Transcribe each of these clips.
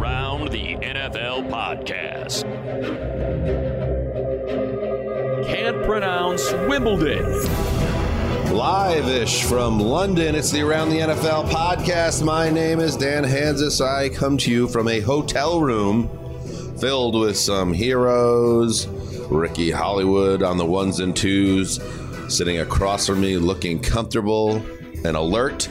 Around the NFL podcast. Can't pronounce Wimbledon. Live-ish from London, it's the Around the NFL podcast. My name is Dan Hanzus. I come to you from a hotel room filled with some heroes. Ricky Hollywood on the ones and twos, sitting across from me, looking comfortable and alert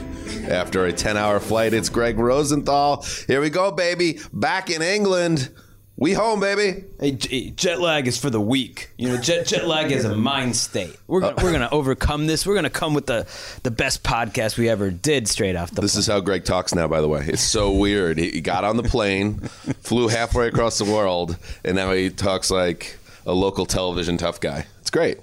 after a 10-hour flight. It's Gregg Rosenthal. Here we go, baby. Back in England. We home, baby. Hey, jet lag is for the weak. You know, jet jet lag is a mind state. We're gonna, we're gonna overcome this. We're gonna come with the the best podcast we ever did straight off the. This is how Gregg talks now, by the way. It's so weird. He got on the plane, flew halfway across the world, and now he talks like a local television tough guy. It's great.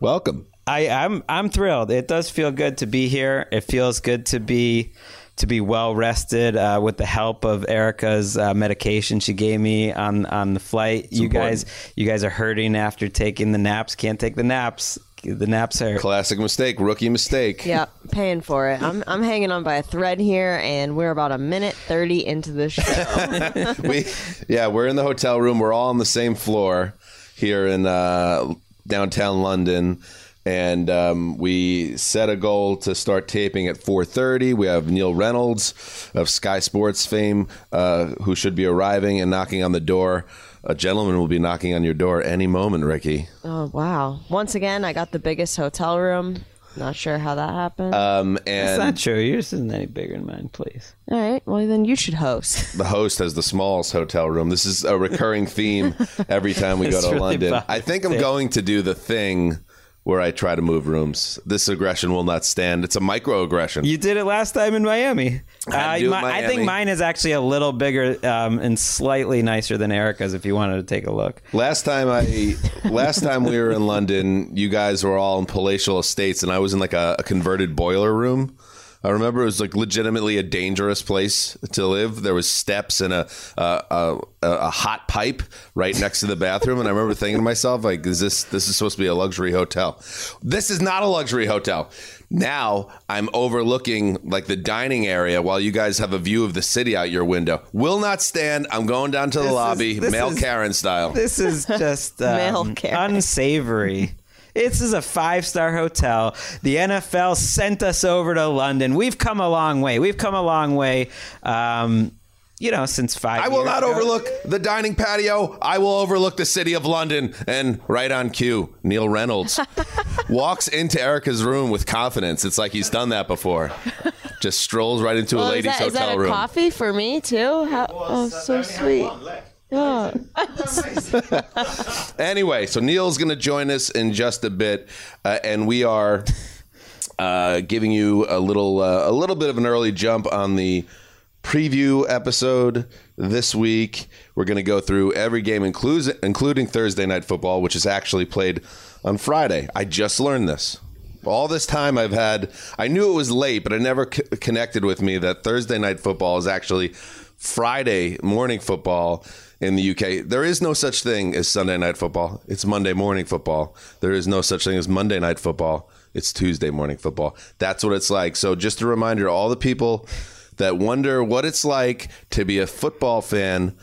Welcome. I, I'm I'm thrilled. It does feel good to be here. It feels good to be to be well rested uh, with the help of Erica's uh, medication she gave me on on the flight. you important. guys you guys are hurting after taking the naps. Can't take the naps. The naps are Classic mistake, rookie mistake. Yeah, paying for it. I'm I'm hanging on by a thread here, and we're about a minute thirty into the show. we, yeah, we're in the hotel room. We're all on the same floor here in uh, downtown London, and um, we set a goal to start taping at 4:30. We have Neil Reynolds of Sky Sports fame, uh, who should be arriving and knocking on the door. A gentleman will be knocking on your door any moment, Ricky. oh wow! Once again, I got the biggest hotel room. Not sure how that happened. Um, That's not true. Yours isn't any bigger than mine, please. All right, well then you should host. the host has the smallest hotel room. This is a recurring theme every time we go to really London. I think I'm going to do the thing where I try to move rooms. This aggression will not stand. It's a microaggression. You did it last time in Miami. I had to do it in mi- I think mine is actually a little bigger um, and slightly nicer than Erica's. If you wanted to take a look, Last time I, last time we were in London, you guys were all in palatial estates, and I was in like a, a converted boiler room. I remember it was like legitimately a dangerous place to live. There was steps and a a, a a hot pipe right next to the bathroom, and I remember thinking to myself, like, "Is this this is supposed to be a luxury hotel? This is not a luxury hotel." Now I'm overlooking like the dining area while you guys have a view of the city out your window. Will not stand. I'm going down to the This lobby, this male is- Karen style. this is just Male um, Karen. unsavory. This is a five star hotel. The NFL sent us over to London. We've come a long way. We've come a long way. Um, you know, since five. I will years not ago. overlook the dining patio. I will overlook the city of London. And right on cue, Neil Reynolds walks into Erica's room with confidence. It's like he's done that before. Just strolls right into a Well, is lady's that, is that hotel a room. coffee for me too? How, oh, so sweet. Anyway, so Neil's going to join us in just a bit, uh, and we are uh, giving you a little uh, a little bit of an early jump on the preview episode this week. We're going to go through every game, including Thursday night football, which is actually played on Friday. I just learned this. All this time I've had, I knew it was late, but it never c- connected with me that Thursday night football is actually Friday morning football in the UK. There is no such thing as Sunday night football. It's Monday morning football. There is no such thing as Monday night football. It's Tuesday morning football. That's what it's like. So just a reminder all the people that wonder what it's like to be a football fan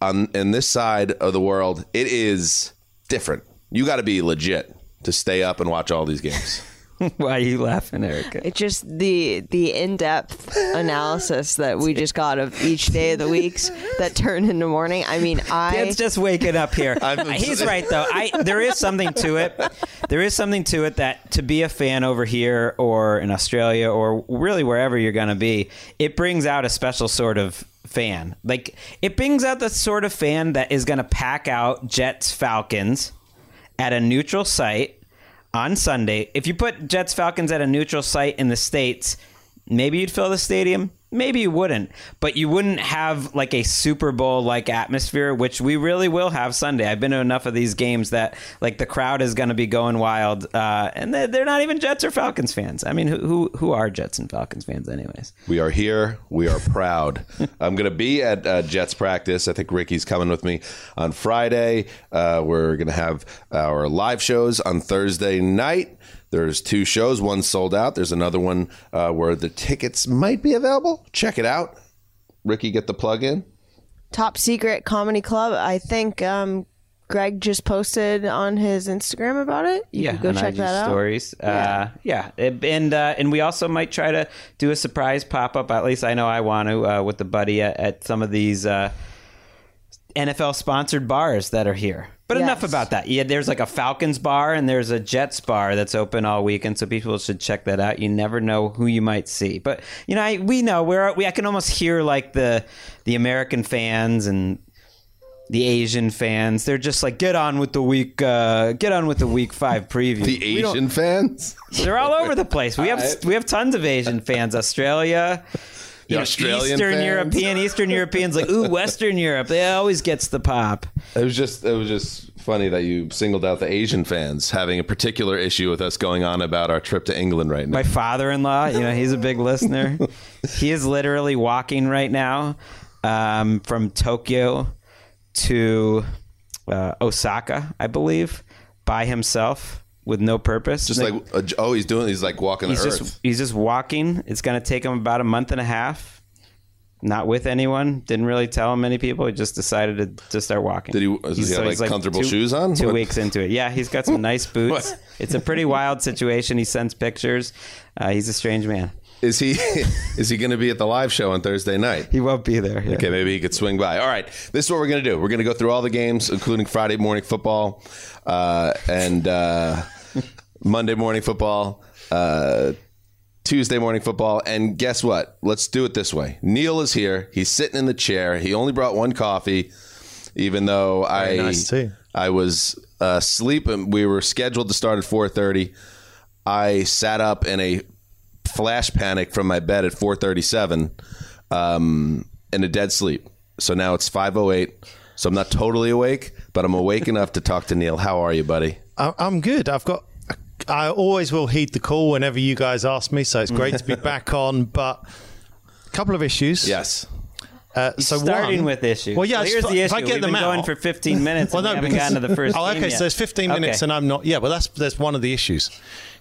on in this side of the world, it is different. You got to be legit to stay up and watch all these games. Why are you laughing, Erica? It's just the the in depth analysis that we just got of each day of the weeks that turned into morning. I mean, I It's just waking up here. He's right though. I there is something to it. There is something to it that to be a fan over here or in Australia or really wherever you're going to be, it brings out a special sort of fan. Like it brings out the sort of fan that is going to pack out Jets Falcons at a neutral site on Sunday. If you put Jets Falcons at a neutral site in the states, maybe you'd fill the stadium. Maybe you wouldn't, but you wouldn't have like a Super Bowl like atmosphere, which we really will have Sunday. I've been to enough of these games that like the crowd is going to be going wild, uh, and they're, they're not even Jets or Falcons fans. I mean, who who, who are Jets and Falcons fans, anyways? We are here. We are proud. I'm going to be at uh, Jets practice. I think Ricky's coming with me on Friday. Uh, we're going to have our live shows on Thursday night. There's two shows. One sold out. There's another one uh, where the tickets might be available. Check it out. Ricky, get the plug in. Top Secret Comedy Club. I think um, Gregg just posted on his Instagram about it. You yeah, can go on check IG that out. stories. Uh, yeah, It- and uh, and we also might try to do a surprise pop up. At least I know I want to uh, with the buddy at, at some of these uh, NFL sponsored bars that are here. But enough about that. Yeah, there's like a Falcons bar and there's a Jets bar that's open all weekend, so people should check that out. You never know who you might see. But you know, I, we know we're we I can almost hear like the the American fans and the Asian fans. They're just like, get on with the week, uh, get on with the week five preview. The Asian fans? they're all over the place. We have Alright. we have tons of Asian fans. Australia, you know, Australian Eastern fans? European, Eastern Europeans like ooh, Western Europe. They always gets the pop. It was just it was just funny that you singled out the Asian fans having a particular issue with us going on about our trip to England right now. My father-in-law, you know, he's a big listener. he is literally walking right now um, from Tokyo to uh, Osaka, I believe, by himself with no purpose. just like uh, oh, he's doing he's like walking the he's earth. just he's just walking. It's going to take him about a month and a half. Not with anyone. Didn't really tell many people. He just decided to, to start walking. Did he- does he have, he's like, comfortable two- shoes on? Two What? weeks into it. Yeah, he's got some nice boots. It's a pretty wild situation. He sends pictures. Uh, he's a strange man. Is he is he going to be at the live show on Thursday night? He won't be there. Yeah. Okay, maybe he could swing by. All right, this is what we're going to do. We're going to go through all the games, including Friday morning football uh, and uh, Monday morning football, uh, Tuesday morning football. And guess what? Let's do it this way. Neil is here. He's sitting in the chair. He only brought one coffee, even though I nice. I was asleep and we were scheduled to start at four thirty. I sat up in a flash panic from my bed at 4:37 um, in a dead sleep. So now it's 5:08. So I'm not totally awake, but I'm awake enough to talk to Neil. How are you, buddy? I- I'm good. I've got. I always will heed the call whenever you guys ask me, so it's great to be back on. But a couple of issues. Yes. Uh, so Starting one- with issues. Well, yeah. here's the issue. I get We've them been out, going for 15 minutes. Well, and we haven't because- gotten to the first. Oh, okay. yet. So there's 15 minutes, Okay. and I'm not. Yeah, well, that's there's one of the issues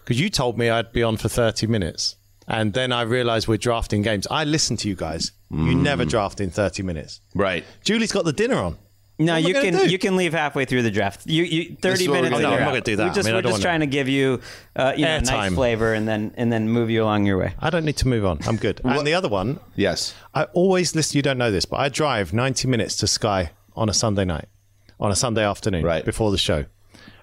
because you told me I'd be on for 30 minutes, and then I realised we're drafting games. I listen to you guys. You Mm. never draft in 30 minutes. Right. Julie's got the dinner on. No, What am I you can do? you can leave halfway through the draft. You, you thirty is what we're minutes. gonna and do. you're I'm not gonna do that. We I just, mean, I we're don't just trying to give you, uh, you know, nice Airtime. flavor, and then and then move you along your way. I don't need to move on. I'm good. And the other one, Yes. I always listen. You don't know this, but I drive 90 minutes to Sky on a Sunday night, on a Sunday afternoon, Right. before the show,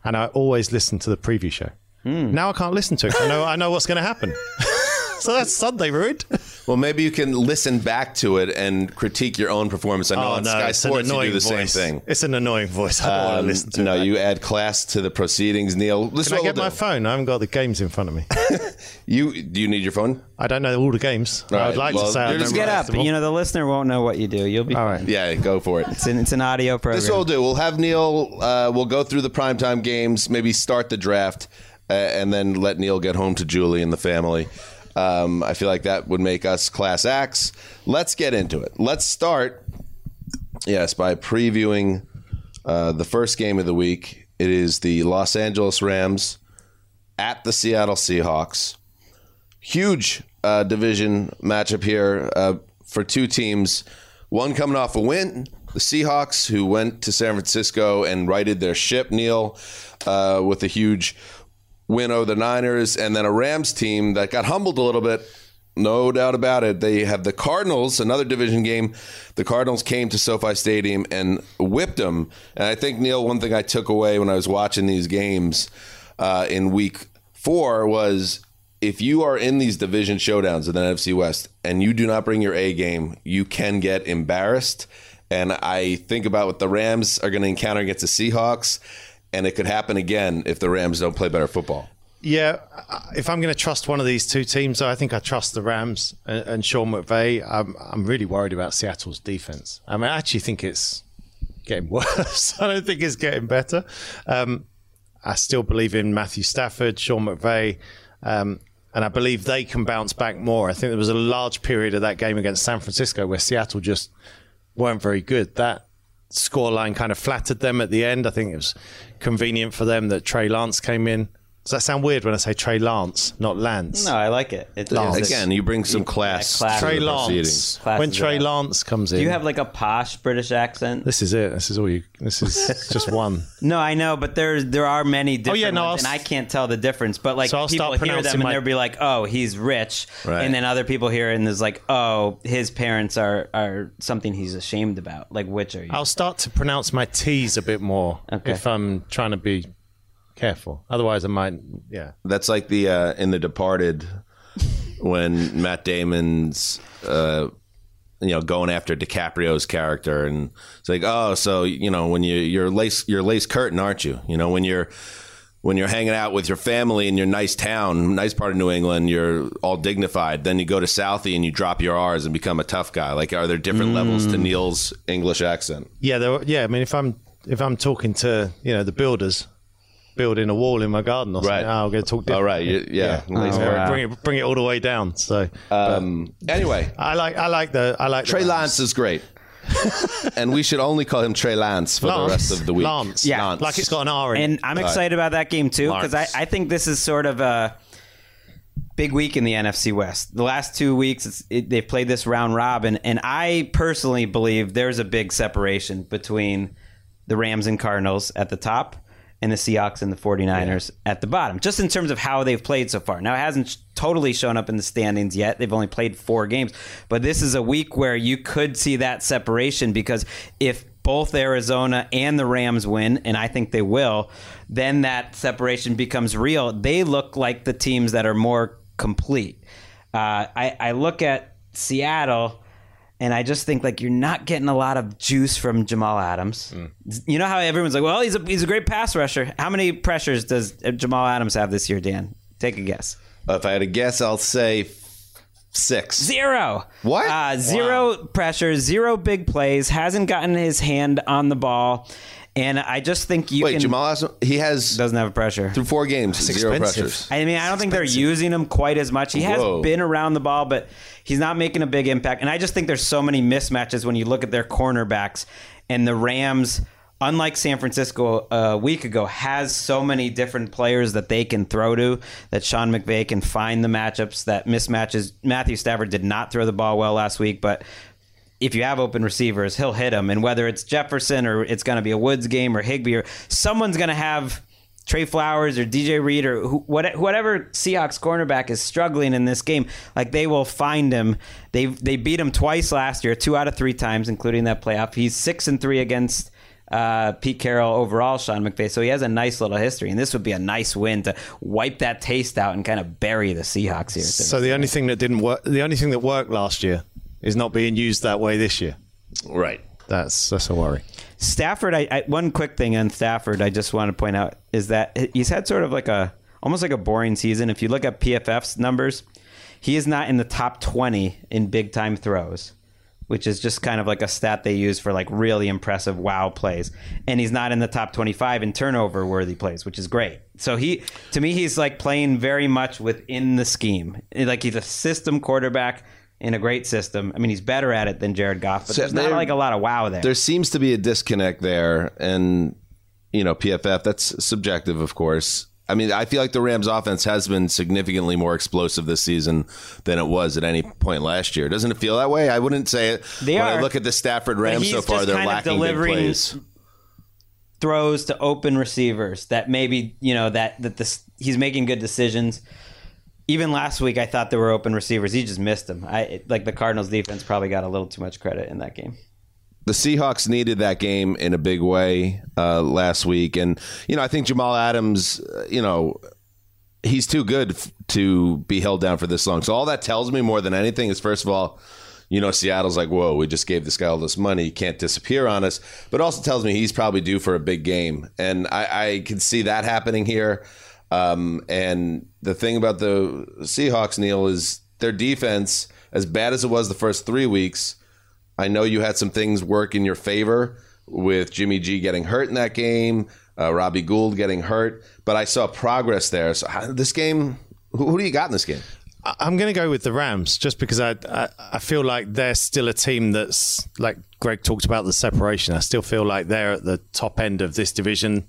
and I always listen to the preview show. Hmm. Now I can't listen to it. I know I know what's going to happen. so that's Sunday ruined. Well, maybe you can listen back to it and critique your own performance. I know on Sky Oh, it's an Sports you do the voice. same thing. It's an annoying voice. I don't want Um, to listen to no, it. you add class to the proceedings, Neil. This Can I what get we'll my do. phone? I haven't got the games in front of me. You do you need your phone? I don't know all the games. All I would like well, to say you're just Get up. You know, the listener won't know what you do. You'll be All fine. Yeah, go for it. It's an, it's an audio program. This we'll do. We'll have Neil. Uh, we'll go through the primetime games, maybe start the draft, uh, and then let Neil get home to Julie and the family. Um, I feel like that would make us class acts. Let's get into it. Let's start, yes, by previewing uh, the first game of the week. It is the Los Angeles Rams at the Seattle Seahawks. Huge uh, division matchup here uh, for two teams. One coming off a win, the Seahawks, who went to San Francisco and righted their ship, Neil, uh, with a huge win over the Niners, and then a Rams team that got humbled a little bit. No doubt about it. They have the Cardinals, another division game. The Cardinals came to SoFi Stadium and whipped them. And I think, Neil, one thing I took away when I was watching these games uh, in week four was if you are in these division showdowns in the NFC West and you do not bring your A game, you can get embarrassed. And I think about what the Rams are going to encounter against the Seahawks, and it could happen again if the Rams don't play better football. Yeah, if I'm going to trust one of these two teams, I think I trust the Rams and, and Sean McVay. I'm, I'm really worried about Seattle's defense. I mean, I actually think it's getting worse. I don't think it's getting better. Um, I still believe in Matthew Stafford, Sean McVay, um, and I believe they can bounce back more. I think there was a large period of that game against San Francisco where Seattle just weren't very good. That scoreline kind of flattered them at the end. I think it was convenient for them that Trey Lance came in Does that sound weird when I say Trey Lance, not Lance? No, I like it. It's Again, you bring some class. class. to Trey the Lance. proceedings. Class When is Trey it. Lance comes in, Do you have like a posh British accent? this is it. This is all you. This is just one. No, I know, but there there are many different Oh, yeah, no, ones, I'll and I I can't tell the difference. But like So I'll people start hear them pronouncing and my- they'll be like, "Oh, he's rich," Right. and then other people hear it and there's like, "Oh, his parents are are something he's ashamed about." Like, which are you? I'll start to pronounce my T's a bit more Okay. if I'm trying to be careful. Otherwise, I might. Yeah. That's like the uh, in The Departed when Matt Damon's uh, you know going after DiCaprio's character, and it's like, oh, so you know when you you're lace you're lace curtain, aren't you? You know when you're when you're hanging out with your family in your nice town, nice part of New England, you're all dignified. Then you go to Southie and you drop your R's and become a tough guy. Like, are there different levels to Neil's English accent? Yeah. There, yeah. I mean, if I'm if I'm talking to you know the builders building a wall in my garden or something, Right. I'm going to talk. All Different. right, you- yeah, lace Oh, wow. Bring it bring it all the way down. So Um, anyway, I like I like the I like Trey Rams. Lance is great. and we should only call him Trey Lance for the rest of the week. Lance. Yeah. Lance. Like it's got an R in and I'm excited about that game too because I, I think this is sort of a big week in the NFC West. The last two weeks, it's, it, they've played this round robin, and I personally believe there's a big separation between the Rams and Cardinals at the top and the Seahawks and the 49ers at the bottom, just in terms of how they've played so far. Now, it hasn't totally shown up in the standings yet. They've only played four games, but this is a week where you could see that separation because if both Arizona and the Rams win, and I think they will, then that separation becomes real. They look like the teams that are more complete. Uh, I, I look at Seattle. And I just think like you're not getting a lot of juice from Jamal Adams. You know how everyone's like, well, he's a he's a great pass rusher. How many pressures does Jamal Adams have this year, Dan? Take a guess. If I had to guess, I'll say six. Zero. What? Uh, zero pressures, zero big plays. Hasn't gotten his hand on the ball, and I just think you Wait, can. Jamal Adams, he has doesn't have a pressure. through four games zero expensive. pressures. I mean, I don't think they're using him quite as much. He has Whoa. been around the ball, but he's not making a big impact. And I just think there's so many mismatches when you look at their cornerbacks. And the Rams, unlike San Francisco uh, a week ago, has so many different players that they can throw to that Sean McVay can find the matchups that mismatches. Matthew Stafford did not throw the ball well last week, but if you have open receivers, he'll hit them. And whether it's Jefferson or it's going to be a Woods game or Higbee or someone's going to have Tre Flowers or DJ Reed or what, whatever Seahawks cornerback is struggling in this game, like they will find him. They they beat him twice last year, two out of three times, including that playoff. He's six and three against. Uh, Pete Carroll overall, Sean McVay. So he has a nice little history, and this would be a nice win to wipe that taste out and kind of bury the Seahawks here. So the only thing that didn't work, the only thing that worked last year, is not being used that way this year. Right. That's that's a worry. Stafford, I, I one quick thing on Stafford, I just want to point out is that he's had sort of like a almost like a boring season. If you look at PFF's numbers, he is not in the top twenty in big time throws, which is just kind of like a stat they use for like really impressive wow plays. And he's not in the top twenty five in turnover worthy plays, which is great. So he to me he's like playing very much within the scheme. Like he's a system quarterback. In a great system, I mean, he's better at it than Jared Goff, but So there's not like a lot of wow there. There seems to be a disconnect there, and you know, PFF. That's subjective, of course. I mean, I feel like the Rams' offense has been significantly more explosive this season than it was at any point last year. Doesn't it feel that way? I wouldn't say it. They when are. I look at the Stafford Rams so far, they're lacking big plays. throws to open receivers that maybe you know that that this he's making good decisions. Even last week, I thought there were open receivers. He just missed them. I like the Cardinals' defense probably got a little too much credit in that game. the Seahawks needed that game in a big way uh, last week, and you know I think Jamal Adams, uh, you know, he's too good f- to be held down for this long. So all that tells me more than anything is first of all, you know, Seattle's like, whoa, we just gave this guy all this money, he can't disappear on us. But also tells me he's probably due for a big game, and I, I can see that happening here. Um, and the thing about the Seahawks, Neil, is their defense, as bad as it was the first three weeks. I know you had some things work in your favor with Jimmy G getting hurt in that game, uh, Robbie Gould getting hurt, but I saw progress there. So how, this game, who, who do you got in this game? I'm going to go with the Rams just because I, I I feel like they're still a team that's like Gregg talked about the separation. I still feel like they're at the top end of this division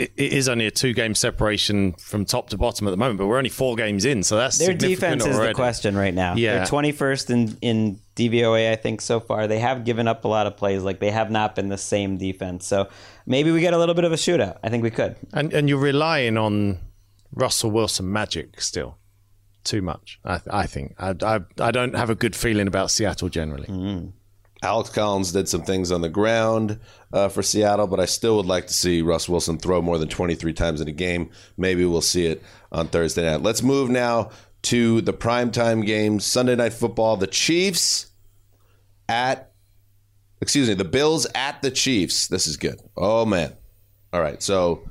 it is only a two game separation from top to bottom at the moment, but we're only four games in, so that's Their defense is already. the question right now. Yeah. They're 21st in, in DVOA, I think, so far. They have given up a lot of plays. Like, they have not been the same defense. So maybe we get a little bit of a shootout. I think we could. And and you're relying on Russell Wilson magic still too much. I, I think I, I I don't have a good feeling about Seattle generally. Mm. Alex Collins did some things on the ground uh, for Seattle, but I still would like to see Russ Wilson throw more than 23 times in a game. Maybe we'll see it on Thursday night. Let's move now to the primetime game, Sunday Night Football. The Chiefs at, excuse me, the Bills at the Chiefs. This is good. Oh, man. All right. So,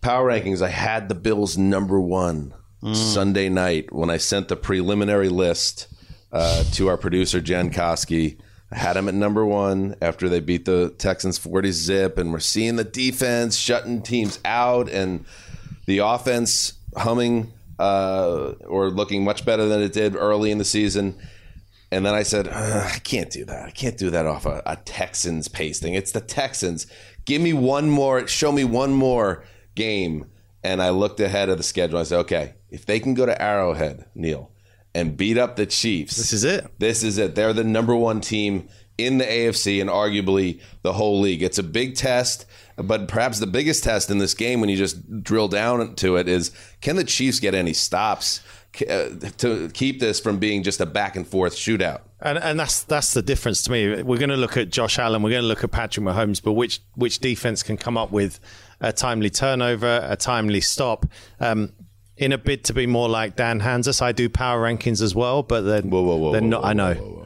power rankings, I had the Bills number one Sunday night when I sent the preliminary list uh, to our producer Jen Koski. I had them at number one after they beat the Texans 40 zip, and we're seeing the defense shutting teams out and the offense humming uh, or looking much better than it did early in the season. And then I said, I can't do that. I can't do that off a, a Texans pasting. It's the Texans. Give me one more, show me one more game. And I looked ahead of the schedule. I said, okay, if they can go to Arrowhead, Neil, and beat up the Chiefs, This is it. this is it. They're the number one team in the AFC and arguably the whole league. It's a big test, but perhaps the biggest test in this game when you just drill down to it is can the Chiefs get any stops uh, to keep this from being just a back and forth shootout? And and that's that's the difference to me. We're going to look at Josh Allen. We're going to look at Patrick Mahomes. But which which defense can come up with a timely turnover, a timely stop? Um, in a bid to be more like Dan Hanzus, I do power rankings as well, but then Whoa, whoa, whoa, they're whoa, not. whoa, I know. whoa,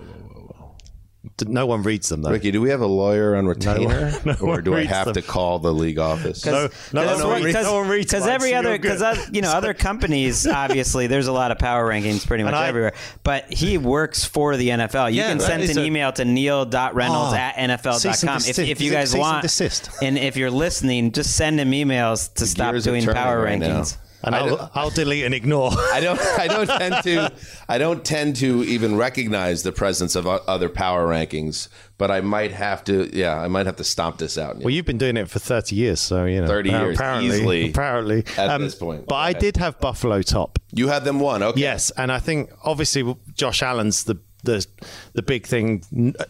No one reads them though. Ricky, do we have a lawyer on retainer, no or do I have them. to call the league office? No, no, Because no, one reads- no one reads because every other you're because you know other companies obviously there's a lot of power rankings pretty much I- everywhere. But he works for the NFL you Yeah, can send an a- email to neil.reynolds Oh, at nfl.com if, if you guys cease and want. and if you're listening just send him emails to stop doing turning power right now. And I'll, I'll delete and ignore. I don't. I don't tend to. I don't tend to even recognize the presence of other power rankings. But I might have to. Yeah, I might have to stomp this out. Well, you've been doing it for 30 years, so you know. 30 years, apparently, easily, Apparently. Um, at this point. But I did have Buffalo top. you had them one. Okay. Yes, and I think obviously Josh Allen's the the the big thing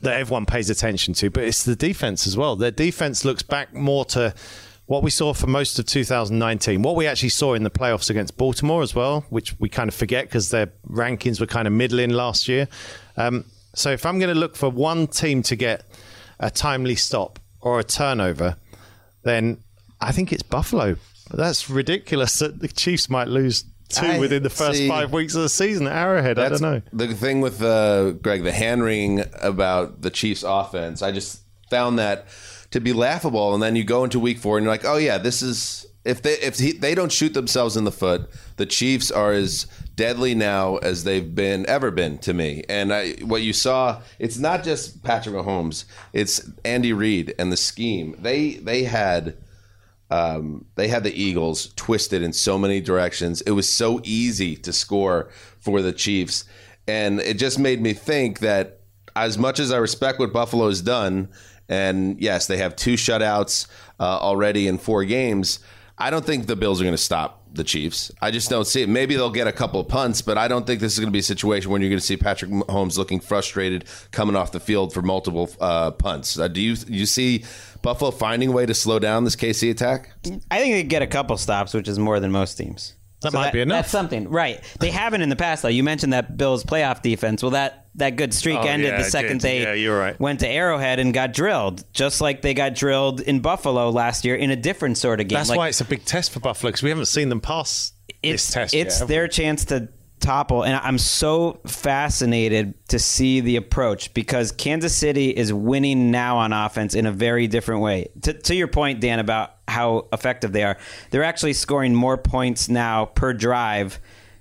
that everyone pays attention to, but it's the defense as well. Their defense looks back more to what we saw for most of 2019, what we actually saw in the playoffs against Baltimore as well, which we kind of forget because their rankings were kind of middling last year. Um, so if I'm going to look for one team to get a timely stop or a turnover, then I think it's Buffalo. That's ridiculous that the Chiefs might lose two I within the first see. five weeks of the season Arrowhead. I don't know. the thing with uh, Gregg, the hand wringing about the Chiefs' offense. I just found that to be laughable. And then you go into Week Four and you're like, oh yeah, this is if they if he, they don't shoot themselves in the foot, the Chiefs are as deadly now as they've been ever been to me. And I, what you saw, it's not just Patrick Mahomes, it's Andy Reid and the scheme. They they had um, they had the Eagles twisted in so many directions. It was so easy to score for the Chiefs. And it just made me think that as much as I respect what Buffalo's done, and yes, they have two shutouts uh, already in four games, I don't think the Bills are going to stop the Chiefs. I just don't see it. Maybe they'll get a couple of punts, but I don't think this is going to be a situation where you're going to see Patrick Mahomes looking frustrated coming off the field for multiple uh, punts. Uh, do you you see Buffalo finding a way to slow down this KC attack? I think they get a couple stops which is more than most teams That might be enough. That's something, right? They haven't in the past, though. You mentioned that Bills playoff defense. Well, that that good streak Oh, ended yeah, the second they Yeah, you're right. went to Arrowhead and got drilled, just like they got drilled in Buffalo last year in a different sort of game. That's Like, why it's a big test for Buffalo because we haven't seen them pass it's this test it's yet. their chance to topple and i'm so fascinated to see the approach because kansas city is winning now on offense in a very different way to, to your point dan about how effective they are they're actually scoring more points now per drive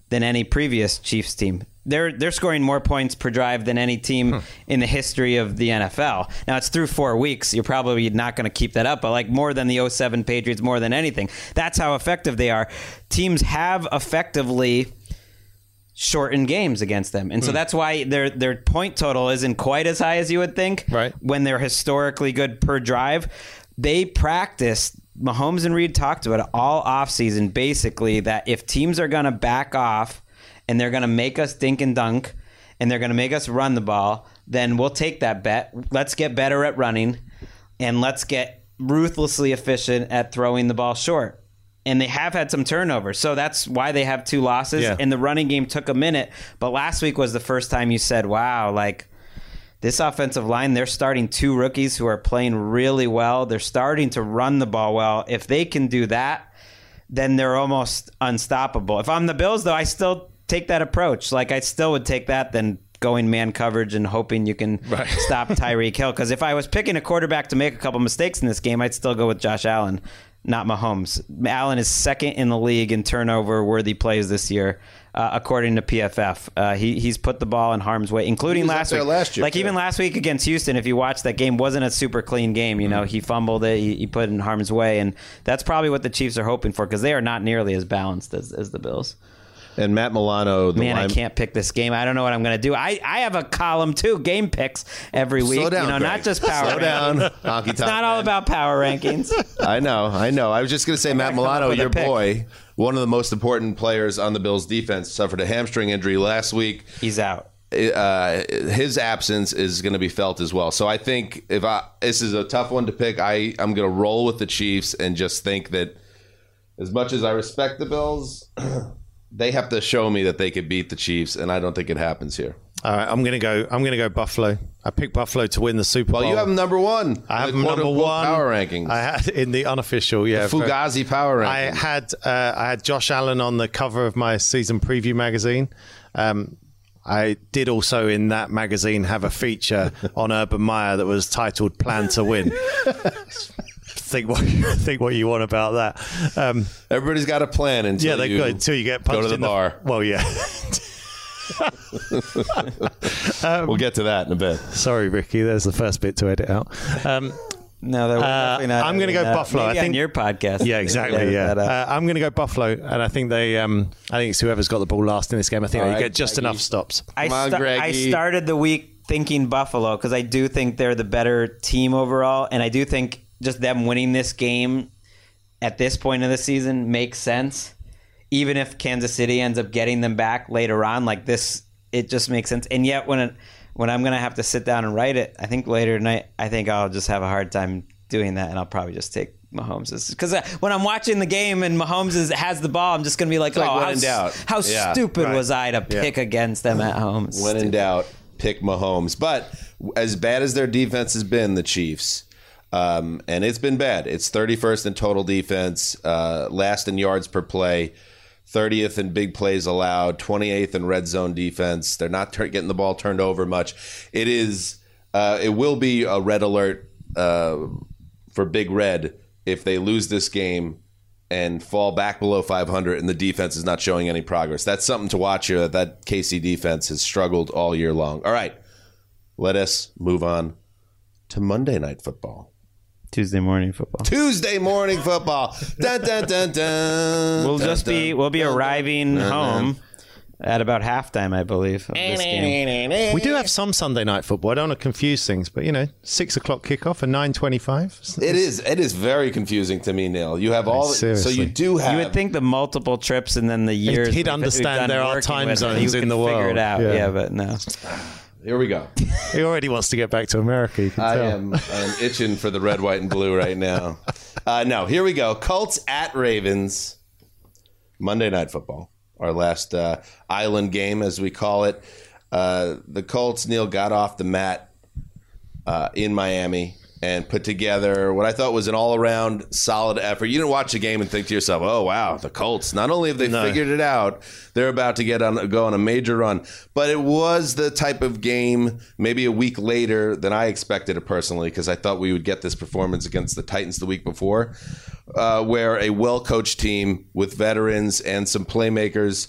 than any previous chiefs team they're they're scoring more points per drive than any team hmm. in the history of the NFL. Now it's through 4 weeks. You're probably not going to keep that up, but like more than the 07 Patriots more than anything. That's how effective they are. Teams have effectively shortened games against them. And so Hmm. that's why their their point total isn't quite as high as you would think. Right. When they're historically good per drive. They practice Mahomes and Reid talked about it all offseason, basically, that if teams are going to back off and they're going to make us dink and dunk and they're going to make us run the ball, then we'll take that bet. Let's get better at running and let's get ruthlessly efficient at throwing the ball short. And they have had some turnovers. So that's why they have two losses. Yeah. And the running game took a minute. But last week was the first time you said, wow, like this offensive line, they're starting two rookies who are playing really well. They're starting to run the ball well. If they can do that, then they're almost unstoppable. If I'm the Bills, though, I still take that approach. Like I still would take that than going man coverage and hoping you can stop Tyreek Hill. Because if I was picking a quarterback to make a couple mistakes in this game, I'd still go with Josh Allen, not Mahomes. Allen is second in the league in turnover worthy plays this year. Uh, according to PFF, uh, he he's put the ball in harm's way, including He was up last week. last year, like even last week against Houston, if you watch that game, wasn't a super clean game. You know, he fumbled it, he, he put it in harm's way, and that's probably what the Chiefs are hoping for because they are not nearly as balanced as, as the Bills. And Matt Milano, the Man, I can't pick this game. I don't know what I'm going to do. I, I have a column too, game picks every week. Slow down, you know, Gregg. not just power. Slow down, honky It's not all about power rankings. I know, I know. I was just going to say, Matt Milano, with a your pick. boy, one of the most important players on the Bills' defense, suffered a hamstring injury last week. He's out. Uh, his absence is going to be felt as well. So I think if I this is a tough one to pick, I I'm going to roll with the Chiefs and just think that as much as I respect the Bills, they have to show me that they could beat the Chiefs, and I don't think it happens here. All right, I'm gonna go. I'm gonna go Buffalo. I picked Buffalo to win the Super Bowl. Well, you have them number one. I have the number one power rankings. I had in the unofficial, yeah. Fugazi power rankings. I had uh, I had Josh Allen on the cover of my season preview magazine. Um, I did also in that magazine have a feature on Urban Meyer that was titled "Plan to Win." think what think what you want about that. Um, Everybody's got a plan until yeah, they you go until you get go punched to the in bar. well, yeah. we'll get to that in a bit. Sorry, Ricky. There's the first bit to edit out. Um, No, they're Uh, not. I'm gonna go that. Buffalo. Maybe I on think- your podcast. Yeah, exactly. Yeah, uh, I'm going to go Buffalo, and I think they. Um, I think it's whoever's got the ball last in this game. I think All they right, get just Greggy. enough stops. I, Come on, sta- I started the week thinking Buffalo because I do think they're the better team overall, and I do think just them winning this game at this point of the season makes sense. Even if Kansas City ends up getting them back later on, like this, it just makes sense. And yet, when it, when I'm gonna have to sit down and write it, I think later tonight, I think I'll just have a hard time doing that, and I'll probably just take. Mahomes because uh, when I'm watching the game and Mahomes is, has the ball, I'm just gonna be like, like "Oh, how, s- doubt." how Yeah, stupid right. was I to Yeah. pick against them at home?" When in doubt, pick Mahomes. But as bad as their defense has been, the Chiefs, um, and it's been bad. It's 31st in total defense, uh, last in yards per play, 30th in big plays allowed, 28th in red zone defense. They're not getting the ball turned over much. It is. Uh, it will be a red alert uh, for Big Red if they lose this game and fall back below 500 and the defense is not showing any progress. That's something to watch here that that KC defense has struggled all year long. All right. Let us move on to Monday night football. Tuesday morning football. Tuesday morning football. dun, dun, dun, dun, We'll dun, just be we'll be dun, arriving dun, dun. home at about halftime, I believe, of this game. We do have some Sunday night football. I don't want to confuse things, but you know, six o'clock kickoff and nine twenty-five. It is. It is very confusing to me, Neil. You have all. So you do have. You would think the multiple trips and then the years he'd we've- we've understand there are time zones he in could the Figure world. it out, Yeah. yeah, but no. Here we go. He already wants to get back to America. You can I tell. am. I am itching for the red, white, and blue right now. Uh, no, here we go. Colts at Ravens. Monday Night Football, our last uh, island game, as we call it. Uh, the Colts, Neil, got off the mat uh, in Miami and put together what I thought was an all around solid effort. You didn't watch the game and think to yourself, "Oh wow, the Colts! Not only have they No. figured it out, they're about to get on go on a major run." But it was the type of game, maybe a week later than I expected it personally, because I thought we would get this performance against the Titans the week before, uh, where a well coached team with veterans and some playmakers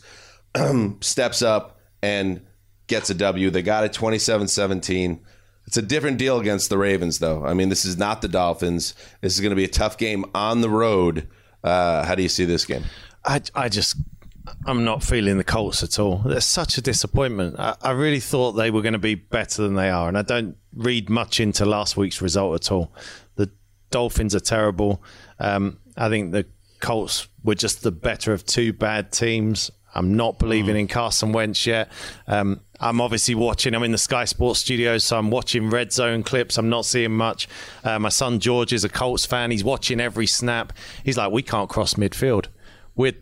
steps up and gets a W. They got it 27 17. It's a different deal against the Ravens, though. I mean, this is not the Dolphins. This is going to be a tough game on the road. Uh, how do you see this game? I, I just, I'm not feeling the Colts at all. They're such a disappointment. I, I really thought they were going to be better than they are, and I don't read much into last week's result at all. The Dolphins are terrible. Um, I think the Colts were just the better of two bad teams. I'm not believing in Carson Wentz yet. Um, I'm obviously watching. I'm in the Sky Sports studios, so I'm watching red zone clips. I'm not seeing much. Uh, my son George is a Colts fan. He's watching every snap. He's like, we can't cross midfield. We're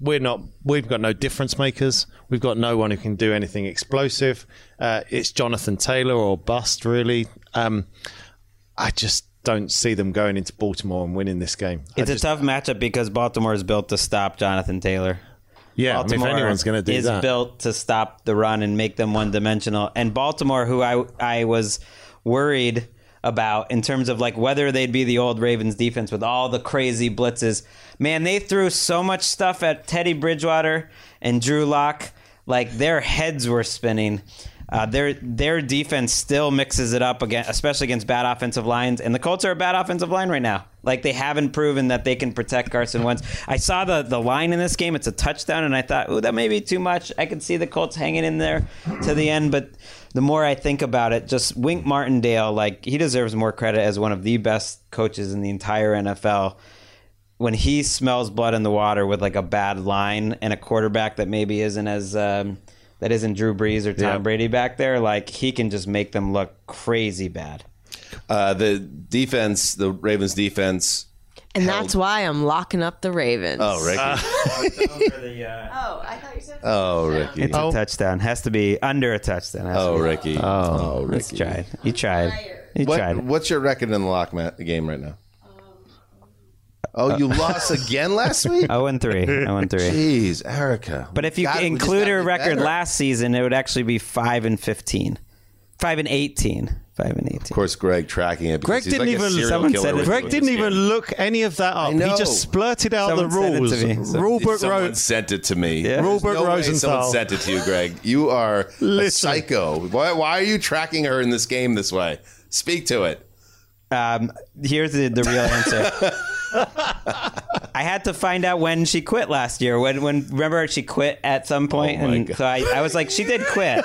we're not. We've got no difference makers. We've got no one who can do anything explosive. Uh, it's Jonathan Taylor or bust, really. Um, I just don't see them going into Baltimore and winning this game. It's a tough matchup because Baltimore is built to stop Jonathan Taylor. Yeah, I mean, if anyone's going to do is that, built to stop the run and make them one dimensional. And Baltimore, who I I was worried about in terms of like whether they'd be the old Ravens defense with all the crazy blitzes. Man, they threw so much stuff at Teddy Bridgewater and Drew Lock, like their heads were spinning. Uh, their their defense still mixes it up again, especially against bad offensive lines. And the Colts are a bad offensive line right now. Like they haven't proven that they can protect Carson Wentz. I saw the the line in this game; it's a touchdown, and I thought, "Ooh, that may be too much." I could see the Colts hanging in there to the end, but the more I think about it, just Wink Martindale, like he deserves more credit as one of the best coaches in the entire NFL when he smells blood in the water with like a bad line and a quarterback that maybe isn't as um, that isn't Drew Brees or Tom Yeah. Brady back there, like he can just make them look crazy bad. Uh, the defense, the Ravens defense. And that's why I'm locking up the Ravens. Oh, Ricky. Oh, I thought you said. oh, Ricky. It's a touchdown. Has to be under a touchdown. Has to Oh. Ricky. Oh, Let's Ricky. try it. You tried. You What, tried. what's your record in the lock ma- game right now? Oh, you lost again last week? Oh and three. Oh and three. Jeez, Erica. But if you God, include her record better. last season, it would actually be five and fifteen. Five and eighteen. Five and eighteen. Of course, Gregg tracking it. Gregg he's didn't like even- serial someone killer said it. Gregg didn't even look any of that up. He know. just splurted out Someone the said it to rules. me. Rulebook Someone wrote. sent it to me. Yeah. There's Rulebook no way Rosenthal. Someone sent it to you, Gregg. You are a psycho. Why, why are you tracking her in this game this way? Speak to it. Um, here's the, the real answer. I had to find out when she quit last year. When when remember she quit at some point, Oh and God. so I, I was like, she did quit,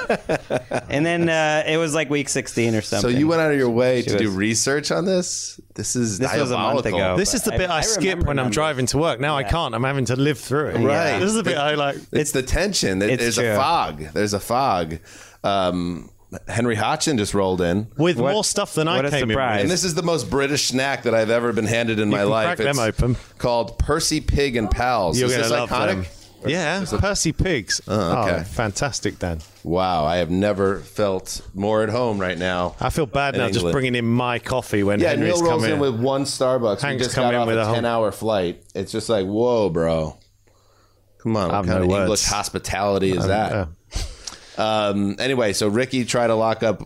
and then uh, it was like week sixteen or something. So you went out of your way to do research on this? This is This was a month ago. This is the bit I, I skip remember when I'm driving to work. Now I can't. I'm having to live through it. Right. This is the bit I like. It's the tension. It's There's true. a fog. There's a fog. Um, Henry Hodgson just rolled in. With What- more stuff than what I a came surprise. And this is the most British snack that I've ever been handed in my can life. crack them open. called Percy Pig and Pals. You're is going this to love iconic? them. Yeah, Percy Pigs. Oh, okay. fantastic, Dan. Wow, I have never felt more at home right now. I feel bad In now just bringing in my coffee when Yeah, Henry's Neil rolls come in in. with one Starbucks. Hank's we just come got in off with a a ten-hour flight. It's just like, whoa, bro. Come on, what kind no of words. English hospitality is that? uh, Um, anyway, so Ricky tried to lock up.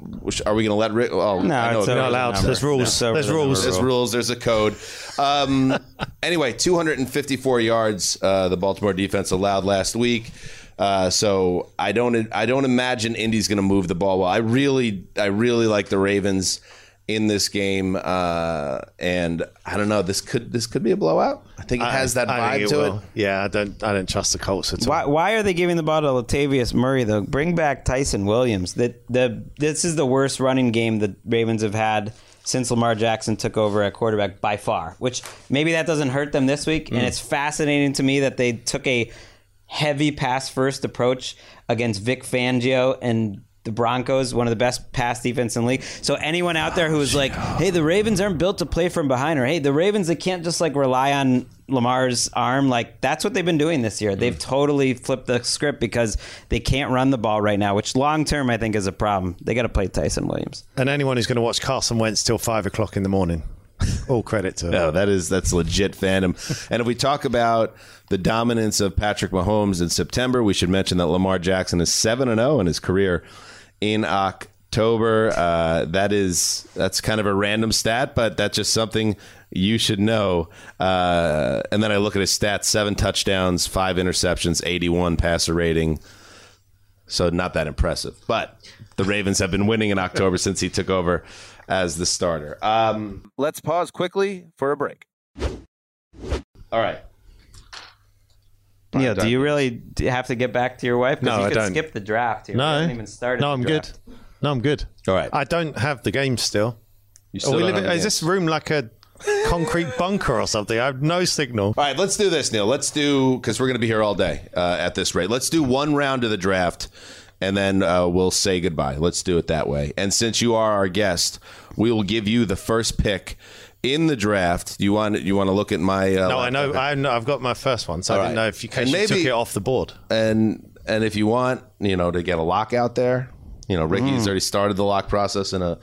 Are we going to let Rick? Oh, No, I know it's not allowed. There's rules. It's over There's rules. There's rules. There's a code. Um, anyway, 254 yards uh, the Baltimore defense allowed last week. Uh, so I don't I don't imagine Indy's going to move the ball well. I really I really like the Ravens in this game, uh, and I don't know. This could this could be a blowout. I think it has that I think vibe to will. it. Yeah, I don't. I don't trust the Colts at all. Why, why are they giving the ball to Latavius Murray though? Bring back Ty'Son Williams. That the this is the worst running game the Ravens have had since Lamar Jackson took over at quarterback by far. Which maybe that doesn't hurt them this week. Mm. And it's fascinating to me that they took a heavy pass first approach against Vic Fangio and the Broncos, one of the best pass defense in the league. So anyone out there who's like, "Hey, the Ravens aren't built to play from behind," or "Hey, the Ravens they can't just like rely on Lamar's arm," like that's what they've been doing this year. They've mm. totally flipped the script because they can't run the ball right now, which long term I think is a problem. They got to play Ty'Son Williams. And anyone who's going to watch Carson Wentz till five o'clock in the morning, all credit to No, that is that's legit fandom. and if we talk about the dominance of Patrick Mahomes in September, we should mention that Lamar Jackson is seven and zero in his career in October. Uh, that is that's kind of a random stat, but that's just something you should know. Uh, and then I look at his stats: seven touchdowns, five interceptions, eighty-one passer rating. So not that impressive, but the Ravens have been winning in October since he took over as the starter. Um, let's pause quickly for a break. All right. Neil, do you really have to get back to your wife? No, you I could don't. skip the draft here. No, we haven't even started. no, I'm good. No, I'm good. All right. I don't have the game still. You Are still we don't living, have is this room like a concrete bunker or something. I have no signal. All right, let's do this, Neil. Let's do because we're going to be here all day uh, at this rate. Let's do one round of the draft, and then uh, we'll say goodbye. Let's do it that way. And since you are our guest, we will give you the first pick in the draft. You want you want to look at my? Uh, No, I know. I know. I've got my first one, so All I didn't right. know if you, case you took it off the board. and and if you want, you know, to get a lock out there, you know, Ricky's Mm. already started the lock process in a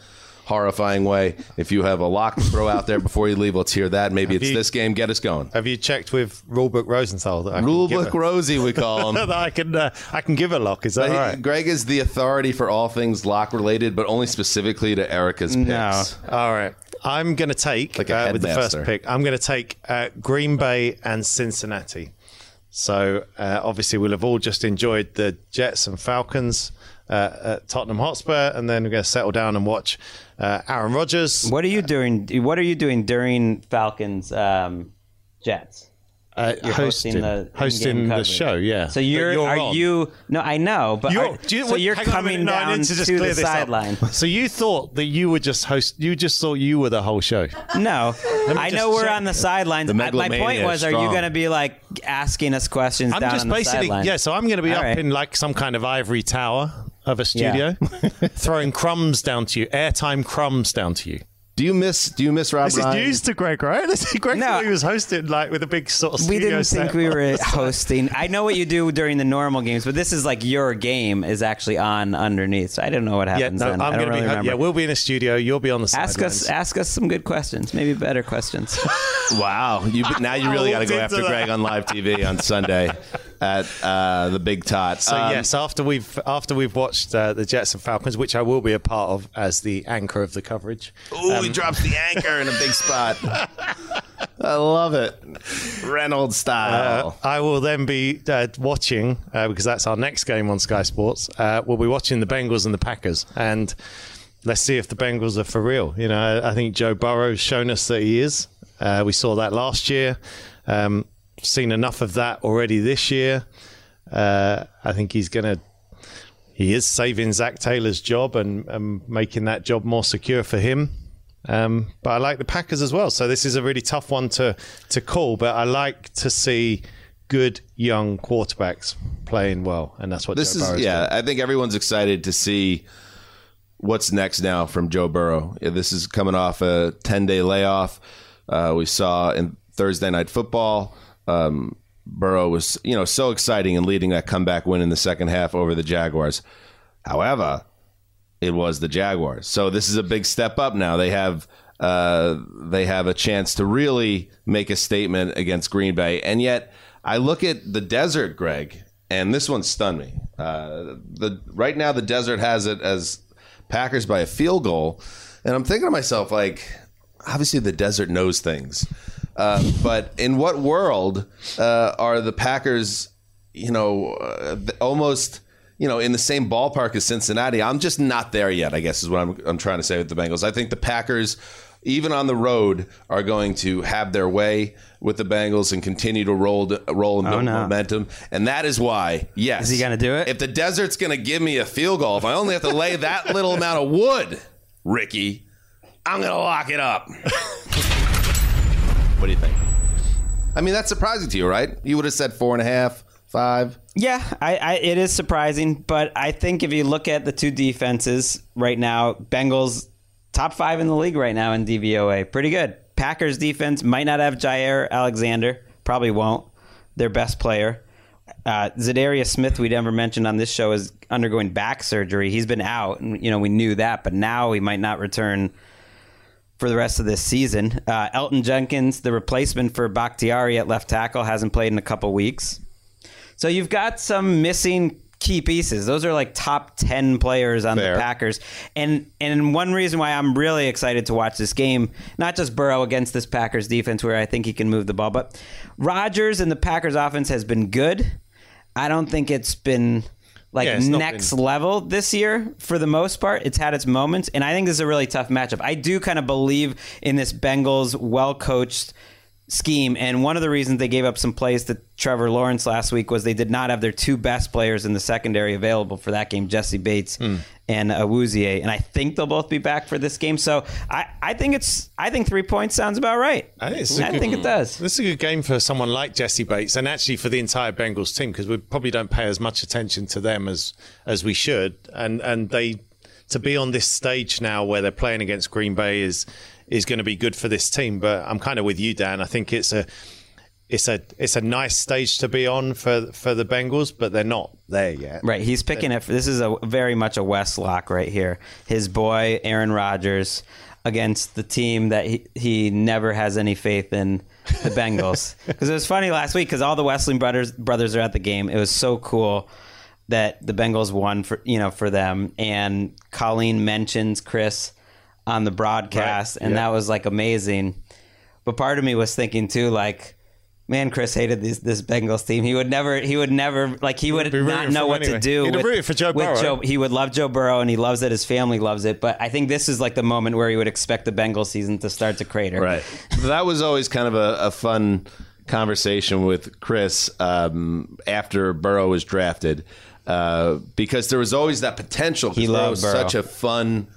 horrifying way. If you have a lock to throw out there before you leave, let's hear that. Maybe it's you- this game. Get us going. Have you checked with Rulebook Rosenthal that I can give Rulebook Rosie, we call him. that I can uh, I can give a lock? Is that He- right? Gregg is the authority for all things lock related, but only specifically to Erica's picks. No. All right. I'm going to take Like uh, with the first pick. I'm going to take uh, Green Bay and Cincinnati. So uh, obviously we'll have all just enjoyed the Jets and Falcons uh, at Tottenham Hotspur, and then we're going to settle down and watch uh, Aaron Rodgers. What are you doing? What are you doing during Falcons um, Jets? Uh, You're hosting, the hosting the coverage. show. Yeah. So you're, But are on. you? No, I know, but You're- are- do you- so you're hang on a coming minute. No, down need to just to clear the sideline. So you thought that you were just host? You just thought you were the whole show. No, I know we're check. on the sidelines. The I- My point was, is are you going to be like asking us questions I'm down just on basically sidelines? yeah. So I'm going to be All up right. in like some kind of ivory tower of a Yeah. studio, throwing crumbs down to you, airtime crumbs down to you. Do you miss Do you miss Rob This is Ryan? news to Gregg, right? This is Gregg No. he was hosting like with a big sort of. we didn't set. think we were hosting. I know what you do during the normal games, but this is like your game is actually on underneath. So I don't know what Yeah, happens no, then. I'm I going don't to really be. remember. Yeah, we'll be in a studio. You'll be on the ask sidelines. us ask us some good questions, maybe better questions. Wow, you now you really got to go after. Gregg on live TV on Sunday at uh, the Big Tot. So Um, yes, after we've after we've watched uh, the Jets and Falcons, which I will be a part of as the anchor of the coverage. Ooh, he drops the anchor in a big spot. I love it, Reynolds style. I will then be uh, watching uh, because that's our next game on Sky Sports. Uh, we'll be watching the Bengals and the Packers, and let's see if the Bengals are for real. You know, I, I think Joe Burrow's shown us that he is. Uh, we saw that last year. Um, seen enough of that already this year. Uh, I think he's going to. He is saving Zac Taylor's job and, and making that job more secure for him. Um, but I like the Packers as well. So this is a really tough one to to call. But I like to see good young quarterbacks playing well, and that's what this Joe is Burrow's yeah. I think everyone's excited to see what's next now from Joe Burrow. This is coming off a ten day layoff. Uh, we saw in Thursday night football. Um, Burrow was you know so exciting and leading that comeback win in the second half over the Jaguars. However, it was the Jaguars. So this is a big step up now. They have uh, they have a chance to really make a statement against Green Bay, and yet I look at the desert, Gregg, and this one stunned me. Uh, the right now the desert has it as Packers by a field goal, and I'm thinking to myself like, obviously the desert knows things, uh, but in what world uh, are the Packers? You know, uh, almost you know, in the same ballpark as Cincinnati. I'm just not there yet, I guess is what I'm, I'm trying to say with the Bengals. I think the Packers, even on the road, are going to have their way with the Bengals and continue to roll roll and build no. momentum. And that is why, yes. Is he gonna do it? If the desert's going to give me a field goal, if I only have to lay that little amount of wood, Ricky, I'm going to lock it up. what do you think? I mean, that's surprising to you, right? You would have said four and a half, five. Yeah, I, I, it is surprising, but I think if you look at the two defenses right now, Bengals top five in the league right now in DVOA, pretty good. Packers defense might not have Jaire Alexander, probably won't. Their best player, uh, Za'Darius Smith, we never mentioned on this show, is undergoing back surgery. He's been out, and you know we knew that, but now he might not return for the rest of this season. Uh, Elgton Jenkins, the replacement for Bakhtiari at left tackle, hasn't played in a couple weeks. So you've got some missing key pieces. Those are like top 10 players on Fair. the Packers. And and one reason why I'm really excited to watch this game, not just Burrow against this Packers defense where I think he can move the ball, but Rodgers and the Packers offense has been good. I don't think it's been like Yeah, next been- level this year for the most part. It's had its moments, and I think this is a really tough matchup. I do kind of believe in this Bengals well coached scheme. And one of the reasons they gave up some plays to Trevor Lawrence last week was they did not have their two best players in the secondary available for that game, Jessie Bates hmm. and Awuzie. And I think they'll both be back for this game. So I, I think it's I think three points sounds about right. I think, I good- think it does. This is a good game for someone like Jessie Bates, and actually for the entire Bengals team because we probably don't pay as much attention to them as as we should. And and they to be on this stage now where they're playing against Green Bay is is going to be good for this team. But I'm kind of with you, Dan. I think it's a it's a it's a nice stage to be on for for the Bengals, but they're not there yet. Right, he's picking it. This is a very much a Wes lock right here. His boy Aaron Rodgers against the team that he, he never has any faith in, the Bengals. Because it was funny last week because all the Wesseling brothers brothers are at the game. It was so cool that the Bengals won for you know for them, and Colleen mentions Chris on the broadcast, Right, and yeah. that was like amazing. But part of me was thinking too, like. Man, Chris hated this this Bengals team. He would never. He would never. Like he would not know what him to do. He'd with, for Joe Burrow. Joe, he would love Joe Burrow, and he loves that his family loves it. But I think this is like the moment where he would expect the Bengals season to start to crater. Right. that was always kind of a, a fun conversation with Chris um, after Burrow was drafted uh, because there was always that potential. He Burrow loved was Burrow. such a fun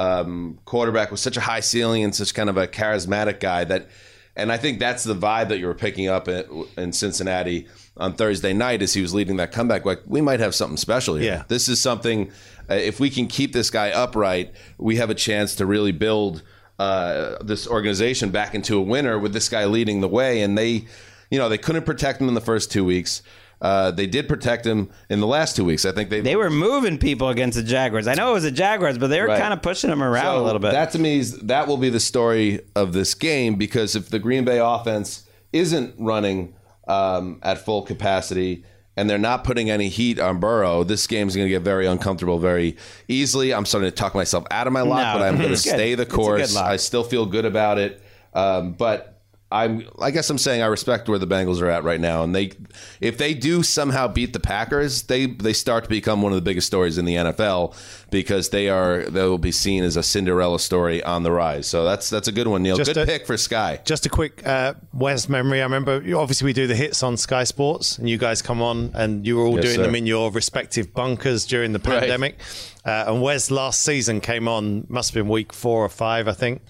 um, quarterback with such a high ceiling and such kind of a charismatic guy that. And I think that's the vibe that you were picking up in, in Cincinnati on Thursday night as he was leading that comeback. Like we might have something special here. Yeah. This is something. Uh, if we can keep this guy upright, we have a chance to really build uh, this organization back into a winner with this guy leading the way. And they, you know, they couldn't protect him in the first two weeks. Uh, they did protect him in the last two weeks. I think they They were moving people against the Jaguars. I know it was the Jaguars, but they were Right. kind of pushing them around a little bit. That to me is that will be the story of this game because if the Green Bay offense isn't running um, at full capacity and they're not putting any heat on Burrow, this game's going to get very uncomfortable very easily. I'm starting to talk myself out of my lock, No, but I'm going to stay the It's a good course. I still feel good about it, um, but. I'm, I guess I'm saying I respect where the Bengals are at right now, and they, if they do somehow beat the Packers, they they start to become one of the biggest stories in the NFL because they are they will be seen as a Cinderella story on the rise. So that's that's a good one, Neil. Just good a- pick for Sky. Just a quick uh, Wes memory. I remember, obviously, we do the hits on Sky Sports, and you guys come on, and you were all Yes, doing sir. them in your respective bunkers during the Right. pandemic. Uh, and Wes last season came on, must have been week four or five, I think.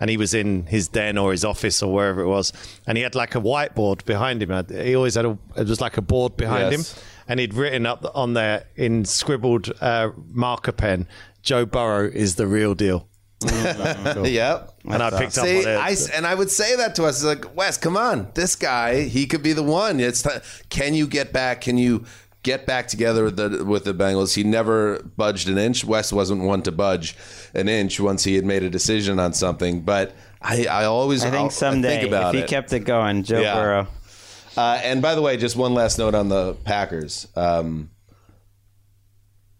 And he was in his den or his office or wherever it was, and he had like a whiteboard behind him. He always had a, it was like a board behind Yes. him, and he'd written up on there in scribbled uh, marker pen, "Joe Burrow is the real deal." Yep. And I picked up See, on it. I, and I would say that to us, like Wes, come on, this guy, he could be the one. It's ti- can you get back? Can you get back together with the with the Bengals? He never budged an inch. Wes wasn't one to budge an inch once he had made a decision on something. But I, I always, I think someday, think about if he it. kept it going, Joe Yeah. Burrow. Uh, and by the way, just one last note on the Packers. Um,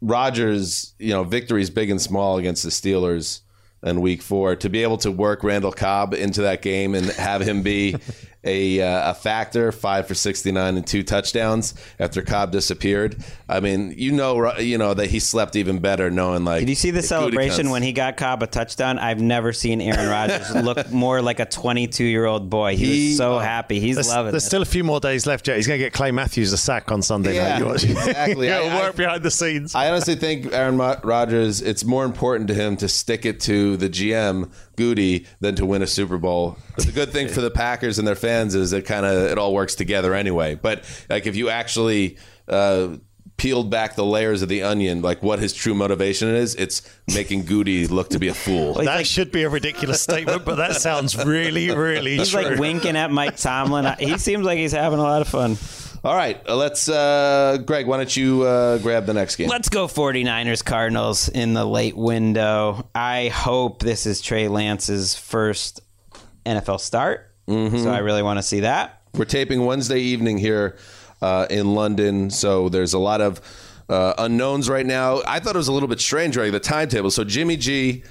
Rodgers, you know, victories big and small against the Steelers in Week Four. To be able to work Randall Cobb into that game and have him be a uh, a factor, five for sixty nine and two touchdowns after Cobb disappeared. I mean, you know, you know that he slept even better knowing like. Did you see the celebration when he got Cobb a touchdown? I've never seen Aaron Rodgers look more like a 22 year old boy. He, He- was so happy. He's There's, loving there's it. still a few more days left yet. He's going to get Clay Matthews a sack on Sunday Yeah, night. You watch. exactly. He'll I- I- work behind the scenes. I honestly think Aaron Mo- Rodgers, it's more important to him to stick it to the GM, Gutey, than to win a Super Bowl. But the good thing for the Packers and their fans is it kind of it all works together anyway. But like if you actually uh, peeled back the layers of the onion, like what his true motivation is, it's making Gutey look to be a fool. that should be a ridiculous statement, but that sounds really, really He's true. like winking at Mike Tomlin. He seems like he's having a lot of fun. All right, uh, let's uh, Gregg. Why don't you uh, grab the next game? Let's go 49ers Cardinals in the late window. I hope this is Trey Lance's first NFL start. So I really want to see that. We're taping Wednesday evening here uh, in London, so there's a lot of uh, unknowns right now. I thought it was a little bit strange right? the timetable. So Jimmy G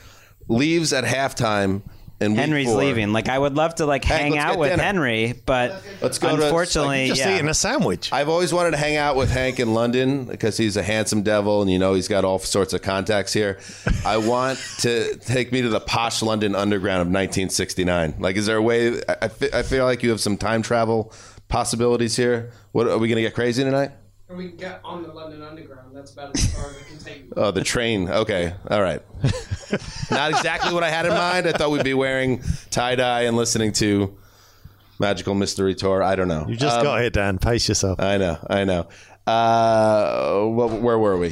leaves at halftime in week Henry's four. leaving. Like I would love to like Hank, hang out with dinner. Henry, but Let's go to- unfortunately, Just yeah. eating a sandwich. I've always wanted to hang out with Hank in London because he's a handsome devil, and you know he's got all sorts of contacts here. I want to take me to the posh London Underground of 1969. Like, is there a way? I, I I feel like you have some time travel possibilities here. What are we going to get crazy tonight? Or we can get on the London Underground. That's about as far as we can take you. Oh, the train. Okay, all right. Not exactly what I had in mind. I thought we'd be wearing tie dye and listening to Magical Mystery Tour. I don't know. You just Um, got here, Dan. Pace yourself. I know. I know. Uh, wh- where were we?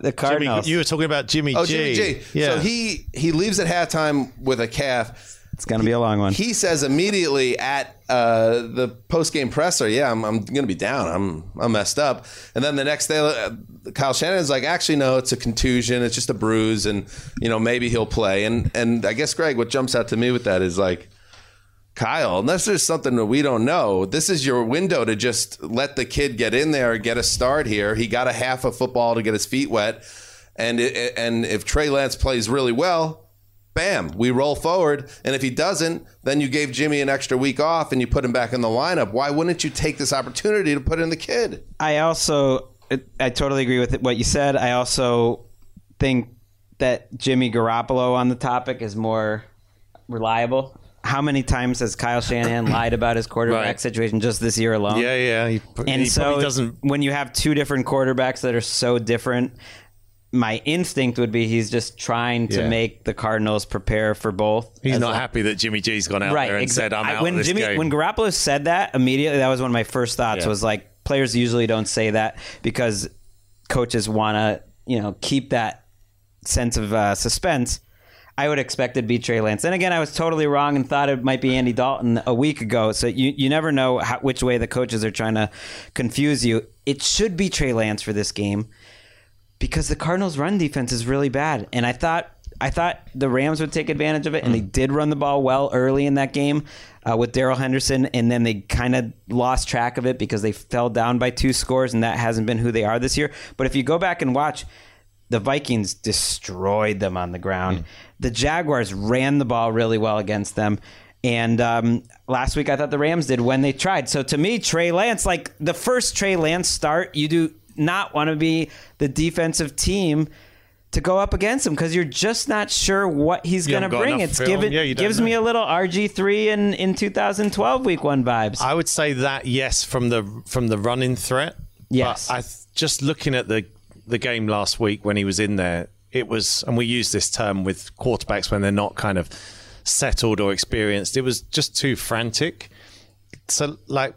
the Jimmy, Cardinals. you were talking about Jimmy Oh, G. Jimmy G. Yeah. So he he leaves at halftime with a calf. It's gonna be a long one. He says immediately at uh, the post game presser, "Yeah, I'm, I'm going to be down. I'm I'm messed up." And then the next day, uh, Kyle Shanahan's like, "Actually, no, it's a contusion. It's just a bruise, and you know maybe he'll play." And and I guess Gregg, what jumps out to me with that is like. Kyle, unless there's something that we don't know, this is your window to just let the kid get in there, get a start here. He got a half of football to get his feet wet, and and if Trey Lance plays really well, bam, we roll forward. And if he doesn't, then you gave Jimmy an extra week off and you put him back in the lineup. Why wouldn't you take this opportunity to put in the kid? I also I totally agree with what you said. I also think that Jimmy Garoppolo on the topic is more reliable. How many times has Kyle Shanahan lied about his quarterback Right. situation just this year alone? yeah, yeah. He, and he so doesn't. when you have two different quarterbacks that are so different my instinct would be he's just trying to Yeah. make the cardinals prepare for both He's not happy that Jimmy G's gone out right there and exa- said, "I'm I- out when Jimmy game." when Garoppolo said that immediately that was one of my first thoughts Yeah. was like players usually don't say that because coaches want to you know keep that sense of uh, suspense I would expect it to be Trey Lance. And again, I was totally wrong and thought it might be Andy Dalton a week ago. So you, you never know how, which way the coaches are trying to confuse you. It should be Trey Lance for this game because the Cardinals' run defense is really bad. And I thought I thought the Rams would take advantage of it, and they did run the ball well early in that game uh, with Darrell Henderson, and then they kind of lost track of it because they fell down by two scores, and that hasn't been who they are this year. But if you go back and watch, the Vikings destroyed them on the ground. The Jaguars ran the ball really well against them. And um, last week, I thought the Rams did when they tried. So to me, Trey Lance, like the first Trey Lance start, you do not want to be the defensive team to go up against him because you're just not sure what he's going to bring. It's film. given Yeah, gives know. me a little RG three in in 2012 week one vibes. I would say that yes from the from the running threat. Yes. But I just looking at the the game last week when he was in there, it was and we use this term with quarterbacks when they're not kind of settled or experienced. It was just too frantic. So like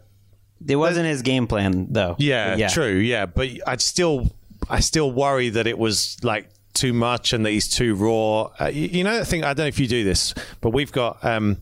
it wasn't his game plan though. yeah, true, yeah, but I still I still worry that it was like too much and that he's too raw. Uh, you, you know, I think I don't know if you do this, but we've got um,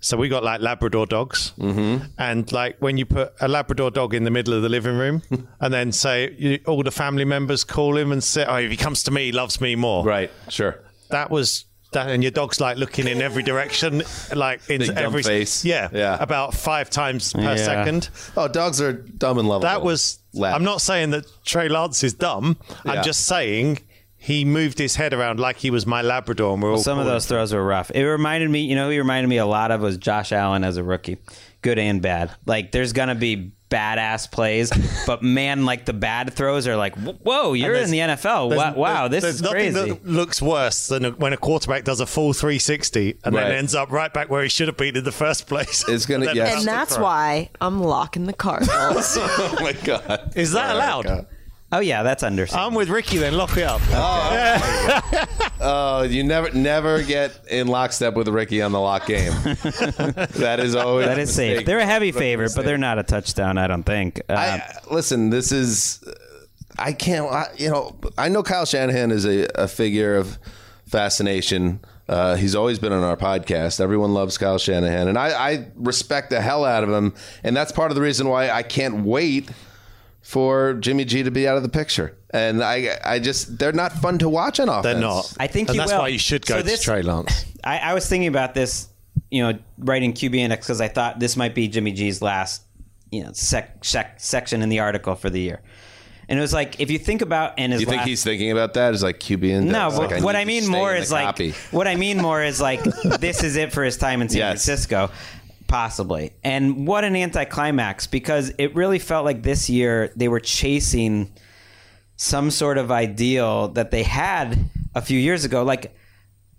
so we got like Labrador dogs, mm-hmm. and like when you put a Labrador dog in the middle of the living room, and then say you, all the family members call him and say, "Oh, if he comes to me, he loves me more." Right. Sure. That was. That, and your dog's like looking in every direction, like into Big dumb every face. Yeah, Yeah. about five times per Yeah. second. Oh, dogs are dumb and lovable. That was. Lap. I'm not saying that Trey Lance is dumb. Yeah. I'm just saying he moved his head around like he was my Labrador. And we're all Some of calling those throws were rough. It reminded me, you know, who he reminded me a lot of was Josh Allen as a rookie, good and bad. Like there's gonna be badass plays, but man, like the bad throws are like, whoa, you're in the NFL. Wow, wow this there's is nothing crazy. that looks worse than when a quarterback does a full 360 and Right. then ends up right back where he should have been in the first place. It's gonna- And then yes. And that's why I'm locking the Cardinals. oh my god. Is that oh allowed? Oh yeah, that's understandable. I'm with Ricky. Then lock it up. Oh, you never never get in lockstep with Ricky on the lock game. that is always that is safe. They're a heavy favorite, but they're not a touchdown. I don't think. Uh, I, listen, this is. I can't. I, you know, I know Kyle Shanahan is a, a figure of fascination. Uh, he's always been on our podcast. Everyone loves Kyle Shanahan, and I, I respect the hell out of him. And that's part of the reason why I can't wait for Jimmy G to be out of the picture. And I, I just they're not fun to watch on offense. They're not. I think and he that's will. why you should go So to this- Trey Lance. I, I was thinking about this, you know, writing QB index because I thought this might be Jimmy G's last, you know, sec, sec, section in the article for the year. And it was like if you think about and his You think last- he's thinking about that? Is like QB index? no, Like, but I what I mean more is like copy. what I mean more is like this is it for his time in San Yes. Francisco, possibly. And what an anticlimax because it really felt like this year they were chasing some sort of ideal that they had a few years ago. Like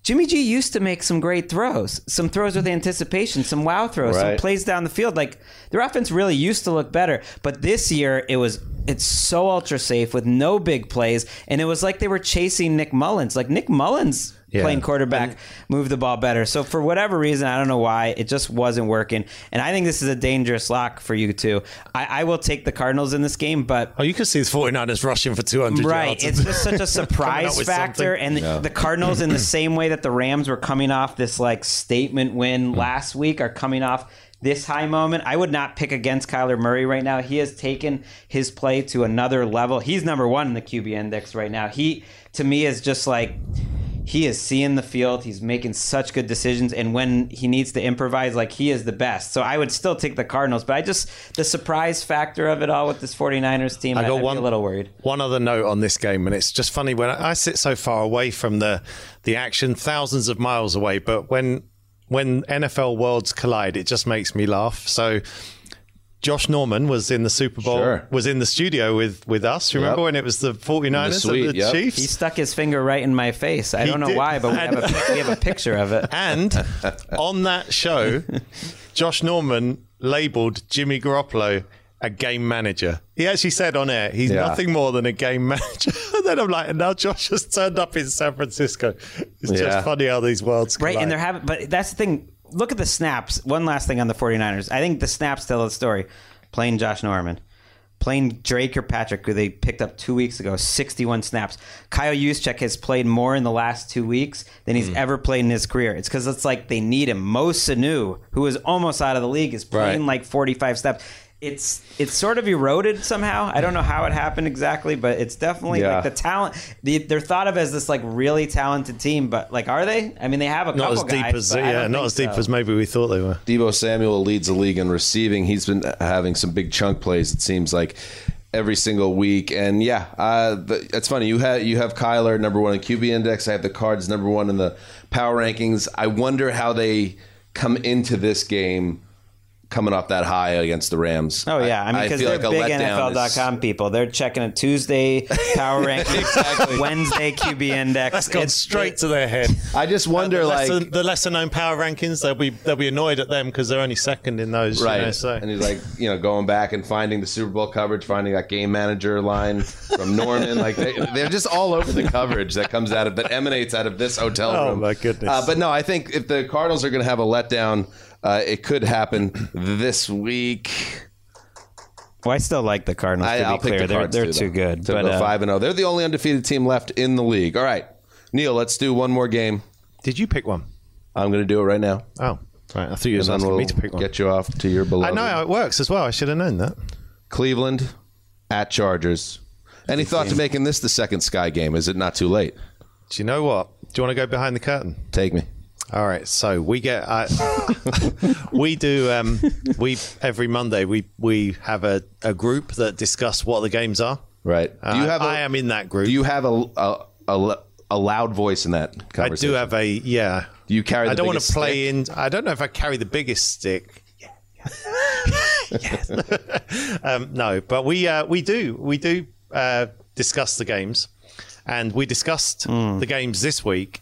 Jimmy G used to make some great throws, some throws with anticipation, some wow throws, some plays down the field. Like their offense really used to look better, but this year it was it's so ultra safe with no big plays, and it was like they were chasing Nick Mullens. Like Nick Mullens Yeah. playing quarterback move the ball better. So for whatever reason, I don't know why, it just wasn't working. And I think this is a dangerous lock for you too. I, I will take the Cardinals in this game, but Oh, you could see the 49ers rushing for 200 Right. yards. It's just such a surprise factor. something. And the, the Cardinals, in the same way that the Rams were coming off this like statement win hmm. last week, are coming off this high moment. I would not pick against Kyler Murray right now. He has taken his play to another level. He's number one in the QB index right now. He, to me, is just like. He is seeing the field. He's making such good decisions, and when he needs to improvise, like he is the best. So I would still take the Cardinals, but I just the surprise factor of it all with this 49ers team. I got I'd one a little worried. One other note on this game, and it's just funny when I sit so far away from the the action, thousands of miles away. But when when NFL worlds collide, it just makes me laugh. So. Josh Norman was in the Super Bowl, Sure. was in the studio with, with us. Remember Yep. when it was the 49ers suite, and the yep. Chiefs? He stuck his finger right in my face. I He don't know did. why, but we have, a, we have a picture of it. And on that show, Josh Norman labeled Jimmy Garoppolo a game manager. He actually said on air, he's Yeah. nothing more than a game manager. and then I'm like, and now Josh has turned up in San Francisco. It's Yeah. just funny how these worlds Right, and they're having, but that's the thing. Look at the snaps. One last thing on the 49ers. I think the snaps tell the story. Playing Josh Norman. Playing Dre Kirkpatrick, who they picked up two weeks ago, 61 snaps. Kyle Juszczyk has played more in the last two weeks than he's hmm. ever played in his career. It's because it's like they need him. Mo Sanu, who is almost out of the league, is playing Right. like 45 steps. It's it's sort of eroded somehow. I don't know how it happened exactly, but it's definitely Yeah. like the talent. The, they're thought of as this like really talented team, but like, are they? I mean, they have a not couple as deep guys, as yeah, don't as deep so. as maybe we thought they were. Deebo Samuel leads the league in receiving. He's been having some big chunk plays. It seems like every single week. And yeah, uh, the, it's funny. You have you have Kyler number one in QB index. I have the Cards number one in the power rankings. I wonder how they come into this game. Coming off that high against the Rams. Oh yeah, I mean because they're like big letdown is- NFL.com people. They're checking a Tuesday power rankings, Wednesday QB index. That's gone It's- straight to their head. I just wonder, the, like, lesser, the lesser known power rankings, they'll be they'll be annoyed at them because they're only second in those. you Right. know, so. And he's like, you know, going back and finding the Super Bowl coverage, finding that game manager line from Norman. like they, they're just all over the coverage that comes out of that emanates out of this hotel room. Oh, my goodness. Uh, but no, I think if the Cardinals are going to have a letdown, uh, it could happen this week. Well, I still like the Cardinals. I, to be I'll clear, pick the they're Cards they're too, too though, good. to But go uh, five and zero. They're the only undefeated team left in the league. All right, Neil, let's do one more game. Did you pick one? I'm going to do it right now, Oh, right. I thought you were and then asking we'll me to pick one. get you off to your beloved. I know how it works as well. I should have known that. Cleveland at Chargers. Any thought to making this the second Sky game? Is it not too late? Do you know what? Do you want to go behind the curtain? Take me. All right, so we get uh, we do um, we every Monday we we have a, a group that discuss what the games are. Right. Uh, do you have? A, I am in that group. Do you have a a, a, a loud voice in that I do have a yeah. Do you carry? The I don't want to play in. I don't know if I carry the biggest stick. Yeah, yeah. um, no, but we uh, we do we do uh, discuss the games, and we discussed Hmm. the games this week,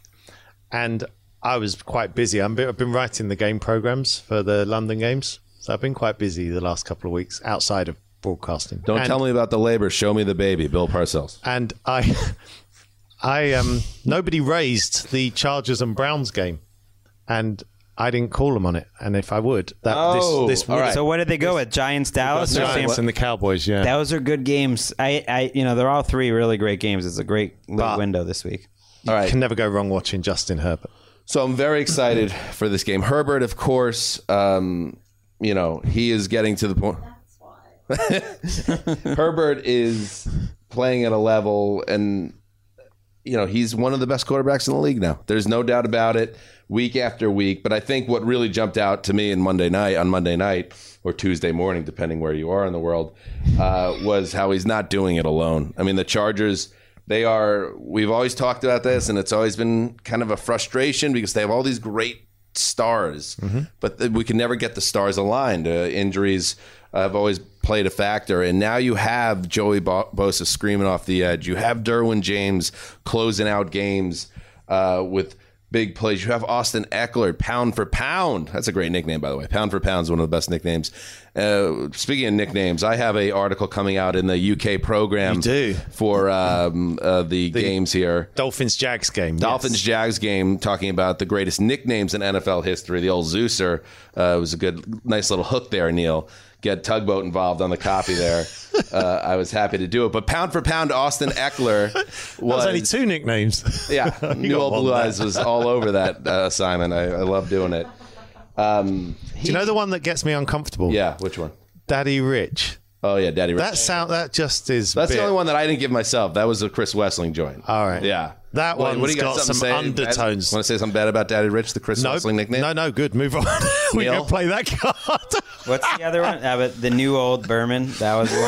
and I was quite busy. I'm, I've been writing the game programs for the London games, so I've been quite busy the last couple of weeks outside of broadcasting. Don't And- tell me about the labor. Show me the baby, Bill Parcells. and I, I um, nobody raised the Chargers and Browns game, and I didn't call them on it. And if I would, that Oh, this this would right. so what did they go with? Giants, Dallas, or Giants and the Cowboys. Yeah, Those are good games. I, I, you know, they're all three really great games. It's a great But- window this week. All right. can never go wrong watching Justin Herbert. So I'm very excited for this game. Herbert, of course, um, you know he is getting to the point. Herbert is playing at a level, and you know, he's one of the best quarterbacks in the league now. There's no doubt about it, week after week. But I think what really jumped out to me in Monday night, on Monday night or Tuesday morning, depending where you are in the world, uh, was how he's not doing it alone. I mean, the Chargers. They are. We've always talked about this, and it's always been kind of a frustration because they have all these great stars, but we can never get the stars aligned. Uh, injuries have always played a factor, and now you have Joey Bo- Bosa screaming off the edge. You have Derwin James closing out games uh, with big plays. You have Austin Ekeler, pound for pound. That's a great nickname, by the way. Pound for pound is one of the best nicknames. Uh, speaking of nicknames, I have a article coming out in the UK program You do? for um, uh, the, games here. Dolphins Jags game. yes. Dolphins Jags game talking about the greatest nicknames in NFL history. The old Zeuser uh, was a good, nice little hook there, Neil. Get Tugboat involved on the copy there. uh, I was happy to do it. But pound for pound, Austin Ekeler was. Was only two nicknames. Yeah, New Old Blue. Eyes was all over that uh, assignment. I, I love doing it. Um, Do you know the one that gets me uncomfortable? yeah, which one? Daddy Rich. Oh yeah, Daddy. Rich. That sound. That just is. That's the only one that I didn't give myself. That was a Chris Wesseling joint. All right. Yeah. That What- one's what do you got something some to say? undertones. Want to say something bad about Daddy Rich, the Chris No, Wessling nickname? no, no. Good. Move on. we Neil? can play that card. What's the other one? Uh, but the new old Berman. That was one.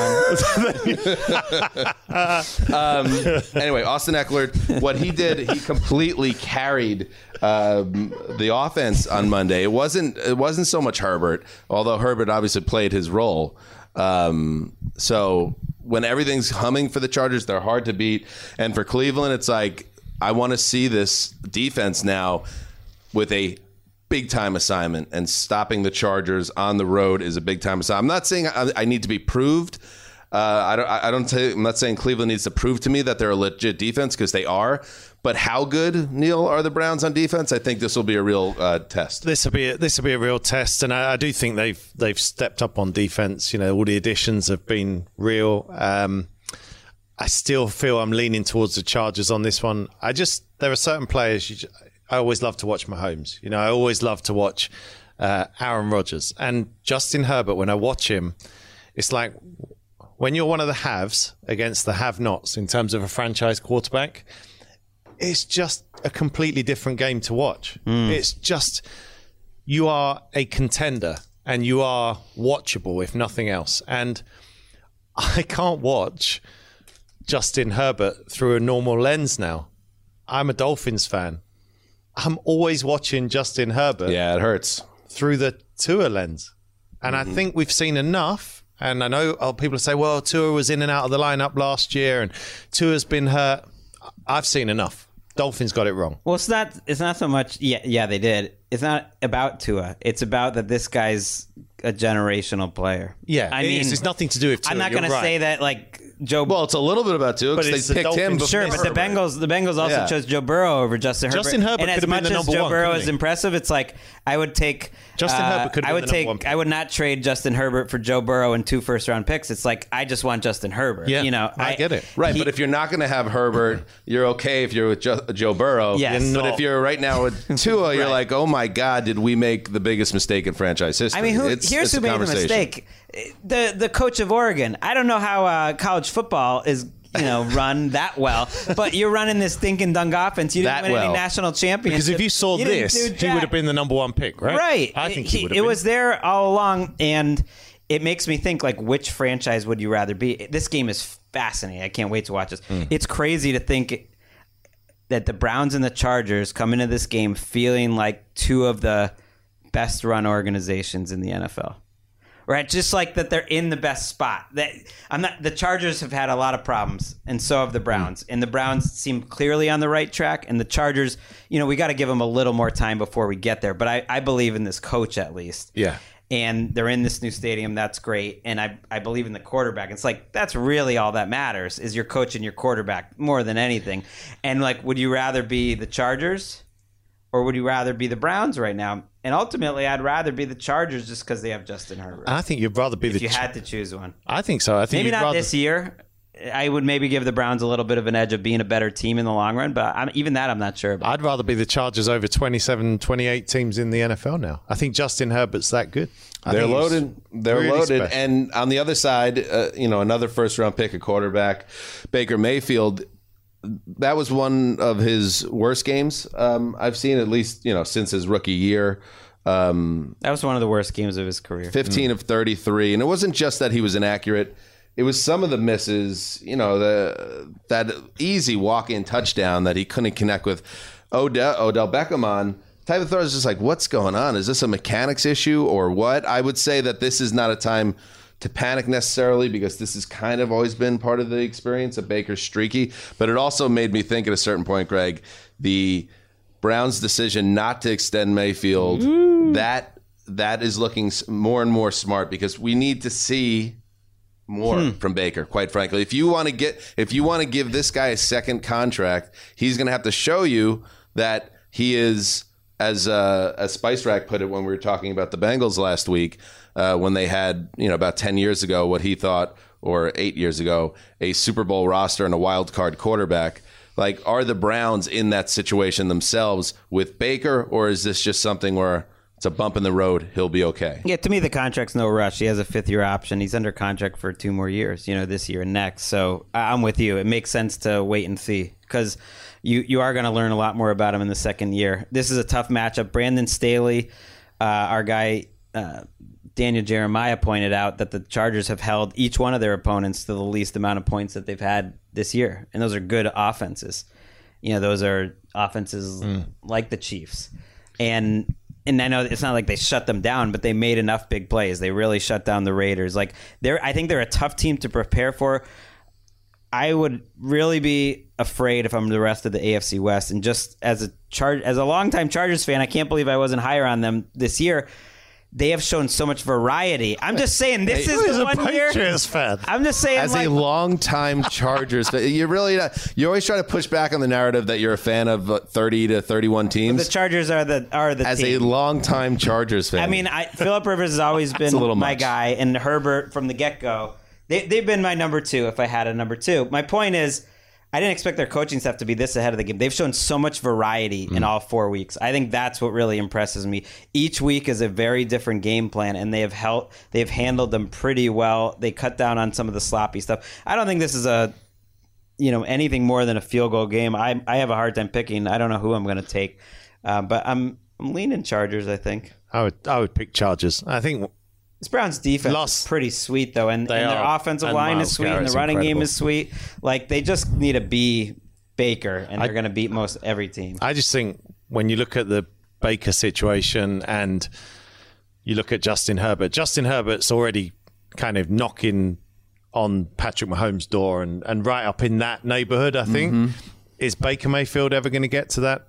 anyway, Austin Ekeler, what he did, he completely carried um, the offense on Monday. It wasn't it wasn't so much Herbert, although Herbert obviously played his role. Um, so when everything's humming for the Chargers, they're hard to beat, and for Cleveland, it's like I want to see this defense now with a big time assignment and stopping the Chargers on the road is a big time assignment. I'm not saying I, I need to be proved. Uh, I don't. I don't. Say, I'm not saying Cleveland needs to prove to me that they're a legit defense because they are. But how good, Neil, are the Browns on defense? I think this will be a real uh, test. this will be a, this will be a real test, and I, I do think they've they've stepped up on defense. You know, all the additions have been real. Um, I still feel I'm leaning towards the Chargers on this one. I just there are certain players you, I always love to watch Mahomes. You know, I always love to watch uh, Aaron Rodgers and Justin Herbert. When I watch him, it's like when you're one of the haves against the have-nots in terms of a franchise quarterback. It's just a completely different game to watch. Hmm. It's just you are a contender and you are watchable if nothing else. And I can't watch Justin Herbert through a normal lens now. I'm a Dolphins fan. I'm always watching Justin Herbert Yeah, it hurts. through the Tua lens. And I mm-hmm. think we've seen enough. And I know people say, well, Tua was in and out of the lineup last year and Tua's been hurt. I've seen enough. Dolphins got it wrong. Well, it's not. It's not so much. Yeah, yeah, they did. It's not about Tua. It's about that this guy's a generational player. Yeah, I mean, it's nothing to do with Tua. I'm not going to say that like Joe. Well, it's a little bit about too But because they picked him. Dolphins. before Sure, but the Bengals, the Bengals also Yeah. chose Joe Burrow over Justin Herbert. Justin Herbert and could as have been much the as number Joe one, Burrow is impressive, it's like I would take Justin uh, Herbert could have I been would the take. one pick. I would not trade Justin Herbert for Joe Burrow and two first round picks. It's like I just want Justin Herbert. Yeah, you know, I get it. Right, he- but if you're not going to have Herbert, you're okay if you're with jo- Joe Burrow. Yes. But not. if you're right now with Tua, you're Right. like, oh my God, did we make the biggest mistake in franchise history? I mean, who, It's- here's it's who made the conversation. mistake: the the coach of Oregon. I don't know how uh, college football is. You know, run that well, but you're running this thinking dunk offense. You didn't That win well. any national championships. Because if you saw didn't this, he would have been the number one pick, right? Right. I think he, would have It been. was there all along, and it makes me think like, which franchise would you rather be? This game is fascinating. I can't wait to watch this. Hmm. It's crazy to think that the Browns and the Chargers come into this game feeling like two of the best run organizations in the NFL. Right, just like that, they're in the best spot. That I'm not. The Chargers have had a lot of problems, and so have the hmm. Browns. And the Browns seem clearly on the right track. And the Chargers, you know, we got to give them a little more time before we get there. But I, I believe in this coach at least. Yeah. And they're in this new stadium. That's great. And I, I believe in the quarterback. It's like that's really all that matters is your coach and your quarterback more than anything. And like, would you rather be the Chargers? Or would you rather be the Browns right now? And ultimately, I'd rather be the Chargers just because they have Justin Herbert. I think you'd rather be if the. If you Ch- had to choose one, I think so. I think maybe you'd not rather, this year. I would maybe give the Browns a little bit of an edge of being a better team in the long run, but I'm, even that I'm not sure about. I'd rather be the Chargers over 27, 28 teams in the NFL now. I think Justin Herbert's that good. I They're loaded. They're really loaded. special. And on the other side, uh, you know, another first round pick, a quarterback, Baker Mayfield. That was one of his worst games um, I've seen, at least you know since his rookie year. Um, That was one of the worst games of his career. 15 of 33 and it wasn't just that he was inaccurate. It was some of the misses you know the that easy walk-in touchdown that he couldn't connect with odell, odell beckham on. Type of throw is just like what's going on? Is this a mechanics issue or what? I would say that this is not a time to panic necessarily because this has kind of always been part of the experience of baker's streaky but it also made me think at a certain point greg the Brown's decision not to extend Mayfield that that is looking more and more smart because we need to see more from Baker. Quite frankly, if you want to get if you want to give this guy a second contract, he's going to have to show you that he is as uh, as Spice Rack put it when we were talking about the Bengals last week uh, when they had you know about ten years ago what he thought or eight years ago a Super Bowl roster and a wild card quarterback. Like, are the Browns in that situation themselves with Baker, or is this just something where it's a bump in the road? He'll be okay. Yeah, to me, the contract's no rush. He has a fifth year option. He's under contract for two more years, you know, this year and next. So I'm with you. It makes sense to wait and see because you, you are going to learn a lot more about him in the second year. This is a tough matchup. Brandon Staley, uh, our guy, uh, Daniel Jeremiah pointed out that the Chargers have held each one of their opponents to the least amount of points that they've had this year. And those are good offenses. You know, those are offenses mm. like the Chiefs. And and I know it's not like they shut them down, but they made enough big plays. They really shut down the Raiders. Like they're I think they're a tough team to prepare for. I would really be afraid if I'm the rest of the AFC West. And just as a charge as a longtime Chargers fan, I can't believe I wasn't higher on them this year. They have shown so much variety. I'm just saying this is He's the a one year. Patriots fan. I'm just saying As like, a longtime Chargers fan, you really not, you always try to push back on the narrative that you're a fan of uh, 30 to 31 teams. the. Chargers are the are the As team. a longtime Chargers fan, I mean, I, Philip Rivers has always been my much. guy, and Herbert from the get go. They, they've been my number two if I had a number two. My point is, I didn't expect their coaching staff to be this ahead of the game. They've shown so much variety Mm. in all four weeks. I think that's what really impresses me. Each week is a very different game plan, and they have held, they've handled them pretty well. They cut down on some of the sloppy stuff. I don't think this is a you know anything more than a field goal game. I I have a hard time picking. I don't know who I'm going to take, uh, but I'm I'm leaning Chargers. I think. I would I would pick Chargers. I think This Browns defense Lost. is pretty sweet though, and, and their offensive And line Myles is sweet, and the running game is sweet. Like they just need to be Baker, and they're going to beat most every team. I just think when you look at the Baker situation and you look at Justin Herbert, Justin Herbert's already kind of knocking on Patrick Mahomes' door and, and right up in that neighborhood, I think. Mm-hmm. Is Baker Mayfield ever going to get to that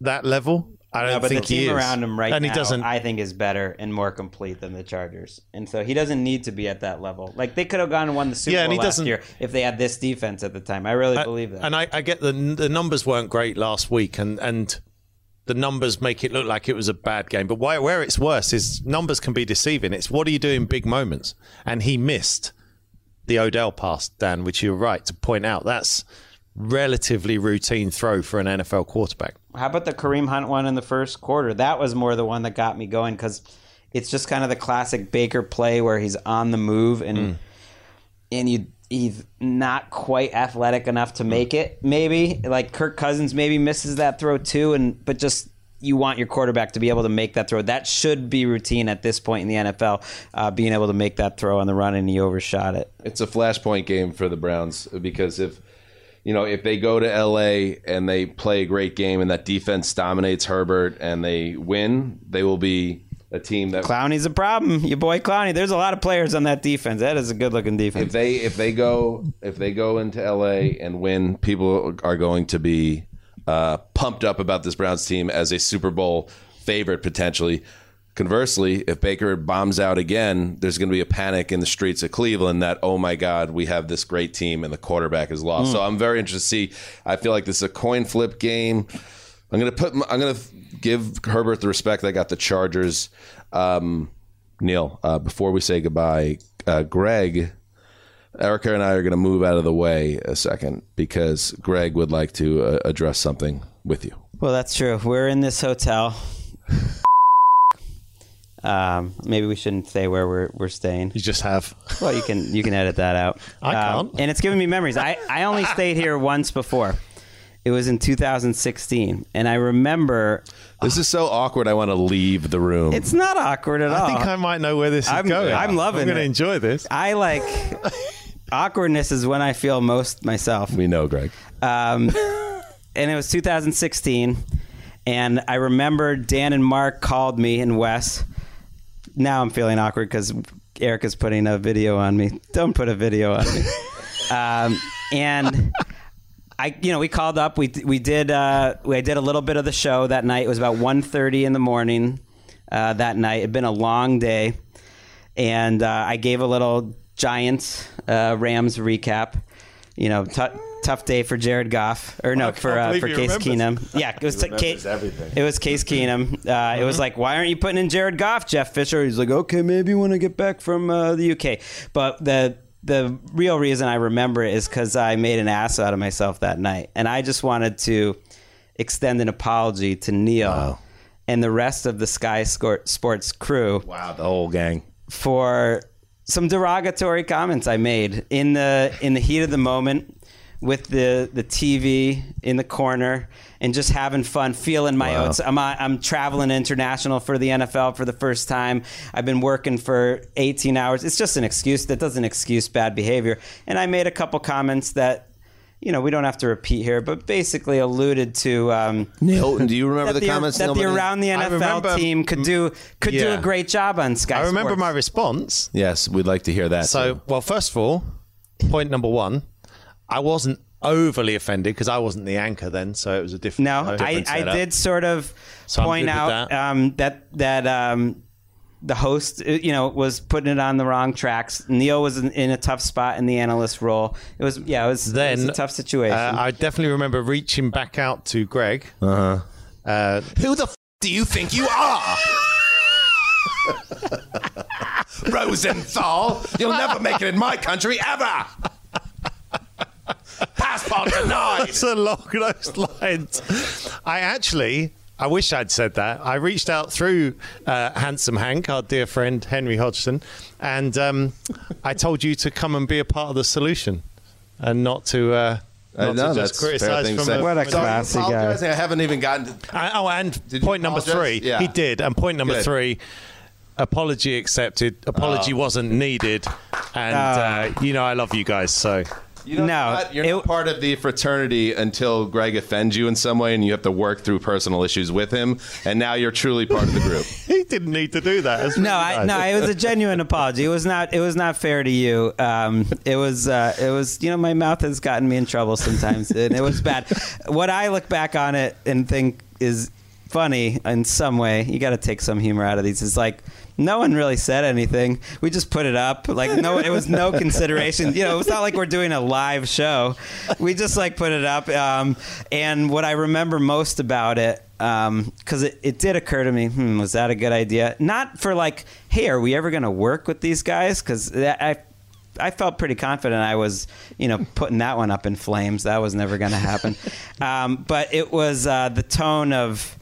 that level? I don't No, but the think he team is. around him right and now, he doesn't. I think, is better and more complete than the Chargers, and so he doesn't need to be at that level. Like they could have gone and won the Super Yeah, Bowl he last doesn't- year if they had this defense at the time. I really believe that. And I, I get the the numbers weren't great last week, and and the numbers make it look like it was a bad game. But why, where it's worse is numbers can be deceiving. It's what do you do in big moments? And he missed the Odell pass, Dan, which you're right to point out. That's relatively routine throw for an NFL quarterback. How about the Kareem Hunt one in the first quarter? That was more the one that got me going because it's just kind of the classic Baker play where he's on the move and and you he's not quite athletic enough to make it. Maybe like Kirk Cousins maybe misses that throw too, and but just. You want your quarterback to be able to make that throw. That should be routine at this point in the NFL, uh, being able to make that throw on the run, and he overshot it. it's a flashpoint game for the Browns because if you know if they go to LA and they play a great game and that defense dominates Herbert and they win, they will be a team that Clowney's a problem. Your boy Clowney. There's a lot of players on that defense. That is a good looking defense. if they if they go if they go into LA and win, people are going to be uh, pumped up about this Browns team as a Super Bowl favorite potentially. Conversely, if Baker bombs out again, there's going to be a panic in the streets of Cleveland that oh my God, we have this great team and the quarterback is lost. So I'm very interested to see. I feel like this is a coin flip game. I'm going to put. I'm going to give Herbert the respect that got the Chargers. Um, Neil, uh, before we say goodbye, uh, Gregg, Erica and I are going to move out of the way a second because Gregg would like to uh, address something with you. Well, that's true. We're in this hotel. Um, maybe we shouldn't say where we're we're staying. You just have. Well, you can you can edit that out. I Um, can't. and it's giving me memories. I I only stayed here once before. It was in 2016, and I remember This is so awkward. I want to leave the room. it's not awkward at all. I think I might know where this is I'm- going. I'm loving I'm going to it. enjoy this. I like awkwardness is when I feel most myself. we know, Gregg. Um, and it was 2016, and I remember Dan and Mark called me and Wes. Now I'm feeling awkward because Erica's putting a video on me. Don't put a video on me. um, and I, you know, we called up. We we did uh, we did a little bit of the show that night. It was about 1.30 in the morning uh, that night. It'd been a long day, and uh, I gave a little Giants uh, Rams recap. You know, t- tough day for Jared Goff, or no, I for uh, for Case remembers. Keenum. Yeah, it was t- Case, everything. it was Case Keenum. Uh, It was like, why aren't you putting in Jared Goff, Jeff Fisher? He's like, okay, maybe when I get back from uh, the UK. But the the real reason I remember it is because I made an ass out of myself that night, and I just wanted to extend an apology to Neil and the rest of the Sky Sports crew Wow, the whole gang. for some derogatory comments I made in the in the heat of the moment with the the TV in the corner and just having fun, feeling my Wow. oats. I'm I'm traveling international for the NFL for the first time. I've been working for 18 hours. It's just an excuse that doesn't excuse bad behavior. And I made a couple comments that. You know, we don't have to repeat here, but basically alluded to um, Neil, do you remember that the, comments? that the around the NFL remember- team could do could do a great job on Sky. I remember Sports. my response. Yes, we'd like to hear that. So, too. well, first of all, point number one, I wasn't overly offended because I wasn't the anchor then, so it was a different. No, a I, different I setup. did sort of So point out that. um, that that um, the host, uh, you know, was putting it on the wrong tracks. Neil was in, in a tough spot in the analyst role. It was yeah, it was, it was a tough situation. Uh, I definitely remember reaching back out to Gregg. Uh-huh. Uh, Who the f- do you think you are? Rosenthal, you'll never make it in my country ever. Passport denied. It's along those lines. I actually, I wish I'd said that. I reached out through uh, Handsome Hank, our dear friend Henry Hodgson, and um, I told you to come and be a part of the solution and not to. Uh, not no, to that's just a criticize from a, What a from So classy guy. I haven't even gotten to. Uh, oh, and Did point number three, Yeah. he did. And point number Good. three, apology accepted. Apology wasn't needed. And, uh, you know, I love you guys. So You know No, what? You're it- not part of the fraternity until Gregg offends you in some way, and you have to work through personal issues with him. And now you're truly part of the group. he didn't need to do that. It's no, really I, no, it was a genuine apology. It was not. It was not fair to you. Um, it was. Uh, it was. You know, my mouth has gotten me in trouble sometimes, and it was bad. What I look back on it and think is funny in some way. You got to take some humor out of these. It's like no one really said anything. We just put it up. Like no, it was no consideration. You know, it's not like we're doing a live show. We just like put it up. Um, and what I remember most about it, because it, it did occur to me, hmm, was that a good idea? Not for like, hey, are we ever going to work with these guys? Because I. I felt pretty confident I was, you know, putting that one up in flames. That was never going to happen. um, but it was uh, the tone of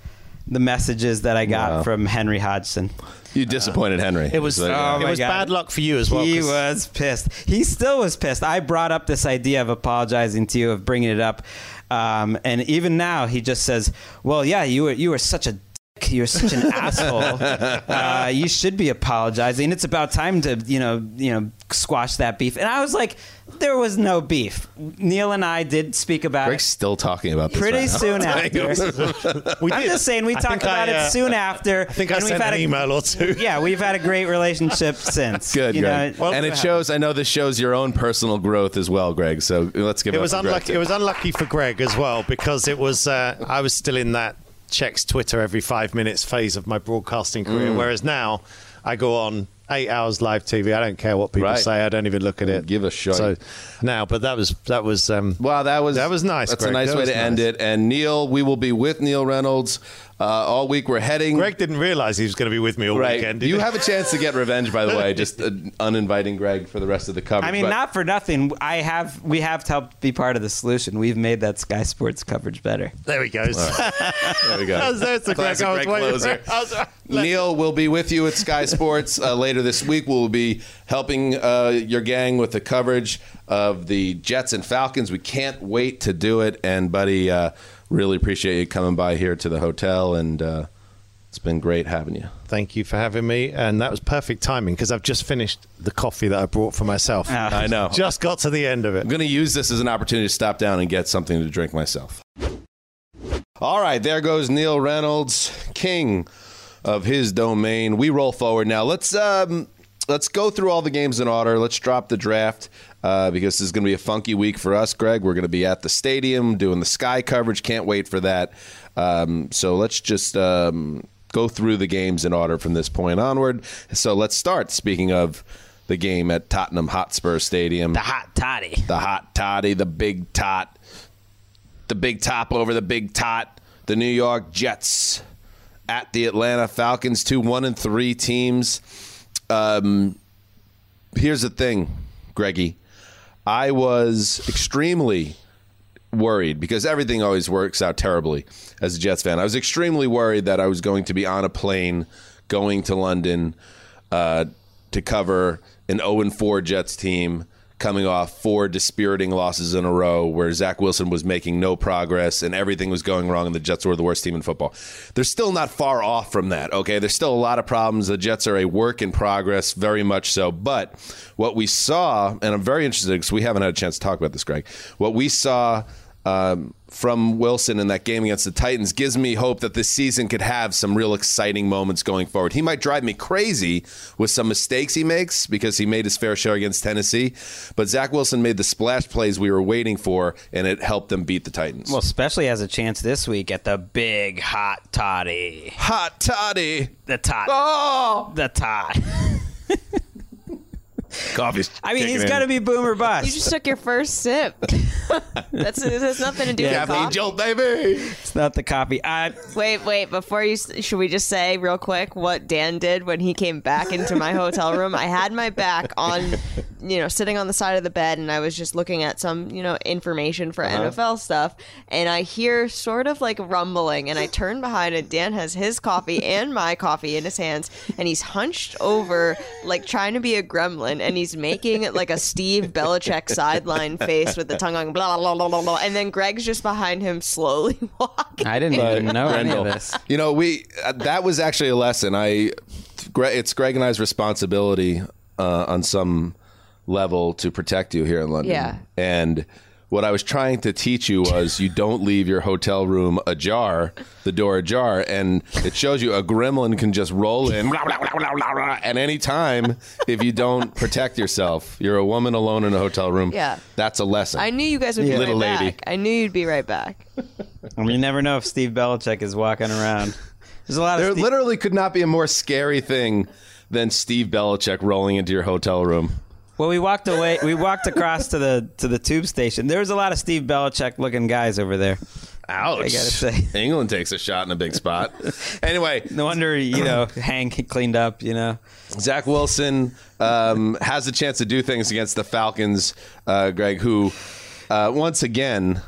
the messages that I got Wow. from Henry Hodgson. You disappointed Henry. It was, So, Oh it my was God. bad luck for you as well. He 'cause- was pissed. He still was pissed. I brought up this idea of apologizing to you, of bringing it up, um, and even now he just says, "Well, yeah, you were you were such a." dick. You're such an asshole. Uh, you should be apologizing. It's about time to, you know, you know, squash that beef. And I was like, there was no beef. Neil and I did speak about Gregg's it still talking about this. pretty right now. soon after. we I'm did. just saying we I talked think I, about uh, it soon after. I think I and we've sent had an a- email or two. Yeah, we've had a great relationship since. Good, you Gregg. know, and it shows. I know this shows your own personal growth as well, Gregg. So let's give It up was for Gregg, unlucky. It was unlucky for Gregg as well because it was. Uh, I was still in that checks Twitter every five minutes phase of my broadcasting career, Mm. whereas now I go on eight hours live TV. I don't care what people Right. say. I don't even look at it. Give a shit. So now, but that was that was. Um, Wow, that was That was nice, That's a nice That way to end it. And Neil, we will be with Neil Reynolds Uh, all week we're heading. Gregg didn't realize he was going to be with me all Right. weekend. did You he? have a chance to get revenge, by the way, just uh, uninviting Gregg for the rest of the coverage. I mean, but- not for nothing. I have we have to help be part of the solution. We've made that Sky Sports coverage better. There he goes. There we go. That's- that's the Gregg Classic I Gregg waiting closer. for. I was- Neil will be with you at Sky Sports uh, later this week. We'll be helping uh, your gang with the coverage of the Jets and Falcons. We can't wait to do it. And, buddy, uh, really appreciate you coming by here to the hotel. And uh, it's been great having you. Thank you for having me, and that was perfect timing because I've just finished the coffee that I brought for myself. Ah. I know. Just got to the end of it. I'm going to use this as an opportunity to stop down and get something to drink myself. All right, there goes Neil Reynolds, king of his domain. We roll forward now. Let's um, let's go through all the games in order. Let's drop the draft uh, because this is going to be a funky week for us, Gregg. We're going to be at the stadium doing the Sky coverage. Can't wait for that. Um, so let's just. Um, Go through the games in order from this point onward. So let's start. Speaking of the game at Tottenham Hotspur Stadium, The hot toddy. the hot toddy, the big tot, the big top over the big tot, the New York Jets at the Atlanta Falcons, two one and three teams. Um, here's the thing, Greggy. I was extremely worried because everything always works out terribly as a Jets fan. I was extremely worried that I was going to be on a plane going to London uh, to cover an 0 4 Jets team coming off four dispiriting losses in a row where Zach Wilson was making no progress and everything was going wrong and the Jets were the worst team in football. They're still not far off from that, okay? There's still a lot of problems. The Jets are a work in progress, very much so. But what we saw, and I'm very interested because we haven't had a chance to talk about this, Gregg, what we saw um, from Wilson in that game against the Titans gives me hope that this season could have some real exciting moments going forward. He might drive me crazy with some mistakes he makes because he made his fair share against Tennessee, but Zach Wilson made the splash plays we were waiting for, and it helped them beat the Titans. Well, especially has a chance this week at the big hot toddy. Hot toddy. The tot. Oh, The tot. coffee's. I mean, kicking he's got to be boomer bust. You just took your first sip. That's it has nothing to do Yeah, with coffee. jolt, baby. it's not the coffee. I, Wait, wait. Before you, should we just say real quick what Dan did when he came back into my hotel room? I had my back on, you know, sitting on the side of the bed, and I was just looking at some, you know, information for uh-huh. NFL stuff, and I hear sort of like rumbling, and I turn behind, and Dan has his coffee and my coffee in his hands, and he's hunched over, like trying to be a gremlin, and he's making it like a Steve Belichick sideline face with the tongue going blah blah blah blah blah, and then Gregg's just behind him slowly walking. I didn't even know any of this. You know, we uh, that was actually a lesson. I, Gre- it's Gregg and I's responsibility uh, on some level to protect you here in London. Yeah. And what I was trying to teach you was you don't leave your hotel room ajar, the door ajar, and it shows you a gremlin can just roll in at any time if you don't protect yourself. You're a woman alone in a hotel room. Yeah. That's a lesson. I knew you guys would be Little right lady. back. I knew you'd be right back. I mean, you never know if Steve Belichick is walking around. There's a lot There of Steve- literally could not be a more scary thing than Steve Belichick rolling into your hotel room. Well, we walked away. We walked across to the to the tube station. There was a lot of Steve Belichick looking guys over there. Ouch. I gotta say. England takes a shot in a big spot. anyway, No wonder you know Hank cleaned up. You know, Zach Wilson um, has a chance to do things against the Falcons, uh, Gregg, who uh, once again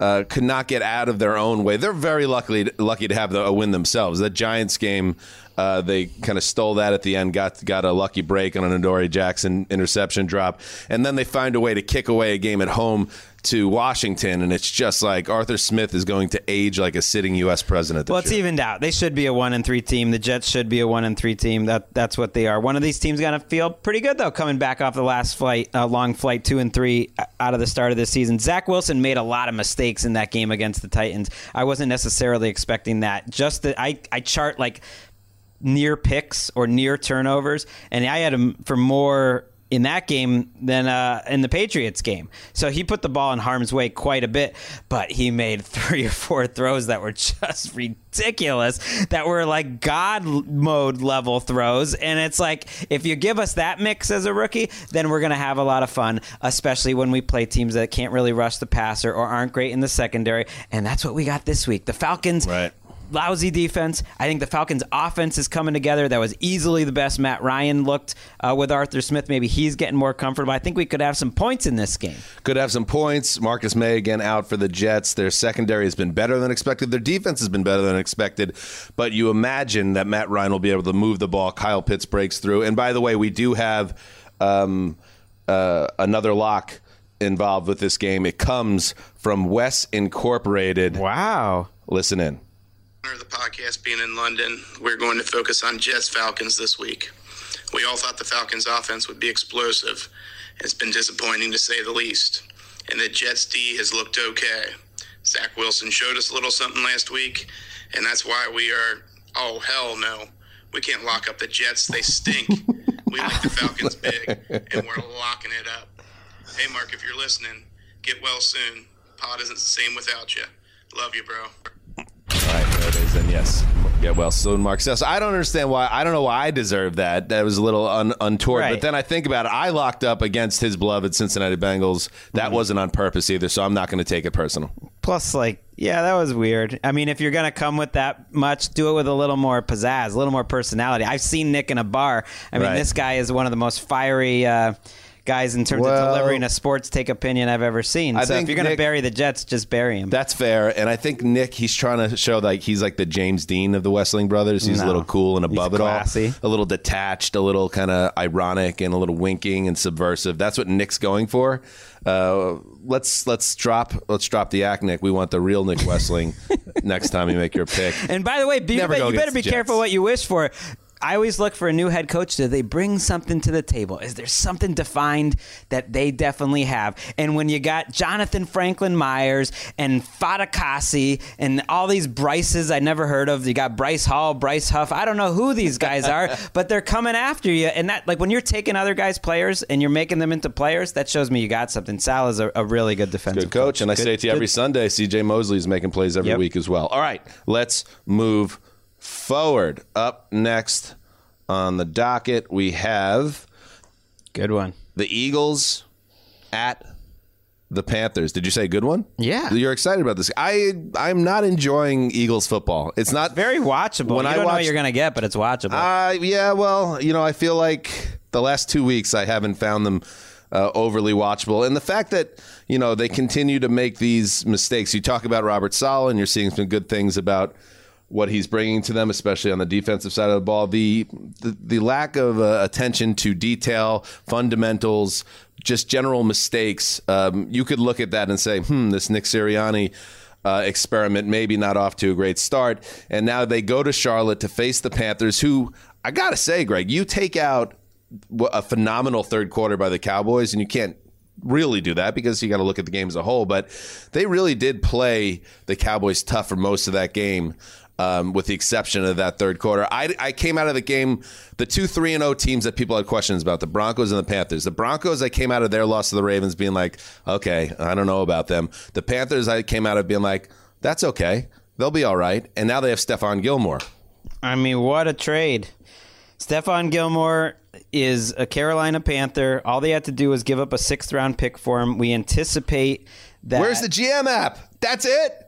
uh, could not get out of their own way. They're very lucky lucky to have the, a win themselves. The Giants game, uh, they kind of stole that at the end, got got a lucky break on an Adoree Jackson interception drop, and then they find a way to kick away a game at home to Washington, and it's just like Arthur Smith is going to age like a sitting U.S. president. well, it's year. evened out. They should be a one and three team. The Jets should be a one and three team. That that's what they are. One of these teams going to feel pretty good though, coming back off the last flight, uh, long flight, two and three uh, out of the start of this season. Zach Wilson made a lot of mistakes in that game against the Titans. I wasn't necessarily expecting that. Just that I I chart like near picks or near turnovers, and I had him for more in that game than uh, in the Patriots game. So he put the ball in harm's way quite a bit, but he made three or four throws that were just ridiculous, that were like God mode level throws. And it's like, if you give us that mix as a rookie, then we're going to have a lot of fun, especially when we play teams that can't really rush the passer or aren't great in the secondary. And that's what we got this week. The Falcons Right. Lousy defense. I think the Falcons' offense is coming together. That was easily the best Matt Ryan looked uh, with Arthur Smith. Maybe he's getting more comfortable. I think we could have some points in this game. Could have some points. Marcus Maye again out for the Jets. Their secondary has been better than expected. Their defense has been better than expected. But you imagine that Matt Ryan will be able to move the ball. Kyle Pitts breaks through. And by the way, we do have um, uh, another lock involved with this game. It comes from Wes Incorporated. Wow. Listen in. Of the podcast being in London, we're going to focus on Jets Falcons this week. We all thought the Falcons offense would be explosive. It's been disappointing to say the least. And the Jets D has looked okay. Zach Wilson showed us a little something last week, and that's why we are oh hell no. We can't lock up the Jets. They stink. we like the Falcons big, and we're locking it up. Hey Mark, if you're listening, get well soon. Pod isn't the same without you. Love you, bro. All right, there it is. And yes, yeah, well, so Mark says, I don't understand why. I don't know why I deserve that. That was a little un, untoward. Right. But then I think about it. I locked up against his beloved Cincinnati Bengals. That Mm-hmm. wasn't on purpose either, so I'm not going to take it personal. Plus, like, yeah, that was weird. I mean, if you're gonna come with that much, do it with a little more pizzazz, a little more personality. I've seen Nick in a bar. I mean, Right. this guy is one of the most fiery uh, guys in terms Well- of delivering a sports take opinion I've ever seen. I so if you're gonna bury the Jets, just bury him. That's fair. And I think Nick, he's trying to show like he's like the James Dean of the Wesseling brothers. He's a little cool and above it all. A little detached, a little kind of ironic and a little winking and subversive. That's what Nick's going for. Uh, let's let's drop let's drop the act, Nick. We want the real Nick Wesseling next time you make your pick. And by the way, be, you better be careful what you wish for. I always look for a new head coach. Do they bring something to the table? Is there something defined that they definitely have? And when you got Jonathan Franklin Myers and Fatukasi and all these Bryces I never heard of, you got Bryce Hall, Bryce Huff. I don't know who these guys are, but they're coming after you. And that, like, when you're taking other guys' players and you're making them into players, that shows me you got something. Sal is a, a really good defensive Good coach, and I say it to you good- every Sunday. CJ Mosley is making plays every Yep. week as well. All right, let's move forward. Up next on the docket, we have Good one. the Eagles at the Panthers. Did you say good one? Yeah. You're excited about this. I I'm not enjoying Eagles football. It's not Very watchable. When you I don't know what you're going to get, but it's watchable. Uh, yeah, well, you know, I feel like the last two weeks I haven't found them uh, overly watchable. And the fact that, you know, they continue to make these mistakes. You talk about Robert Saleh, and you're seeing some good things about what he's bringing to them, especially on the defensive side of the ball. The the, the lack of uh, attention to detail, fundamentals, just general mistakes. Um, you could look at that and say, hmm, this Nick Sirianni uh, experiment maybe not off to a great start. And now they go to Charlotte to face the Panthers, who I got to say, Gregg, you take out a phenomenal third quarter by the Cowboys, and you can't really do that because you got to look at the game as a whole. But they really did play the Cowboys tough for most of that game. Um, with the exception of that third quarter, I, I came out of the game the two three and zero teams that people had questions about the Broncos and the Panthers. The Broncos, I came out of their loss to the Ravens being like, okay, I don't know about them. The Panthers, I came out of being like, that's okay, they'll be all right. And now they have Stephon Gilmore. I mean, what a trade. Stephon Gilmore is a Carolina Panther. All they had to do was give up a sixth round pick for him. We anticipate that. Where's the GM app? That's it.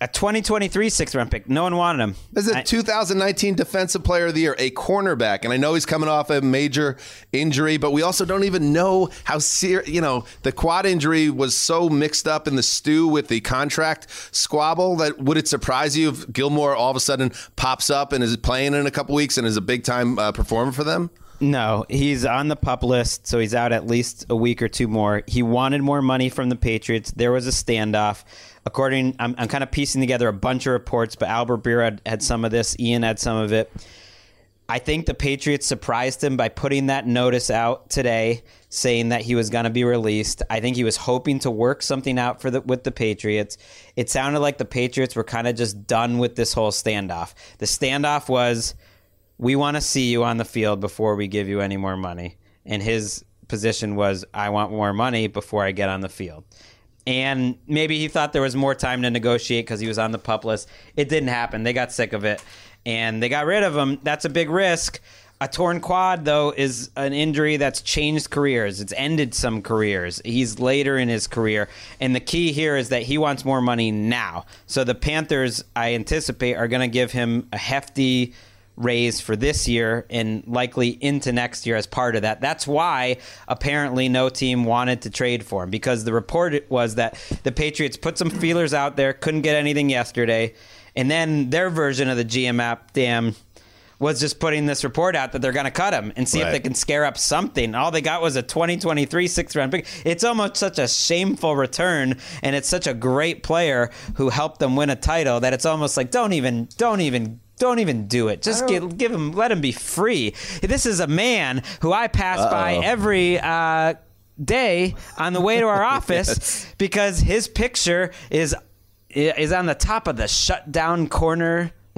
A 2023 sixth round pick? No one wanted him. This is a I- 2019 Defensive Player of the Year, a cornerback, and I know he's coming off a major injury, but we also don't even know how serious. You know, the quad injury was so mixed up in the stew with the contract squabble that would it surprise you if Gilmore all of a sudden pops up and is playing in a couple weeks and is a big time uh, performer for them? No, he's on the pup list, so he's out at least a week or two more. He wanted more money from the Patriots. There was a standoff. According, I'm, I'm kind of piecing together a bunch of reports, but Albert Breer had, had some of this. Ian had some of it. I think the Patriots surprised him by putting that notice out today, saying that he was going to be released. I think he was hoping to work something out for the with the Patriots. It sounded like the Patriots were kind of just done with this whole standoff. The standoff was, we want to see you on the field before we give you any more money, and his position was, I want more money before I get on the field. And maybe he thought there was more time to negotiate because he was on the pup list. It didn't happen. They got sick of it and they got rid of him. That's a big risk. A torn quad, though, is an injury that's changed careers. It's ended some careers. He's later in his career. And the key here is that he wants more money now. So the Panthers, I anticipate, are going to give him a hefty raise for this year and likely into next year as part of that. That's why apparently no team wanted to trade for him because the report was that the Patriots put some feelers out there, couldn't get anything yesterday, and then their version of the GM app, damn, was just putting this report out that they're going to cut him and see if they can scare up something. All they got was a 2023 sixth round pick. It's almost such a shameful return, and it's such a great player who helped them win a title that it's almost like don't even, don't even. Don't even do it. Just give, give him, let him be free. This is a man who I pass by every uh, day on the way to our office because his picture is is on the top of the shut down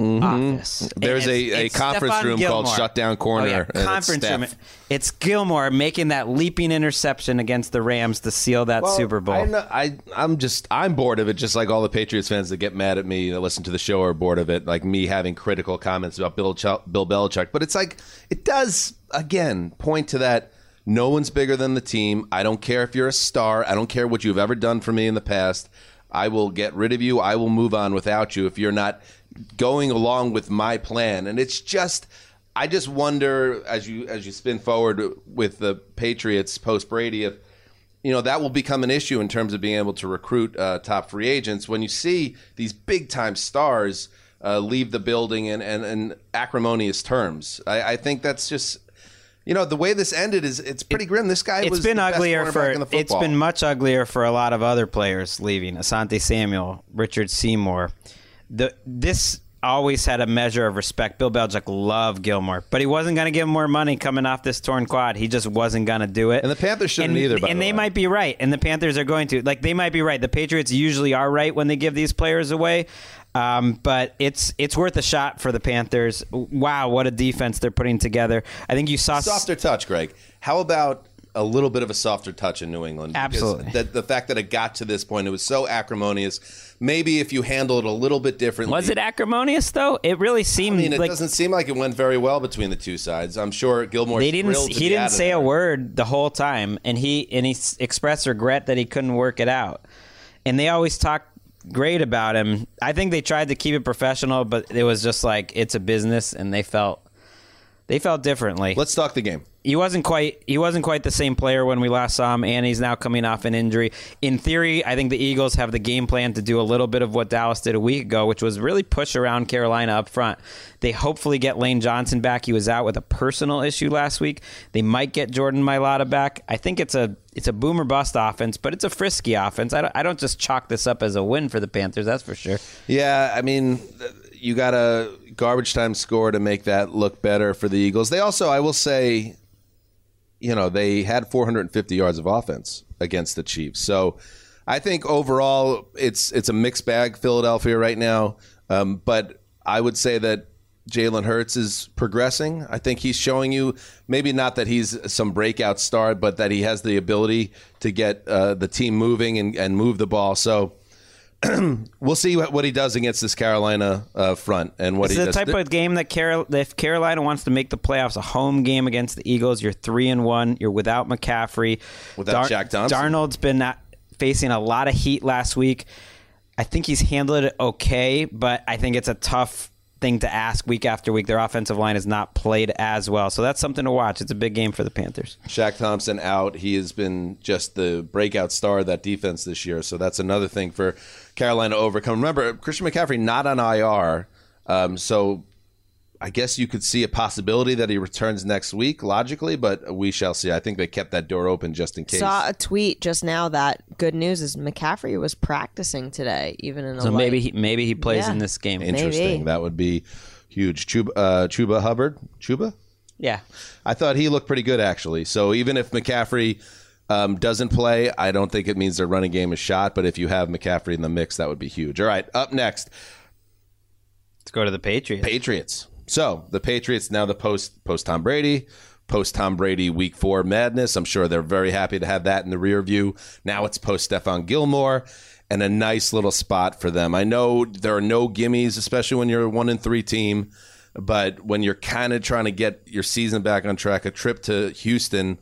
corner office. Mm-hmm. There's a- a conference Stephon room called Shutdown Corner, Oh, yeah. and it's conference room. It's Gilmore making that leaping interception against the Rams to seal that Well, Super Bowl. I, know- I I'm just I'm bored of it. Just like all the Patriots fans that get mad at me that listen to the show are bored of it. Like me having critical comments about Bill Ch- Bill Belichick. But it's like it does again point to that. No one's bigger than the team. I don't care if you're a star. I don't care what you've ever done for me in the past. I will get rid of you. I will move on without you if you're not going along with my plan. And it's just I just wonder as you as you spin forward with the Patriots post Brady if you know that will become an issue in terms of being able to recruit uh, top free agents when you see these big time stars uh, leave the building in, in, in acrimonious terms. I, I think that's just you know the way this ended is it's pretty grim. This guy it's was been uglier for it's been much uglier for a lot of other players leaving. Asante Samuel, Richard Seymour. The this always had a measure of respect. Bill Belichick loved Gilmore, but he wasn't going to give him more money coming off this torn quad. He just wasn't going to do it. And the Panthers shouldn't and, either, by and the they way. might be right, and the Panthers are going to. Like they might be right. The Patriots usually are right when they give these players away. Um, but it's it's worth a shot for the Panthers. Wow, what a defense they're putting together! I think you saw softer touch, Gregg. How about a little bit of a softer touch in New England? Absolutely. The, the fact that it got to this point, it was so acrimonious. Maybe if you handle it a little bit differently. Was it acrimonious though? It really seemed I mean, it like doesn't seem like it went very well between the two sides. I'm sure Gilmore. they didn't. He didn't say a word the whole time, and he and he expressed regret that he couldn't work it out. And they always talk great about him. I think they tried to keep it professional, but it was just like it's a business, and they felt they felt differently. Let's talk the game. he wasn't quite he wasn't quite the same player when we last saw him, and he's now coming off an injury. In theory, I think the Eagles have the game plan to do a little bit of what Dallas did a week ago, which was really push around Carolina up front. They hopefully get Lane Johnson back. He was out with a personal issue last week. They might get Jordan Mailata back. I think it's a it's a boomer bust offense, but it's a frisky offense. I don't, I don't just chalk this up as a win for the Panthers. That's for sure. Yeah, I mean, you got a garbage time score to make that look better for the Eagles. They also, I will say, you know, they had 450 yards of offense against the Chiefs. So I think overall, it's it's a mixed bag, Philadelphia right now. Um, but I would say that Jalen Hurts is progressing. I think he's showing you maybe not that he's some breakout star, but that he has the ability to get uh, the team moving and, and move the ball. So we'll see what, what he does against this Carolina uh, front and what he is the does. type of game that Carol, if Carolina wants to make the playoffs, a home game against the Eagles, you're three and one. You're without McCaffrey, Without Shaq Thompson. Darnold's been facing a lot of heat last week. I think he's handled it okay, but I think it's a tough thing to ask week after week. Their offensive line has not played as well, so that's something to watch. It's a big game for the Panthers. Shaq Thompson out. He has been just the breakout star of that defense this year. So that's another thing for Carolina to overcome. Remember, Christian McCaffrey not on IR. Um, so I guess you could see a possibility that he returns next week, logically, but we shall see. I think they kept that door open just in case. Saw a tweet just now that good news is McCaffrey was practicing today, even in a So light. maybe he, maybe he plays Yeah. in this game. Interesting. Maybe. That would be huge. Chuba, uh, Chuba Hubbard. Chuba? Yeah, I thought he looked pretty good actually. So even if McCaffrey um, doesn't play, I don't think it means their running game is shot. But if you have McCaffrey in the mix, that would be huge. All right, up next, let's go to the Patriots. Patriots. So the Patriots now the post post Tom Brady. Post Tom Brady week four madness. I'm sure they're very happy to have that in the rear view. Now it's post Stephon Gilmore and a nice little spot for them. I know there are no gimmies, especially when you're a one and three team. But when you're kind of trying to get your season back on track, a trip to Houston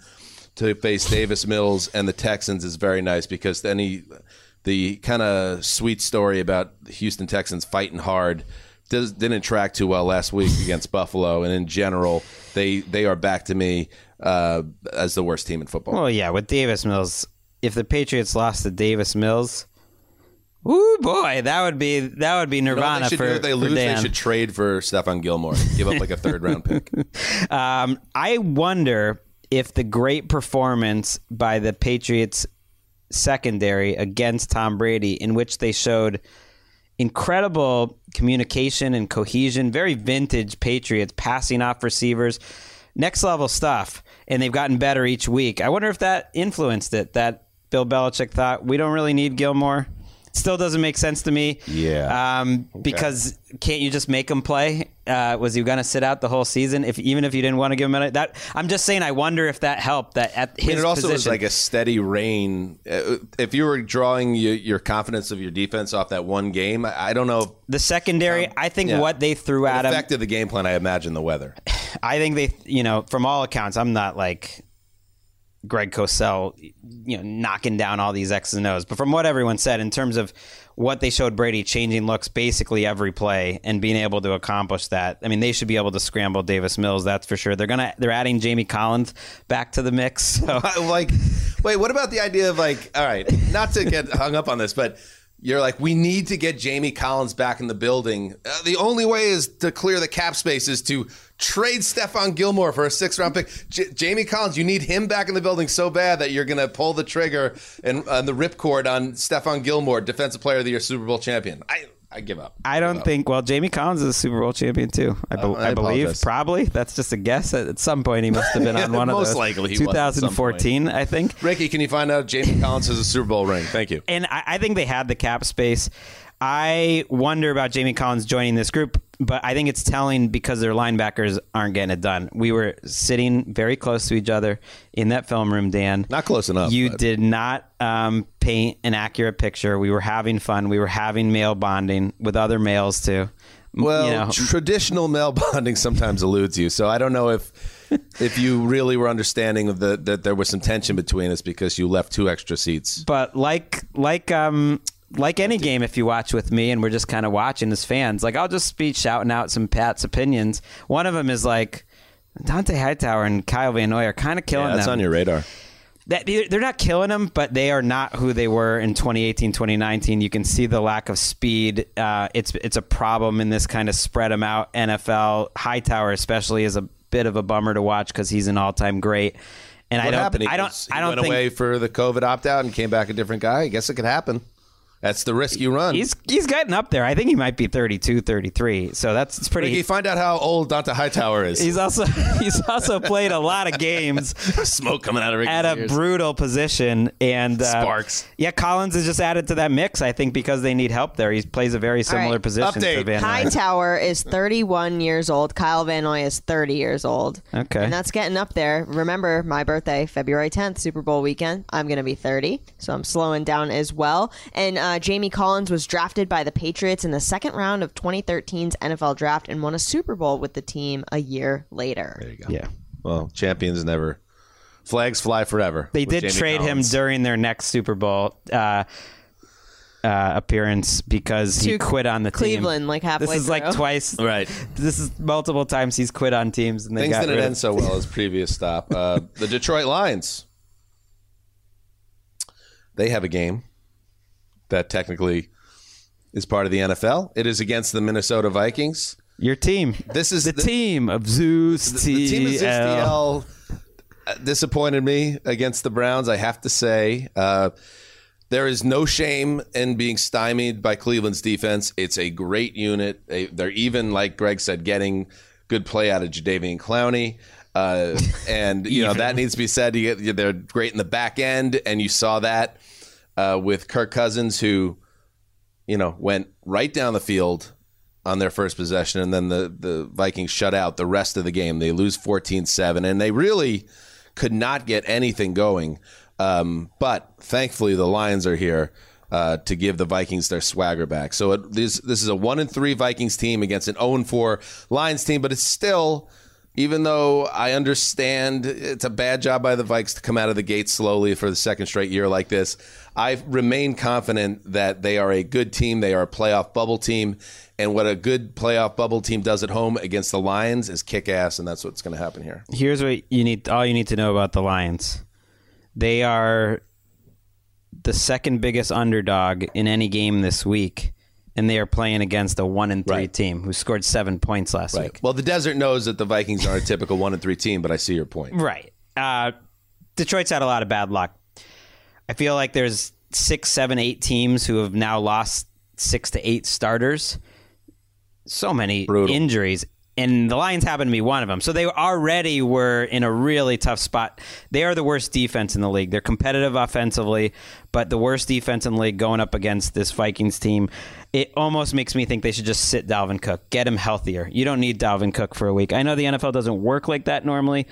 to face Davis Mills and the Texans is very nice because then he, the kind of sweet story about the Houston Texans fighting hard does, didn't track too well last week against Buffalo, and in general, they they are back to me uh, as the worst team in football. Well, yeah, with Davis Mills, if the Patriots lost to Davis Mills, woo boy, that would be that would be You know Nirvana they should for, if they lose, they should trade for Stephon Gilmore, give up like a third round pick. Um, I wonder if the great performance by the Patriots secondary against Tom Brady, in which they showed incredible communication and cohesion, very vintage Patriots passing off receivers, next level stuff, and they've gotten better each week. I wonder if that influenced it. That Bill Belichick thought we don't really need Gilmore. Still doesn't make sense to me. Yeah. Um, because can't you just make him play? Uh, was he going to sit out the whole season? If even if you didn't want to give him a, that, I'm just saying. I wonder if that helped. That at his I mean, it also position, was like a steady rain. Uh, If you were drawing your, your confidence of your defense off that one game, I I don't know. the secondary. I think yeah. what they threw It at him. affected the game plan. I imagine the weather. I think they, you know, from all accounts, I'm not like Greg Cosell, you know, knocking down all these X's and O's. But from what everyone said, in terms of what they showed Brady changing looks basically every play and being able to accomplish that, I mean, they should be able to scramble Davis Mills. That's for sure. They're gonna they're adding Jamie Collins back to the mix. So like, wait, what about the idea of like, all right, not to get hung up on this, but you're like, we need to get Jamie Collins back in the building. Uh, the only way is to clear the cap space is to trade Stephon Gilmore for a six round pick. J- Jamie Collins, you need him back in the building so bad that you're going to pull the trigger and uh, the ripcord on Stephon Gilmore, Defensive Player of the Year, Super Bowl champion. I, I give up. I don't think. Well, Jamie Collins is a Super Bowl champion too. I, be- Uh, I I believe probably. That's just a guess. At, at some point, he must have been on one of Most those. likely he was at some point. 2014, I think. Ricky, can you find out Jamie Collins has a Super Bowl ring? Thank you. and I, I think they had the cap space. I wonder about Jamie Collins joining this group, but I think it's telling because their linebackers aren't getting it done. We were sitting very close to each other in that film room, Dan. Not close enough, You but- did not um, paint an accurate picture. We were having fun. We were having male bonding with other males too. Well, you know, traditional male bonding sometimes eludes you, so I don't know if if you really were understanding of the that there was some tension between us because you left two extra seats. but like like um like any game if you watch with me and we're just kind of watching as fans like i'll just be shouting out some pat's opinions one of them is like Dont'a Hightower and Kyle Van Noy are kind of killing Yeah, that's them. on your radar. That, they're not killing them, but they are not who they were in 2018, 2019. You can see the lack of speed. Uh, it's it's a problem in this kind of spread them out NFL. Hightower especially is a bit of a bummer to watch because he's an all time great. And What I don't, happened? He I don't, I don't went think away for the COVID opt out and came back a different guy. I guess it could happen. That's the risk you run. He's he's getting up there. I think he might be 32, 33. So that's it's pretty. Ricky, find out how old Dont'a Hightower is. He's also he's also played a lot of games smoke coming out of Ricky's at a ears. brutal position and uh, Sparks. Yeah, Collins is just added to that mix. I think because they need help there. He plays a very similar right. position to Update. Van Hightower is 31 years old. Kyle Van Noy is 30 years old. Okay. And that's getting up there. Remember, my birthday, February 10th, Super Bowl weekend. I'm going to be 30, so I'm slowing down as well. And uh, Jamie Collins was drafted by the Patriots in the second round of 2013's NFL draft and won a Super Bowl with the team a year later. There you go. Yeah. Well, champions never. Flags fly forever. They did Jamie trade Collins. him during their next Super Bowl uh, uh, appearance because he To quit on the team. Cleveland, team. like, halfway This is like twice. Right. This is multiple times he's quit on teams and they Things got didn't rid end of. so well as previous stop. Uh, the Detroit Lions. They have a game that technically is part of the NFL. It is against the Minnesota Vikings. Your team. This is the, team of Zeus The team of. ZSTL uh, disappointed me against the Browns. I have to say, uh, there is no shame in being stymied by Cleveland's defense. It's a great unit. They, they're even, like Greg said, getting good play out of Jadeveon Clowney. Uh, and you know that needs to be said. You get, they're great in the back end, and you saw that uh, with Kirk Cousins, who you know went right down the field on their first possession, and then the, the Vikings shut out the rest of the game. They lose 14 7, and they really could not get anything going. Um, but thankfully, the Lions are here. uh, to give the Vikings their swagger back. So it, this this is a one and three Vikings team against an zero and four Lions team, but it's still. Even though I understand it's a bad job by the Vikes to come out of the gate slowly for the second straight year like this, I remain confident that they are a good team. They are a playoff bubble team. And what a good playoff bubble team does at home against the Lions is kick ass, and that's what's going to happen here. Here's what you need. All you need to know about the Lions. They are the second biggest underdog in any game this week, and they are playing against a one and three Right. team who scored seven points last week. Well, the desert knows that the Vikings are a typical one and three team, but I see your point. Right. Uh, Detroit's had a lot of bad luck. I feel like there's six, seven, eight teams who have now lost six to eight starters. So many Brutal. injuries. And the Lions happen to be one of them. So they already were in a really tough spot. They are the worst defense in the league. They're competitive offensively, but the worst defense in the league going up against this Vikings team. It almost makes me think they should just sit Dalvin Cook, get him healthier. You don't need Dalvin Cook for a week. I know the NFL doesn't work like that normally,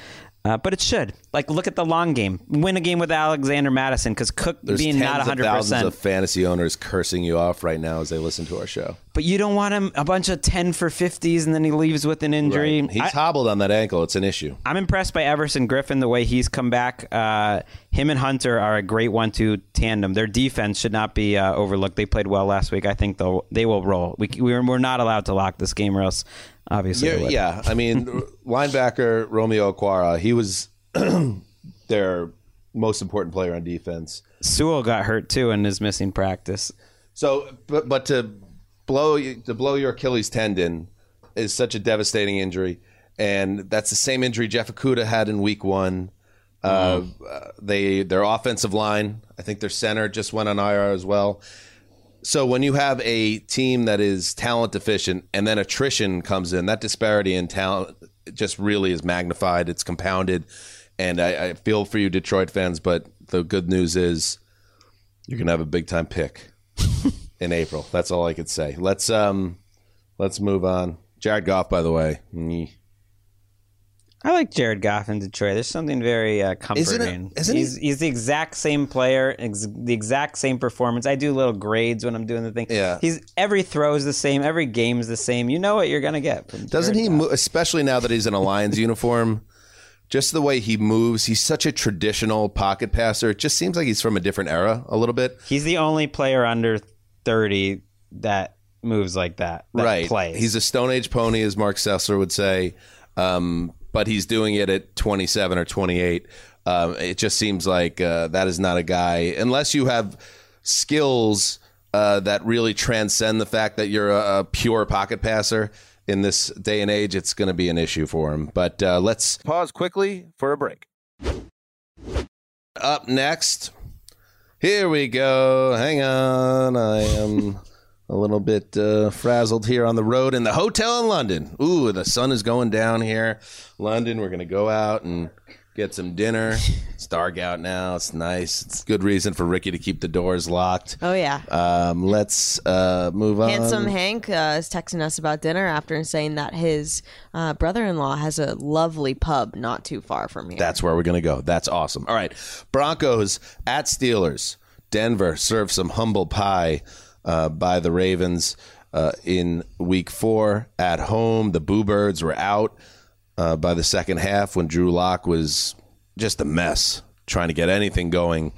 uh, but it should. Like, look at the long game. Win a game with Alexander Mattison because Cook There's being not of 100%. thousands of fantasy owners cursing you off right now as they listen to our show. but you don't want him a bunch of 10 for 50s and then he leaves with an injury. He's I- hobbled on that ankle. It's an issue. I'm impressed by Everson Griffen the way he's come back. Uh, him and Hunter are a great one-two tandem. Their defense should not be uh, overlooked. They played well last week. I think they'll they will roll. We we're, we're not allowed to lock this game, or else obviously Yeah, yeah. I mean, linebacker Romeo Okwara, he was their most important player on defense. Sewell got hurt too and is missing practice. So, but but to blow to blow your Achilles tendon is such a devastating injury, and that's the same injury Jeff Okudah had in Week One. Uh, uh, they their offensive line, I think their center just went on IR as well. So when you have a team that is talent deficient and then attrition comes in, that disparity in talent just really is magnified. It's compounded, and I, I feel for you, Detroit fans. But the good news is you're gonna have a big time pick in April. That's all I could say. Let's um, let's move on. Jared Goff, by the way, Nyeh. I like Jared Goff in Detroit. There's something very uh, comforting. isn't he- he's, he's the exact same player, ex- the exact same performance. I do little grades when I'm doing the thing. Yeah. He's every throw is the same, every game's the same. You know what you're gonna get. From doesn't Jared he? Mo- especially now that he's in a Lions uniform, just the way he moves. He's such a traditional pocket passer. It just seems like he's from a different era a little bit. He's the only player under 30 that moves like that. that right. Plays. He's a Stone Age pony, as Marc Sessler would say, um, but he's doing it at 27 or 28. Um, it just seems like uh, that is not a guy, unless you have skills uh, that really transcend the fact that you're a, a pure pocket passer. In this day and age, it's going to be an issue for him. But uh, let's pause quickly for a break. Up next, here we go. Hang on. I am a little bit uh, frazzled here on the road in the hotel in London. Ooh, the sun is going down here. London, we're going to go out and get some dinner. It's dark out now. It's nice. It's a good reason for Ricky to keep the doors locked. Oh yeah. Um, let's uh, move on. Handsome Hank uh, is texting us about dinner after and saying that his uh, brother-in-law has a lovely pub not too far from here. That's where we're going to go. That's awesome. All right. Broncos at Steelers. Denver serve some humble pie uh, by the Ravens uh, in week four at home. The Boo Birds were out uh, by the second half when Drew Lock was just a mess trying to get anything going.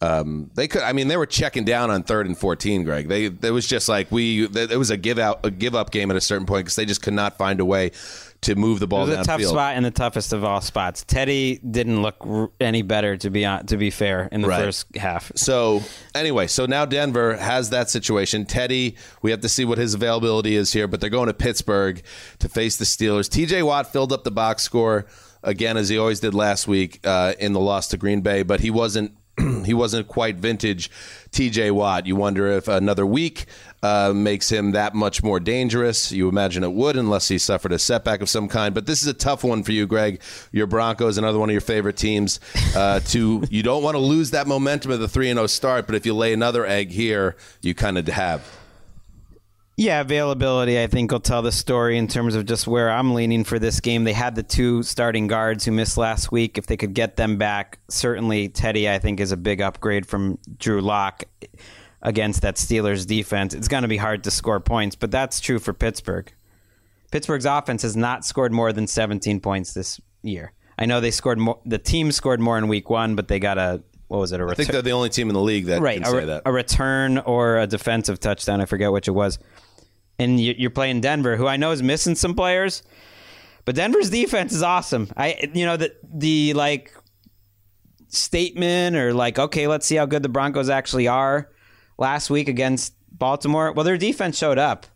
Um, they could. I mean, they were checking down on third and fourteen. Gregg, they it was just like we. It was a give out, a give up game at a certain point because they just could not find a way to move the ball It was a tough spot and the toughest of all spots. Teddy didn't look r- any better to be on, to be fair in the Right. first half. So anyway, so now Denver has that situation. Teddy, we have to see what his availability is here, but they're going to Pittsburgh to face the Steelers. TJ Watt filled up the box score again as he always did last week uh, in the loss to Green Bay, but he wasn't he wasn't quite vintage TJ Watt. You wonder if another week uh, makes him that much more dangerous. You imagine it would, unless he suffered a setback of some kind. But this is a tough one for you, Gregg. Your Broncos, another one of your favorite teams. Uh, to you don't want to lose that momentum of the three and zero start, but if you lay another egg here, you kind of have. Yeah, availability, I think, will tell the story in terms of just where I'm leaning for this game. They had the two starting guards who missed last week. If they could get them back, certainly Teddy, I think, is a big upgrade from Drew Lock. Against that Steelers defense, it's going to be hard to score points. But that's true for Pittsburgh. Pittsburgh's offense has not scored more than 17 points this year. I know they scored more. The team scored more in Week One, but they got a what was it? A I think they're the only team in the league that right? can A, that. a return or a defensive touchdown. I forget which it was. And you- you're playing Denver, who I know is missing some players, but Denver's defense is awesome. I you know the the like statement or like okay, let's see how good the Broncos actually are last week against Baltimore. Well, their defense showed up.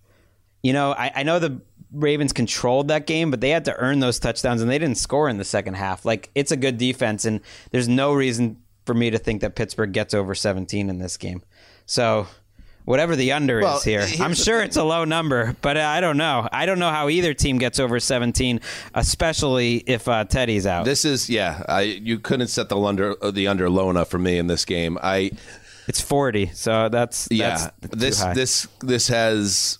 You know, I, I know the Ravens controlled that game, but they had to earn those touchdowns and they didn't score in the second half. Like it's a good defense, and there's no reason for me to think that Pittsburgh gets over 17 in this game. So whatever the under Well, is here, I'm sure it's a low number, but I don't know. I don't know how either team gets over 17, especially if uh, Teddy's out. This is yeah. I you couldn't set the under the under low enough for me in this game. I it's 40, so that's yeah. that's this this this has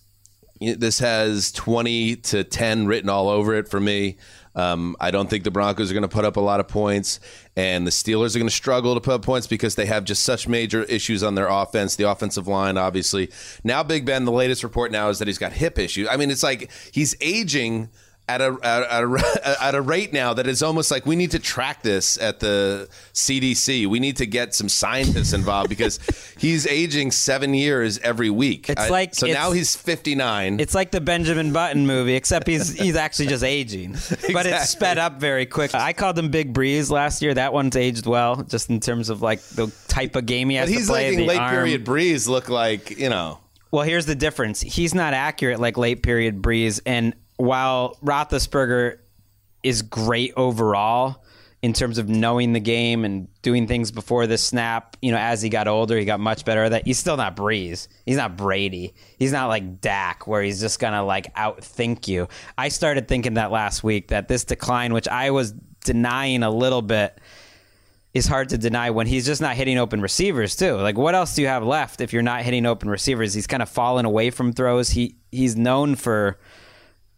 this has twenty to ten written all over it for me. Um, I don't think the Broncos are going to put up a lot of points, and the Steelers are going to struggle to put up points because they have just such major issues on their offense. The offensive line, obviously. Now, Big Ben, the latest report now is that he's got hip issues. I mean, it's like he's aging at a at a, at a rate now that is almost like we need to track this at the CDC. We need to get some scientists involved because he's aging seven years every week. It's I- like- so it's- now he's fifty nine. It's like the Benjamin Button movie, except he's he's actually just aging, but it's sped up very quick. I called him Big Brees last year. That one's aged well, just in terms of like the type of game he has But to he's play. making the late arm. period Brees look like you know. Well, here's the difference. He's not accurate like late period Brees, and while Roethlisberger is great overall in terms of knowing the game and doing things before the snap, you know, as he got older, he got much better at that. He's still not Brees. He's not Brady. He's not like Dak, where he's just gonna like outthink you. I started thinking that last week that this decline, which I was denying a little bit is hard to deny when he's just not hitting open receivers too. Like what else do you have left if you're not hitting open receivers? He's kind of fallen away from throws. He he's known for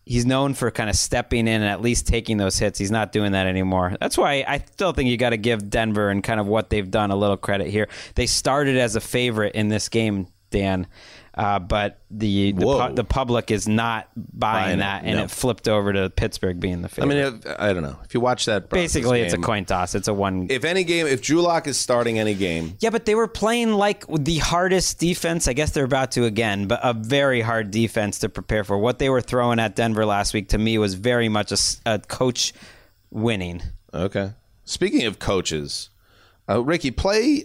he's known for kind of stepping in and at least taking those hits. He's not doing that anymore. That's why I still think you got to give Denver and kind of what they've done a little credit here. They started as a favorite in this game, Dan. Uh, but the the, pu- the public is not buying, Buying it, that, and no. it flipped over to Pittsburgh being the favorite. I mean, if- I don't know. If you watch that, Broncos Basically, it's a coin toss. It's a one. If any game, if Drew Lock is starting any game, Yeah, but they were playing like the hardest defense. I guess they're about to again, but a very hard defense to prepare for. What they were throwing at Denver last week to me was very much a coach winning. Okay. Speaking of coaches, uh, Ricky, play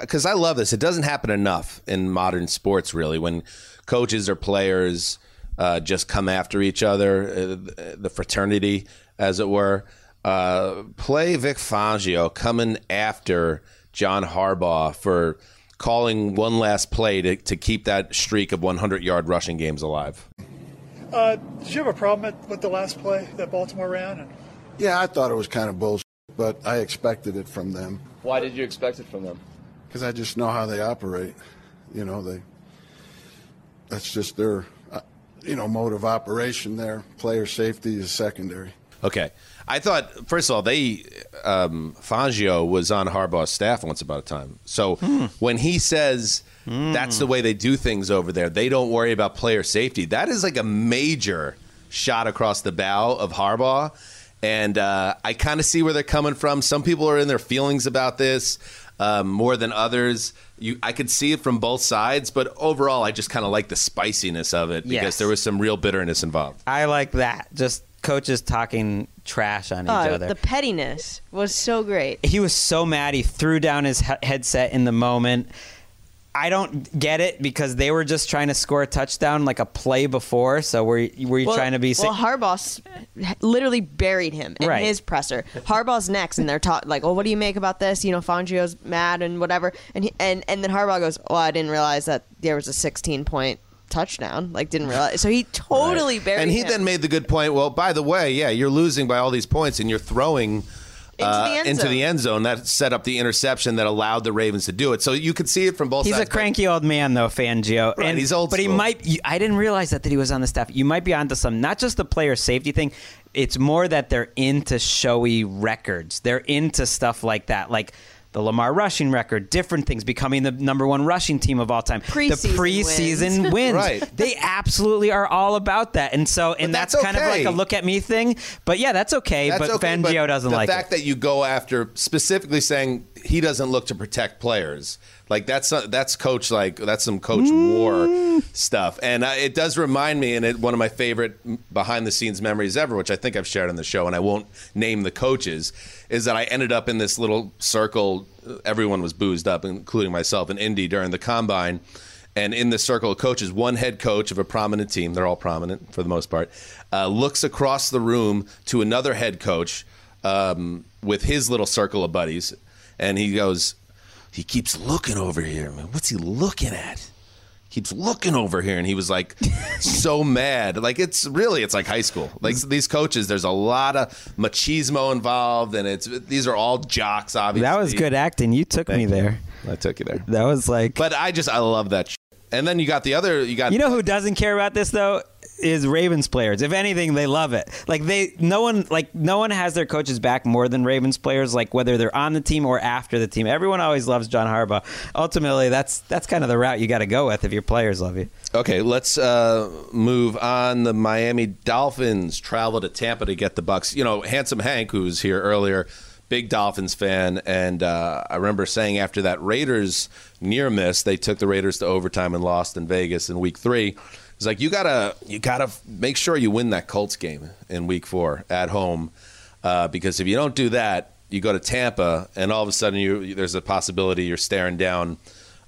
because I love this. It doesn't happen enough in modern sports, really, when coaches or players uh, just come after each other, uh, the fraternity, as it were. Uh, play Vic Fangio coming after John Harbaugh for calling one last play to, to keep that streak of 100 yard rushing games alive. Uh, did you have a problem with the last play that Baltimore ran? And Yeah, I thought it was kind of bullshit, but I expected it from them Why did you expect it from them? because I just know how they operate. You know, they that's just their uh, you know mode of operation. There, player safety is secondary. Okay. I thought, first of all, they um, Fangio was on Harbaugh's staff once about a time. So when he says that's the way they do things over there, they don't worry about player safety. That is like a major shot across the bow of Harbaugh. And uh, I kind of see where they're coming from. Some people are in their feelings about this um, more than others. You, I could see it from both sides, but overall, I just kind of like the spiciness of it because Yes. there was some real bitterness involved. I like that. Just coaches talking trash on each Oh, other. the pettiness was so great. he was so mad he threw down his he- headset in the moment i don't get it because they were just trying to score a touchdown like a play before so were, you- were you Well, trying to be well? Harbaugh literally buried him in Right. his presser. Harbaugh's next, and they're talking like, "Oh, what do you make about this?" You know, Fangio's mad and whatever, and he, and and then Harbaugh goes, "Well, I didn't realize that there was a 16 point touchdown. Like, didn't realize." So he totally buried. And he him. then made the good point. Well, by the way, yeah, you're losing by all these points, and you're throwing uh, the end into the end zone. That set up the interception that allowed the Ravens to do it. So you could see it from both sides. He's sides. a cranky old man, though, Fangio. Right, he's old But he might. I didn't realize that that he was on the staff. You might be onto some, not just the player safety thing. It's more that they're into showy records. They're into stuff like that. Like the Lamar rushing record, different things, becoming the number one rushing team of all time, Preseason the preseason wins. wins. Right. They absolutely are all about that, and so and that's that's, kind of like a look at me thing. But yeah, that's okay. That's but okay, Fangio doesn't the like fact it. that you go after specifically saying he doesn't look to protect players. Like that's that's coach like that's some coach Mm. war stuff, and uh, it does remind me, and it, one of my favorite behind the scenes memories ever, which I think I've shared on the show, and I won't name the coaches, is that I ended up in this little circle. Everyone was boozed up, including myself, in Indy during the combine. And in the circle of coaches, one head coach of a prominent team, they're all prominent for the most part, uh, looks across the room to another head coach um, with his little circle of buddies. And he goes, he keeps looking over here. Man, what's he looking at? Keeps looking over here, and he was like so mad. Like it's really, it's like high school. Like mm. these coaches, there's a lot of machismo involved, and it's these are all jocks. Obviously, that was good acting. You took me you. there. I took you there, That was like. but I just I love that. Shit. And then you got the other. You got You know who doesn't care about this though? Is Ravens players. If anything, they love it. Like they, no one, like no one has their coaches back more than Ravens players. Like whether they're on the team or after the team, everyone always loves John Harbaugh. Ultimately, that's that's kind of the route you got to go with if your players love you. Okay, let's uh, move on. The Miami Dolphins travel to Tampa to get the Bucks. You know, handsome Hank, who was here earlier, big Dolphins fan, and uh, I remember saying after that Raiders near miss, they took the Raiders to overtime and lost in Vegas in Week Three. It's like you gotta you gotta make sure you win that Colts game in Week Four at home, uh, because if you don't do that, you go to Tampa, and all of a sudden you there's a possibility you're staring down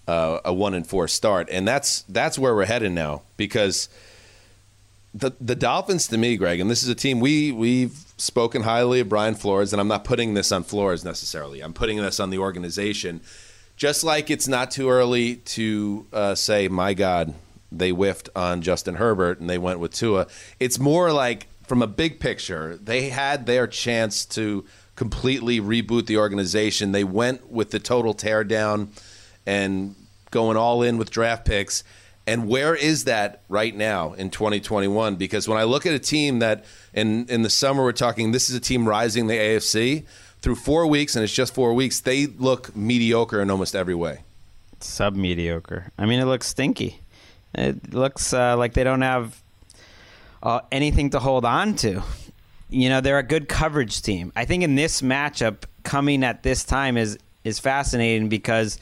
uh, a one and four start, and that's that's where we're headed now because the the Dolphins to me, Greg, and this is a team we we've spoken highly of Brian Flores, and I'm not putting this on Flores necessarily. I'm putting this on the organization. Just like it's not too early to uh, say, my God, they whiffed on Justin Herbert and they went with Tua. It's more like from a big picture, they had their chance to completely reboot the organization. They went with the total teardown and going all in with draft picks. And where is that right now in 2021? Because when I look at a team that in in the summer we're talking, this is a team rising the AFC through four weeks, and it's just four weeks. They look mediocre in almost every way. Sub mediocre. I mean, it looks stinky. It looks uh, like they don't have uh, anything to hold on to. You know, they're a good coverage team. I think in this matchup, coming at this time is is fascinating because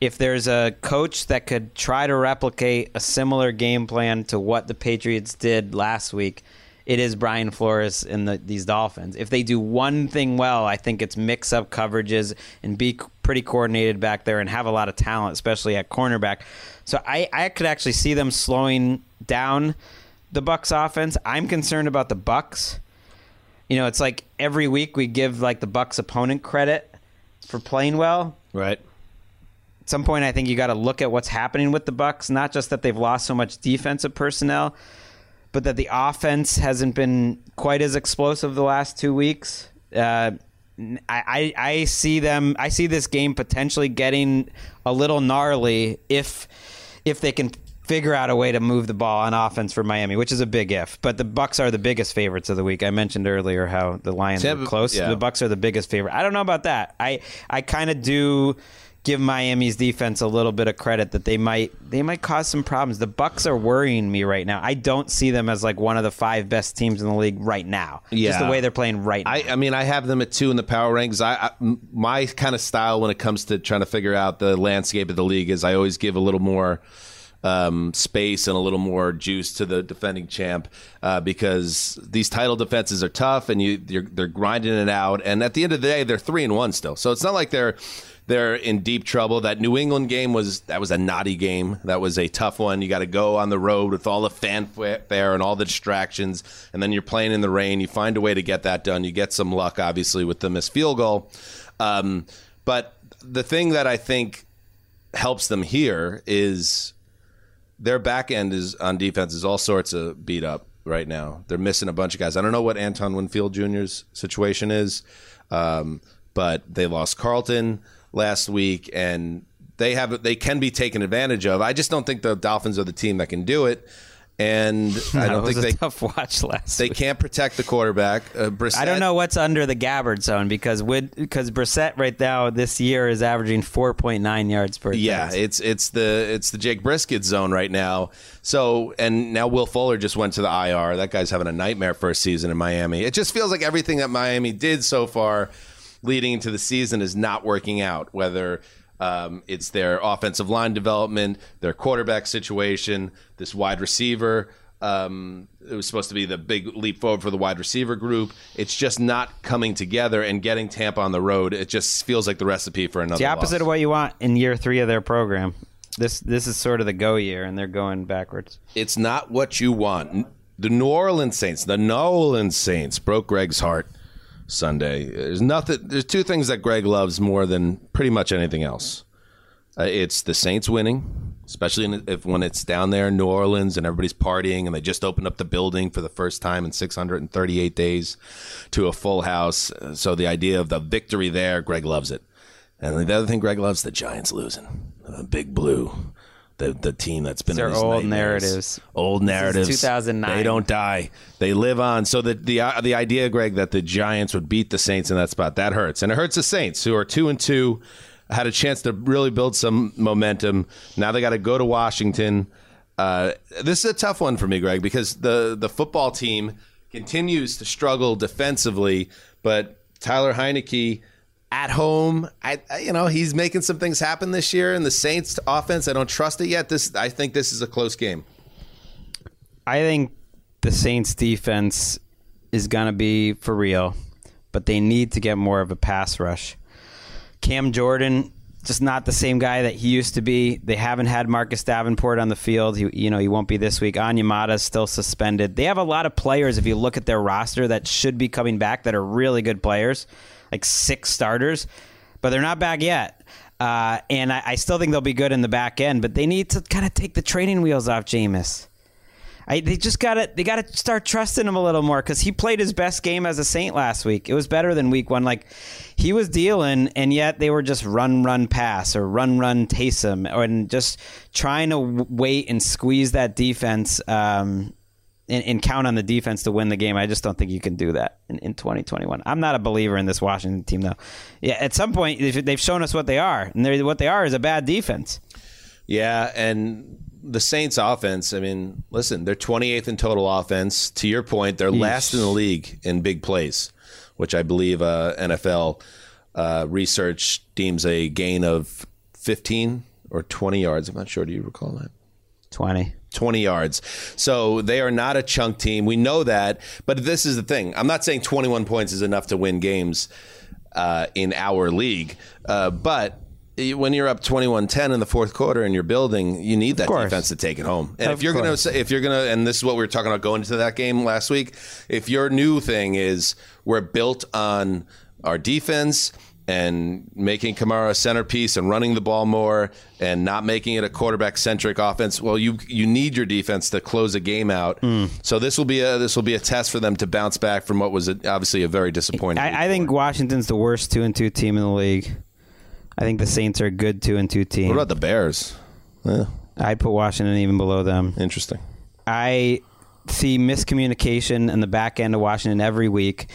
if there's a coach that could try to replicate a similar game plan to what the Patriots did last week, it is Brian Flores and the, these Dolphins. If they do one thing well, I think it's mix up coverages and be pretty coordinated back there and have a lot of talent, especially at cornerback. So I, I could actually see them slowing down the Bucks offense. I'm concerned about the Bucks. You know, it's like every week we give like the Bucks opponent credit for playing well Right. at some point I think you got to look at what's happening with the Bucks, not just that they've lost so much defensive personnel, but that the offense hasn't been quite as explosive the last two weeks. Uh, I, I see them. I see this game potentially getting a little gnarly if if they can figure out a way to move the ball on offense for Miami, which is a big if. But the Bucks are the biggest favorites of the week. I mentioned earlier how the Lions were close. yeah. The Bucks are the biggest favorite. I don't know about that. I I kind of do give Miami's defense a little bit of credit that they might they might cause some problems. The Bucks are worrying me right now. I don't see them as like one of the five best teams in the league right now. Yeah. Just the way they're playing right now. I, I mean, I have them at two in the power rankings. I, I my kind of style when it comes to trying to figure out the landscape of the league is I always give a little more um, space and a little more juice to the defending champ uh, because these title defenses are tough and you they're grinding it out. And at the end of the day, they're three and one still. So it's not like they're they're in deep trouble. That New England game was that was a naughty game. That was a tough one. You got to go on the road with all the fanfare and all the distractions, and then you're playing in the rain. You find a way to get that done. You get some luck, obviously, with the missed field goal. Um, but the thing that I think helps them here is their back end is on defense is all sorts of beat up right now. They're missing a bunch of guys. I don't know what Antoine Winfield Jr.'s situation is, um, but they lost Carlton last week, and they have they can be taken advantage of. I just don't think the Dolphins are the team that can do it. and I don't think they tough watch last. they week. can't protect the quarterback. Uh, Brissett, I don't know what's under the Gabbert zone because with because Brissett right now this year is averaging 4.9 yards per. Yeah, it's it's the it's the Jake Brisket zone right now. So and now Will Fuller just went to the IR. That guy's having a nightmare first season in Miami. It just feels like everything that Miami did so far, leading into the season, is not working out. Whether um, it's their offensive line development, their quarterback situation, this wide receiver. Um, it was supposed to be the big leap forward for the wide receiver group. It's just not coming together and getting Tampa on the road. It just feels like the recipe for another. It's the opposite loss. of what you want in year three of their program. This this is sort of the go year, and they're going backwards. It's not what you want. The New Orleans Saints, the New Orleans Saints broke Greg's heart Sunday. There's nothing. There's two things that Greg loves more than pretty much anything else. Uh, it's the Saints winning, especially in, if when it's down there in New Orleans and everybody's partying and they just opened up the building for the first time in 638 days to a full house. Uh, So the idea of the victory there, Greg loves it. And the other thing Greg loves, the Giants losing, the Big Blue. The, the team that's been his old nightmares. narratives. Old narratives. 2009. They don't die. They live on. So the the uh, the idea, Greg, that the Giants would beat the Saints in that spot that hurts, and it hurts the Saints who are two and two, had a chance to really build some momentum. Now they got to go to Washington. Uh, this is a tough one for me, Greg, because the the football team continues to struggle defensively, but Taylor Heinicke at home, I, I you know he's making some things happen this year, and the Saints offense, I don't trust it yet. This I think this is a close game. I think the Saints defense is going to be for real, but they need to get more of a pass rush. Cam Jordan just not the same guy that he used to be. They haven't had Marcus Davenport on the field. He, you know, he won't be this week. Onyemata is still suspended. They have a lot of players. If you look at their roster, that should be coming back. That are really good players, like six starters, but they're not back yet. Uh, and I, I still think they'll be good in the back end, but they need to kind of take the training wheels off Jameis. I, they just got to they got to start trusting him a little more because he played his best game as a Saint last week. It was better than Week One. Like he was dealing, and yet they were just run, run, pass or run, run, Taysom, or and just trying to wait and squeeze that defense um, and, and count on the defense to win the game. I just don't think you can do that in, in 2021. I'm not a believer in this Washington team, though. Yeah, at some point they've shown us what they are, and what they are is a bad defense. Yeah, and the Saints offense, I mean, listen, they're 28th in total offense. To your point, they're last in the league in big plays, which I believe uh, NFL uh, research deems a gain of 15 or 20 yards. I'm not sure. Do you recall that? 20. 20 yards. So they are not a chunk team. We know that. But this is the thing. I'm not saying 21 points is enough to win games uh, in our league. Uh, but when you're up 21-10 in the fourth quarter and you're building, you need that defense to take it home. And Of if you're going to if you're going to and this is what we were talking about going into that game last week, if your new thing is we're built on our defense and making Kamara a centerpiece and running the ball more and not making it a quarterback centric offense. Well, you you need your defense to close a game out. Hmm. So this will be a this will be a test for them to bounce back from what was a, obviously a very disappointing. I, I think. Washington's the worst two and two team in the league. I think the Saints are a good two and two team. What about the Bears? Yeah, I'd put Washington even below them. interesting. I see miscommunication in the back end of Washington every week.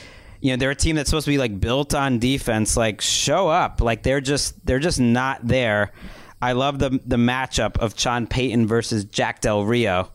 You know, they're a team that's supposed to be like built on defense. Like, show up. Like they're just they're just not there. I love the the matchup of Sean Payton versus Jack Del Rio.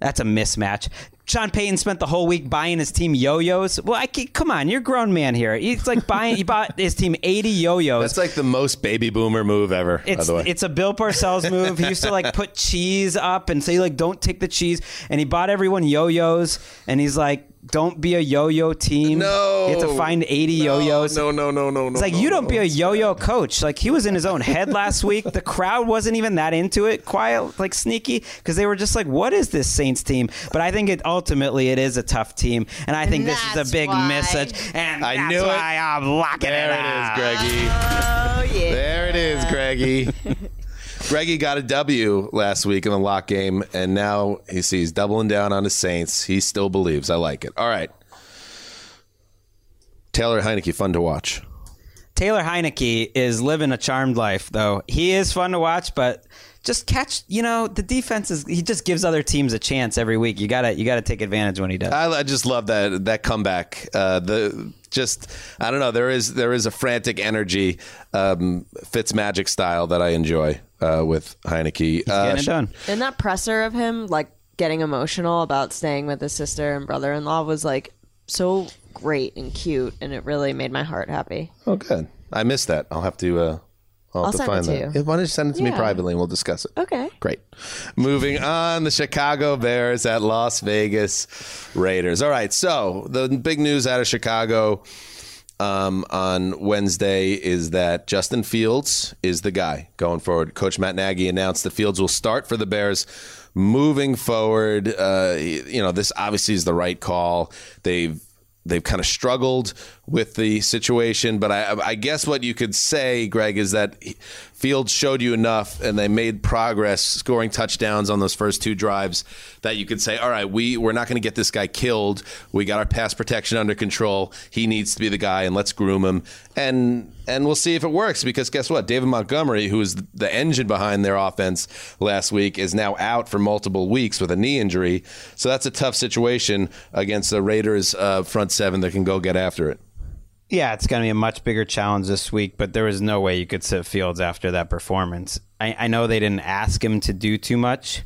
That's a mismatch. Sean Payton spent the whole week buying his team yo-yos. Well, I can't, come on, you're a grown man here. He's like buying. he bought his team 80 yo-yos. That's like the most baby boomer move ever. by It's the way, it's a Bill Parcells move. He used to like put cheese up and say like don't take the cheese, and he bought everyone yo-yos, and he's like don't be a yo-yo team. no. you have to find eighty yo-yos. No, no, no, no, no. It's like no, you don't no. be a yo-yo coach. Like he was in his own head last week. The crowd wasn't even that into it. Quiet, like sneaky, because they were just like, "What is this Saints team?" But I think it ultimately it is a tough team, and I think this is a big why. message. And I that's knew it. why I'm locking There it it up. is, Greggy. Oh yeah. There it is, Greggy. Greggy got a W last week in the lock game, and now he sees doubling down on the Saints. He still believes. I like it. All right. Taylor Heinicke, fun to watch. Taylor Heinicke is living a charmed life, though. He is fun to watch, but just catch. You know, the defense is. He just gives other teams a chance every week. You gotta you gotta take advantage when he does. I, I just love that that comeback. Uh, the just I don't know. There is there is a frantic energy, um, Fitz magic style that I enjoy uh, with Heinicke. Uh, Getting it done. And that presser of him, like getting emotional about staying with his sister and brother in law, was like so great and cute, and it really made my heart happy. oh, good. I missed that. I'll have to. Uh, I'll, I'll to send find it to that. you. Why don't you send it to me privately and we'll discuss it? Okay. Great. Moving on, the Chicago Bears at Las Vegas Raiders. All right, so the big news out of Chicago um, on Wednesday is that Justin Fields is the guy going forward. Coach Matt Nagy announced that Fields will start for the Bears moving forward. Uh, you know, this obviously is the right call. They've they've kind of struggled with the situation, but I, I guess what you could say, Greg, is that Fields showed you enough, and they made progress, scoring touchdowns on those first two drives, that you could say, all right, we we're not going to get this guy killed. We got our pass protection under control. He needs to be the guy, and let's groom him, and and we'll see if it works. Because guess what, David Montgomery, who was the engine behind their offense last week, is now out for multiple weeks with a knee injury. So that's a tough situation against the Raiders uh, front seven that can go get after it. Yeah, it's going to be a much bigger challenge this week, but there was no way you could sit Fields after that performance. I, I know they didn't ask him to do too much,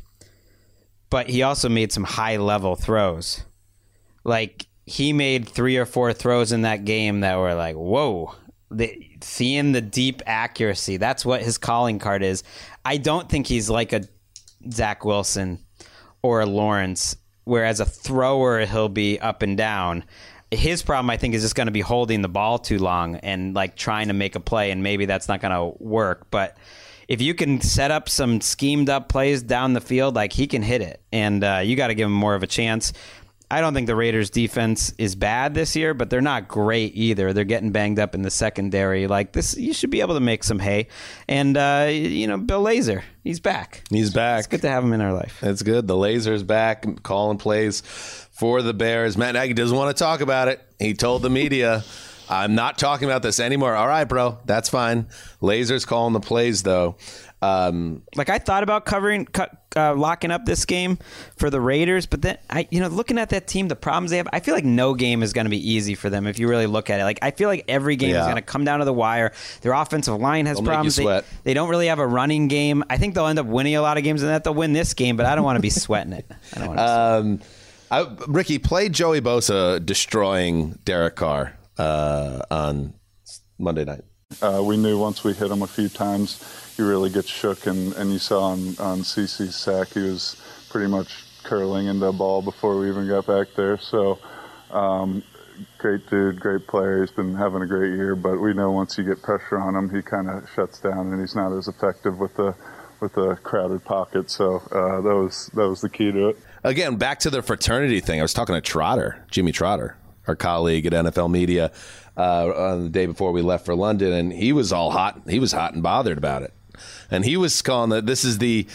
but he also made some high level throws. Like, he made three or four throws in that game that were like, whoa. The, seeing the deep accuracy, that's what his calling card is. I don't think he's like a Zach Wilson or a Lawrence, where as a thrower, he'll be up and down his problem, I think, is just going to be holding the ball too long and like trying to make a play, and maybe that's not going to work. But if you can set up some schemed up plays down the field, like he can hit it, and uh, you got to give him more of a chance. I don't think the Raiders' defense is bad this year, but they're not great either. They're getting banged up in the secondary. Like this, you should be able to make some hay. And uh, you know, Bill Lazor, he's back. He's back. It's good to have him in our life. That's good. The laser's back, calling plays for the Bears. Matt Nagy doesn't want to talk about it. He told the media, "I'm not talking about this anymore." All right, bro, that's fine. Laser's calling the plays though. Um, like I thought about covering, uh, locking up this game for the Raiders, but then I, you know, looking at that team, the problems they have, I feel like no game is going to be easy for them if you really look at it. Like I feel like every game is going to come down to the wire. Their offensive line has you problems. They, sweat. they don't really have a running game. I think they'll end up winning a lot of games, and that they'll win this game. But I don't want to be sweating it. I don't want to. um, I, Ricky played Joey Bosa destroying Derek Carr uh, on Monday night. Uh, we knew once we hit him a few times, he really gets shook, and, and you saw on, on CC's sack, he was pretty much curling into a ball before we even got back there. So, um, great dude, great player. He's been having a great year, but we know once you get pressure on him, he kind of shuts down, and he's not as effective with the with the crowded pocket. So uh, that was that was the key to it. Again, back to the fraternity thing. I was talking to Trotter, Jimmy Trotter, our colleague at NFL Media, uh, on the day before we left for London, and he was all hot. He was hot and bothered about it, and he was calling that this is the.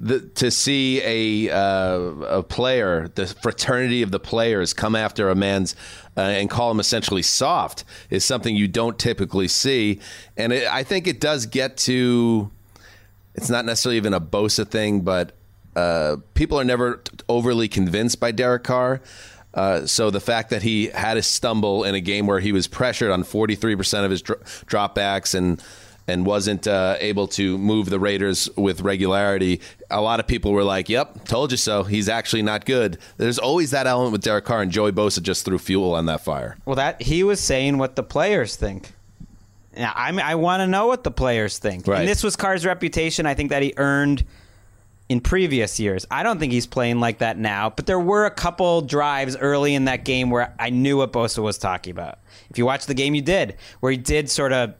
The, to see a uh, a player, the fraternity of the players, come after a man's uh, and call him essentially soft is something you don't typically see, and it, I think it does get to it's not necessarily even a Bosa thing, but uh, people are never t- overly convinced by Derek Carr. Uh, so the fact that he had a stumble in a game where he was pressured on 43% of his dro- dropbacks and and wasn't uh, able to move the Raiders with regularity, a lot of people were like, "Yep, told you so. He's actually not good." There's always that element with Derek Carr, and Joey Bosa just threw fuel on that fire. Well, that he was saying what the players think. Now, I mean, I want to know what the players think. Right. And this was Carr's reputation. I think that he earned in previous years. I don't think he's playing like that now, but there were a couple drives early in that game where I knew what Bosa was talking about. If you watch the game, you did, where he did sort of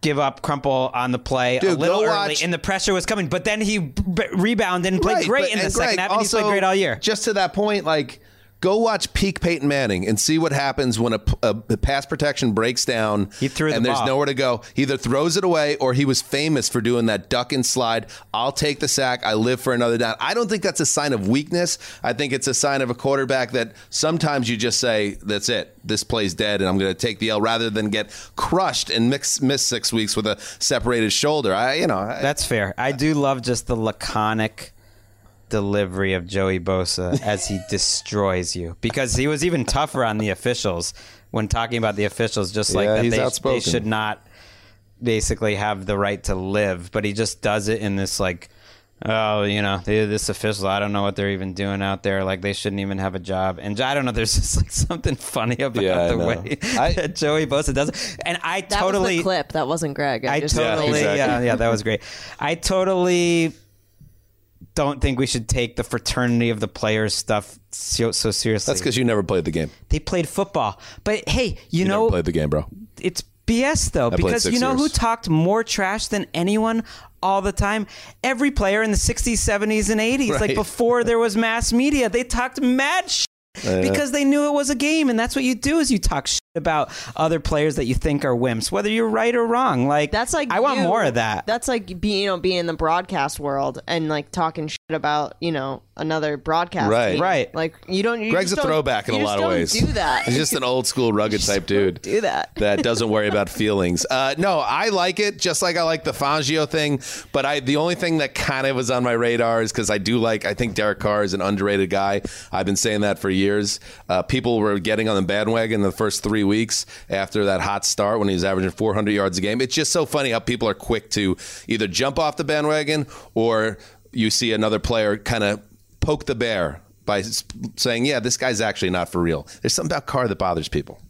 give up crumple on the play a little early watch- and the pressure was coming but then he b- rebounded and played Right, great but- in the and second Greg, half and he's played great all year Just to that point, like Go watch peak Peyton Manning and see what happens when a, a, a pass protection breaks down He threw the and there's ball. nowhere to go. He either throws it away or he was famous for doing that duck and slide. I'll take the sack. I live for another down. I don't think that's a sign of weakness. I think it's a sign of a quarterback that sometimes you just say, that's it. This play's dead and I'm going to take the L rather than get crushed and mix, miss six weeks with a separated shoulder. I, you know, I, That's fair. I do love just the laconic delivery of Joey Bosa as he destroys you because he was even tougher on the officials when talking about the officials, just like Yeah, that they, outspoken. they should not basically have the right to live, but he just does it in this like. Oh, you know, this official, I don't know what they're even doing out there. Like, they shouldn't even have a job. And I don't know, there's just like something funny about Yeah, the way I- that Joey Bosa does it. And I That totally. was the clip. That wasn't Greg. I, I just totally, exactly. yeah, yeah, that was great. I totally don't think we should take the fraternity of the players stuff so, so seriously. that's because you never played the game. they played football, but hey, you, You know, played the game, bro. it's BS though played because you know who talked more trash than anyone all the time? Every player in the 60s, 70s, and 80s, like before there was mass media, they talked mad because they knew it was a game, and that's what you do is you talk about other players that you think are wimps, whether you're right or wrong. Like That's like I want you. more of that. That's like being you know being in the broadcast world and like talking shit about you know another broadcast. Right. team. Right. Like you don't. You Greg's a don't- throwback in a lot of ways. Do that. He's just an old school rugged type dude. do that. that doesn't worry about feelings. Uh, no, I like it just like I like the Fangio thing. But I the only thing that kind of was on my radar is because I do like I think Derek Carr is an underrated guy. I've been saying that for years. Uh, people were getting on the bandwagon the first three weeks after that hot start when he was averaging 400 yards a game. It's just so funny how people are quick to either jump off the bandwagon or you see another player kind of poke the bear by saying, "Yeah, this guy's actually not for real." There's something about Carr that bothers people.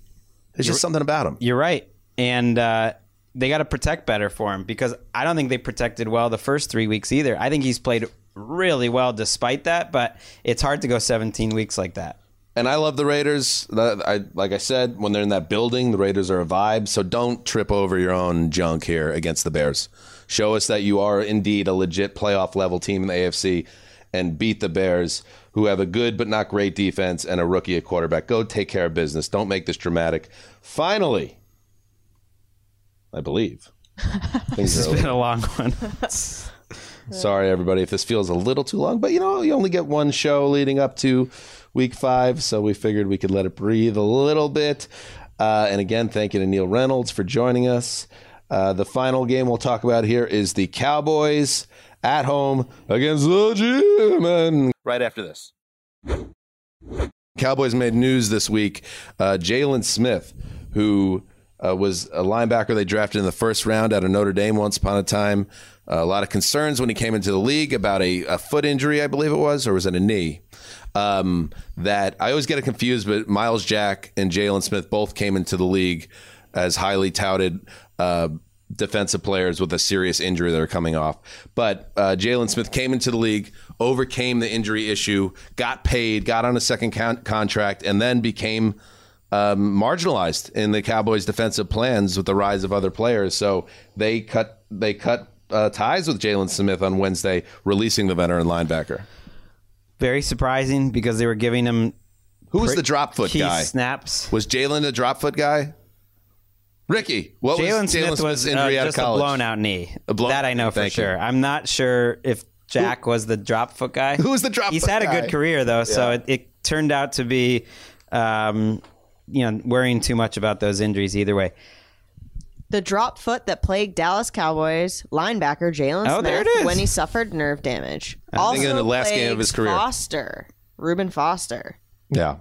There's just something about him. You're right. And uh, they got to protect better for him because I don't think they protected well the first three weeks either. I think he's played really well despite that, but it's hard to go 17 weeks like that. And I love the Raiders. I, like I said, when they're in that building, the Raiders are a vibe. So don't trip over your own junk here against the Bears. Show us that you are indeed a legit playoff level team in the AFC and beat the Bears, who have a good but not great defense and a rookie at quarterback. Go take care of business. Don't make this dramatic. Finally, I believe. this has been a long one. Sorry, everybody, if this feels a little too long, but you know, you only get one show leading up to week five, so we figured we could let it breathe a little bit. Uh, and again, thank you to Neil Reynolds for joining us. Uh, the final game we'll talk about here is the Cowboys at home against the G-Men. Right after this. Cowboys made news this week. Uh, Jaylon Smith, who uh, was a linebacker they drafted in the first round out of Notre Dame once upon a time. Uh, a lot of concerns when he came into the league about a, a foot injury, I believe it was, or was it a knee? Um, that I always get it confused, but Myles Jack and Jaylon Smith both came into the league as highly touted uh, defensive players with a serious injury that are coming off. But uh, Jaylon Smith came into the league, overcame the injury issue, got paid, got on a second con- contract, and then became um, marginalized in the Cowboys' defensive plans with the rise of other players. So they cut they cut uh, ties with Jaylon Smith on Wednesday, releasing the veteran linebacker. Very surprising because they were giving him Who was the drop foot key guy? snaps. Was Jaylon the drop foot guy? Ricky, what Jaylon was Jaylon Smith was uh, injury out of just a college? blown out knee. A blown- that I know for Thank you. sure. I'm not sure if Jack was the drop foot guy. Who was the drop He's foot had a guy? good career though, so it, it turned out to be, um, you know, worrying too much about those injuries either way. The drop foot that plagued Dallas Cowboys linebacker Jaylon Oh, Smith there it is. when he suffered nerve damage. I think in the last game of his career. Foster, Reuben Foster. Yeah. All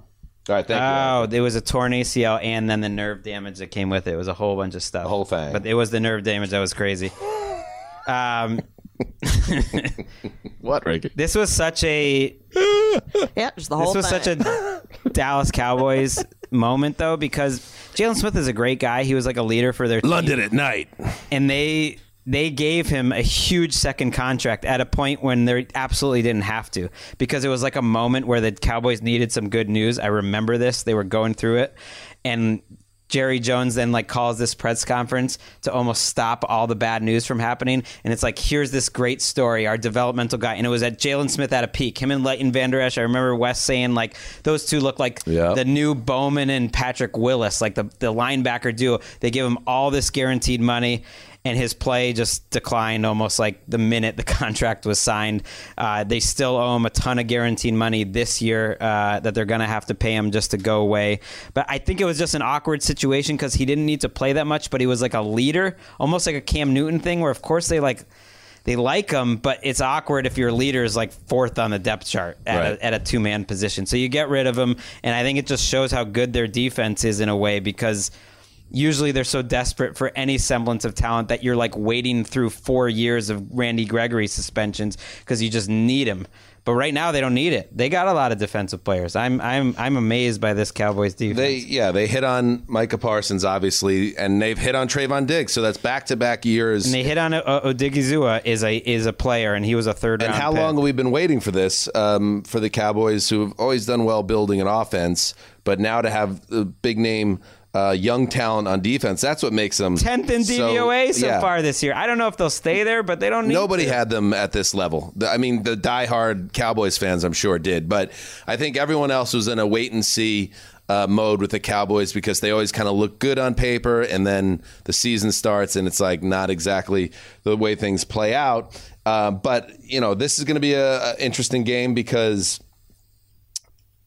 right, thank you. Oh, there was a torn ACL and then the nerve damage that came with it. It was a whole bunch of stuff. The whole thing. But it was the nerve damage that was crazy. Um, What, Ricky? this was such a Yeah, just the whole this was thing. such a Dallas Cowboys moment though because Jaylon Smith is a great guy. He was like a leader for their team. London at night. and they they gave him a huge second contract at a point when they absolutely didn't have to because it was like a moment where the Cowboys needed some good news. I remember this; they were going through it, and Jerry Jones then like calls this press conference to almost stop all the bad news from happening. And it's like, here's this great story, our developmental guy. And it was at Jaylon Smith at a peak. Him and Leighton Vander Esch. I remember Wes saying like those two look like Yeah. the new Bowman and Patrick Willis, like the, the linebacker duo. They give him all this guaranteed money. And his play just declined almost like the minute the contract was signed. Uh, they still owe him a ton of guaranteed money this year uh, that they're going to have to pay him just to go away. But I think it was just an awkward situation because he didn't need to play that much, but he was like a leader, almost like a Cam Newton thing, where of course they like they like him, but it's awkward if your leader is like fourth on the depth chart at Right. a, at a two man position. So you get rid of him, and I think it just shows how good their defense is in a way because usually they're so desperate for any semblance of talent that you're like waiting through four years of Randy Gregory suspensions because you just need him. But right now they don't need it. They got a lot of defensive players. I'm I'm I'm amazed by this Cowboys defense. They yeah they hit on Micah Parsons obviously, and they've hit on Trevon Diggs. So that's back to back years. and they hit on uh, Odighizuwa is a is a player, and he was a third And how pick. long have we been waiting for this um, for the Cowboys, who have always done well building an offense, but now to have the big name, uh, young talent on defense, that's what makes them tenth in DVOA so, yeah. far this year. I don't know if they'll stay there, but they don't need. Nobody to. had them at this level. I mean, the diehard Cowboys fans, I'm sure, did, but I think everyone else was in a wait and see uh, mode with the Cowboys because they always kind of look good on paper, and then the season starts, and it's like not exactly the way things play out. Uh, but you know, this is going to be a, a interesting game because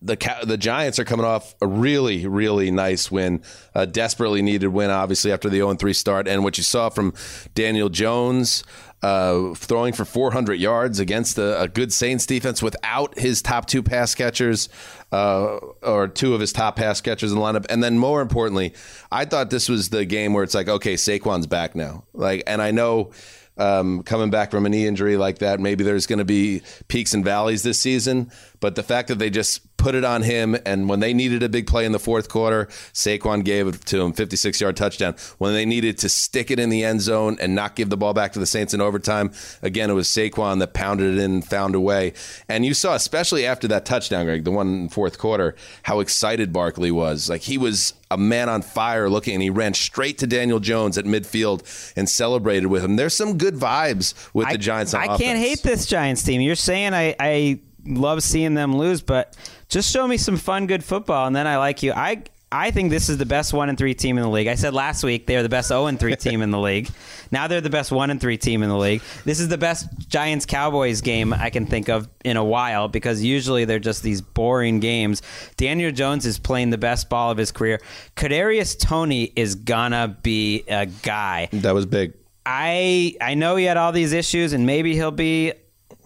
the the Giants are coming off a really really nice win, a desperately needed win, obviously after the 0 3 start, and what you saw from Daniel Jones. Uh, throwing for 400 yards against a, a good Saints defense without his top two pass catchers, uh, or two of his top pass catchers in the lineup, and then more importantly, I thought this was the game where it's like, okay, Saquon's back now. Like, and I know um, coming back from a knee injury like that, maybe there's going to be peaks and valleys this season. But the fact that they just put it on him, and when they needed a big play in the fourth quarter, Saquon gave it to him, 56 yard touchdown. When they needed to stick it in the end zone and not give the ball back to the Saints in overtime, again, it was Saquon that pounded it in, found a way. And you saw, especially after that touchdown, Greg, the one in the fourth quarter, how excited Barkley was. Like he was a man on fire looking, and he ran straight to Daniel Jones at midfield and celebrated with him. There's some good vibes with the Giants on I offense. can't hate this Giants team. You're saying I, I love seeing them lose, but just show me some fun, good football, and then I like you. I I think this is the best one and three team in the league. I said last week they are the best zero and three team in the league. Now they're the best one and three team in the league. This is the best Giants Cowboys game I can think of in a while because usually they're just these boring games. Daniel Jones is playing the best ball of his career. Kadarius Toney is gonna be a guy. That was big. I I know he had all these issues, and maybe he'll be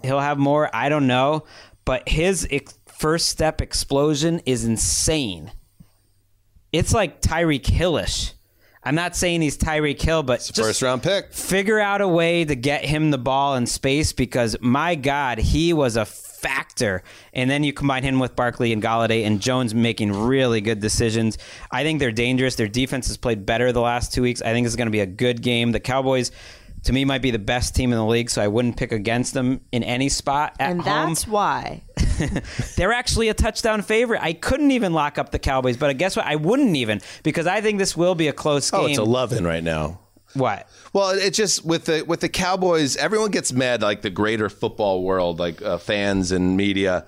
he'll have more. I don't know, but his ex- first step explosion is insane. It's like Tyreek Hillish. I'm not saying he's Tyreek Hill, but just First round pick. figure out a way to get him the ball in space because my God, he was a factor. And then you combine him with Barkley and Golladay and Jones making really good decisions. I think they're dangerous. Their defense has played better the last two weeks. I think it's going to be a good game. The Cowboys, to me, might be the best team in the league, so I wouldn't pick against them in any spot at and home. that's why. They're actually a touchdown favorite. I couldn't even lock up the Cowboys, but guess what? I wouldn't even because I think this will be a close game. Oh, it's a love-in right now. what? Well, it's just with the with the Cowboys, everyone gets mad like the greater football world, like uh, fans and media,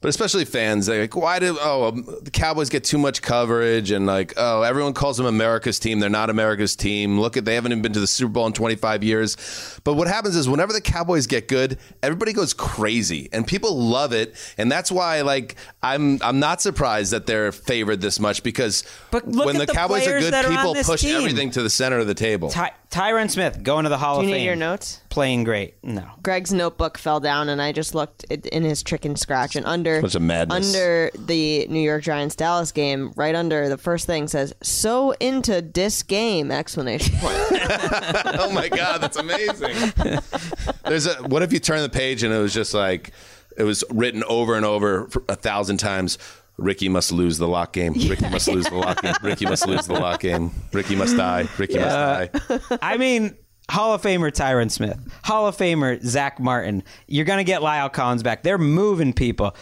but especially fans. They're like, why do oh um, the Cowboys get too much coverage and like oh everyone calls them America's team. They're not America's team. Look at they haven't even been to the Super Bowl in 25 years. But what happens is whenever the Cowboys get good, everybody goes crazy and people love it, and that's why like I'm I'm not surprised that they're favored this much because But look when at the, the Cowboys are good, are people push team. everything to the center of the table. Ty- Tyron Smith going to the Hall Do of you Fame. need your notes? Playing great. No. Greg's notebook fell down, and I just looked it- in his trick and scratch, and under Bunch of madness. under the New York Giants Dallas game, right under the first thing says "so into this game!" Explanation point. oh my god, that's amazing. There's a what if you turn the page and it was just like it was written over and over for a thousand times. Ricky must lose the lock game. Ricky must lose the lock game. Ricky must lose the lock game. Ricky must die. Ricky must die. I mean, Hall of Famer Tyron Smith, Hall of Famer Zack Martin. You're going to get La'el Collins back. They're moving people.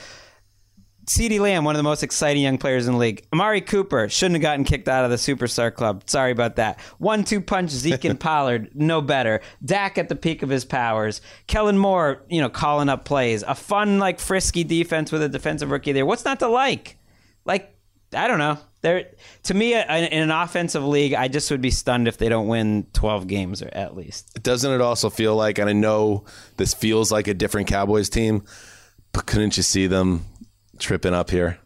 CeeDee Lamb, one of the most exciting young players in the league. Amari Cooper shouldn't have gotten kicked out of the superstar club. Sorry about that. One two punch Zeke and Pollard, no better. Dak at the peak of his powers. Kellen Moore, you know, calling up plays. A fun, like frisky defense with a defensive rookie there. What's not to like? Like, I don't know. There, to me, in an offensive league, I just would be stunned if they don't win 12 games or at least. Doesn't it also feel like, and I know this feels like a different Cowboys team, but couldn't you see them tripping up here?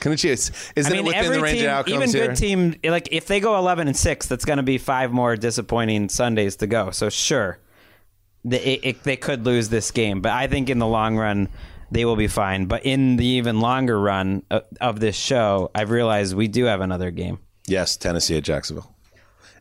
Couldn't you? Isn't I mean, it within the range team, of outcomes even here? good team, like if they go 11 and six, that's going to be five more disappointing Sundays to go. So sure, they, it- they could lose this game, but I think in the long run they will be fine. But in the even longer run of, of this show, I've realized we do have another game. Yes, Tennessee at Jacksonville.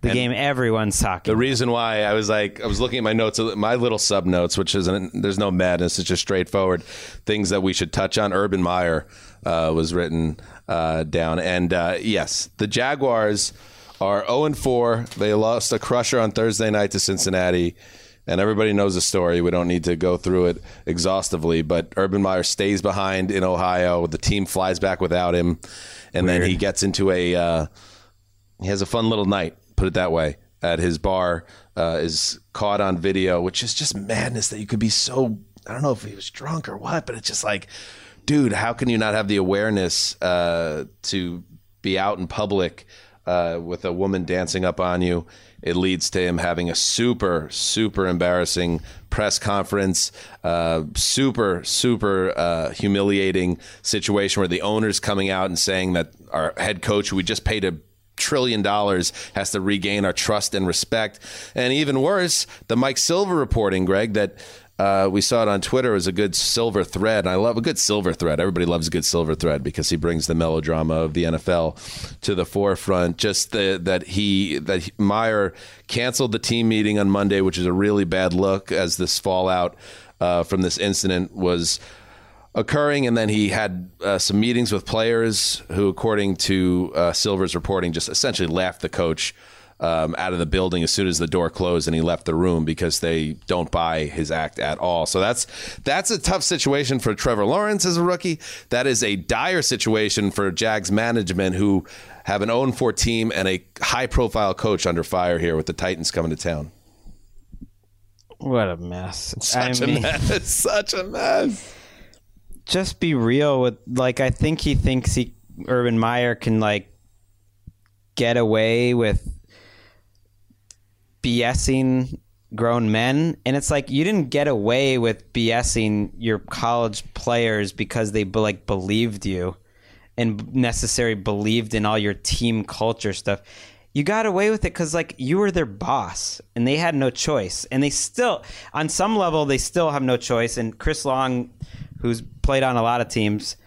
The game everyone's talking. The reason why I was like, I was looking at my notes, my little sub notes, which isn't, there's no madness. It's just straightforward things that we should touch on. Urban Meyer uh, was written uh, down. And uh, yes, the Jaguars are 0 and 4. They lost a crusher on Thursday night to Cincinnati. And everybody knows the story. We don't need to go through it exhaustively. But Urban Meyer stays behind in Ohio. The team flies back without him. And then he gets into a. Uh, he has a fun little night, put it that way, at his bar. Uh, is caught on video, which is just madness that you could be so. I don't know if he was drunk or what, but it's just like, dude, how can you not have the awareness uh, to be out in public uh, with a woman dancing up on you? It leads to him having a super, super embarrassing press conference, uh, super, super uh, humiliating situation where the owner's coming out and saying that our head coach, who we just paid a trillion dollars has to regain our trust and respect. And even worse, the Mike Silver reporting, Greg, that uh, we saw it on Twitter was a good silver thread. I love a good silver thread. Everybody loves a good silver thread because he brings the melodrama of the NFL to the forefront. Just the, that he that Meyer canceled the team meeting on Monday, which is a really bad look as this fallout uh, from this incident was occurring, and then he had uh, some meetings with players who, according to uh, Silver's reporting, just essentially laughed the coach um, out of the building as soon as the door closed and he left the room because they don't buy his act at all. So that's that's a tough situation for Trevor Lawrence as a rookie. That is a dire situation for Jags management who have an 0-4 team and a high-profile coach under fire here with the Titans coming to town. What a mess. Such I a mean, mess. Such a mess. just be real with like I think he thinks he Urban Meyer can like get away with BSing grown men and it's like you didn't get away with BSing your college players because they like believed you and necessarily believed in all your team culture stuff. You got away with it because like you were their boss and they had no choice and they still on some level they still have no choice and chris long who's played on a lot of teams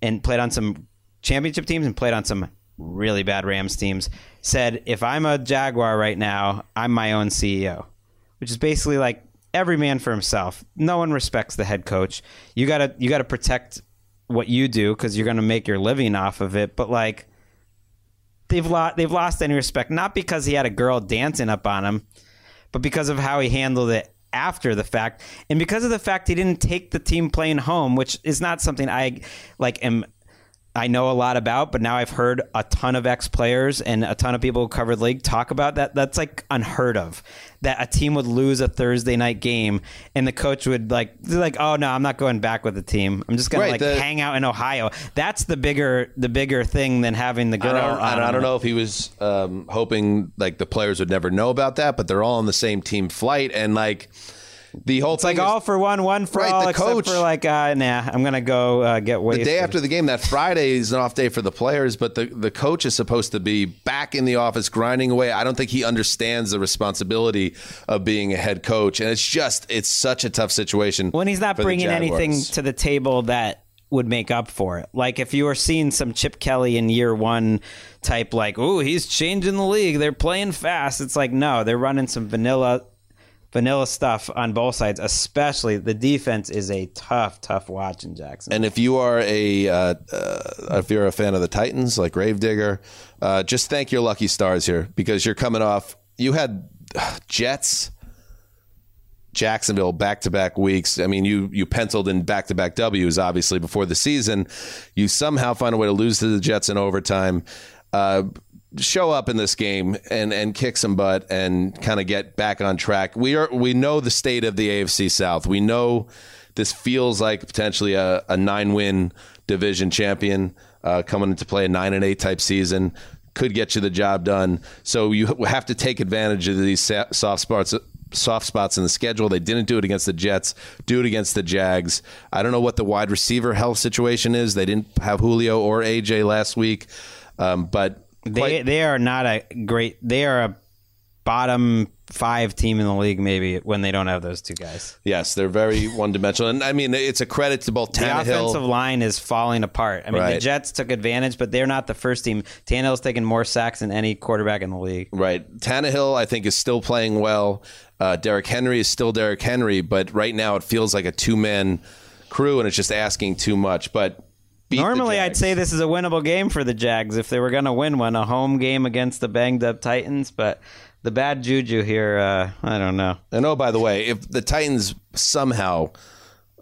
and played on some championship teams and played on some really bad rams teams said if i'm a jaguar right now i'm my own ceo which is basically like every man for himself. No one respects the head coach. You gotta you gotta protect what you do because you're gonna make your living off of it but like they've lost they've lost any respect not because he had a girl dancing up on him but because of how he handled it after the fact and because of the fact he didn't take the team plane home which is not something i like am I know a lot about, but now I've heard a ton of ex players and a ton of people who covered the league talk about that. That's like unheard of. That a team would lose a Thursday night game and the coach would like, like, oh no, I'm not going back with the team. I'm just gonna Right, like the- hang out in Ohio. That's the bigger, the bigger thing than having the girl. I don't, I don't, I don't know if he was um, hoping like the players would never know about that, but they're all on the same team flight, and like the whole It's thing like is- all for one, one for Right, all, the coach- for like, uh, nah, I'm gonna go uh, get the day after the game, that Friday is an off day for the players, but the, the coach is supposed to be back in the office grinding away. I don't think he understands the responsibility of being a head coach, and it's just it's such a tough situation. when he's not bringing anything to the table that would make up for it. Like if you were seeing some Chip Kelly in year one type, like, oh, he's changing the league. They're playing fast. It's like, no, they're running some vanilla vanilla stuff on both sides, especially the defense is a tough, tough watch in Jackson. And if you are a uh, uh, if you're a fan of the Titans, like Gravedigger, uh, just thank your lucky stars here because you're coming off. You had uh, Jets, Jacksonville back to back weeks. I mean, you you penciled in back to back W's obviously before the season. You somehow find a way to lose to the Jets in overtime. Uh, show up in this game and and kick some butt and kind of get back on track. We are we know the state of the AFC South. We know this feels like potentially a, a nine win division champion uh, coming into play a nine and eight type season could get you the job done. So you have to take advantage of these soft spots soft spots in the schedule. They didn't do it against the Jets, do it against the Jags. I don't know what the wide receiver health situation is. They didn't have Julio or AJ last week. Um, but They they are not a great. They are a bottom five team in the league, maybe when they don't have those two guys. Yes, they're very one dimensional, and I mean it's a credit to both The offensive line is falling apart. I mean, the Jets took advantage, but they're not the first team. Tannehill's taken more sacks than any quarterback in the league. Right. Tannehill, I think, is still playing well. Uh, Derrick Henry is still Derrick Henry, but right now it feels like a two man crew, and it's just asking too much. But Normally, I'd say this is a winnable game for the Jags if they were going to win one, a home game against the banged up Titans. But the bad juju here, uh, I don't know. And oh, by the way, if the Titans somehow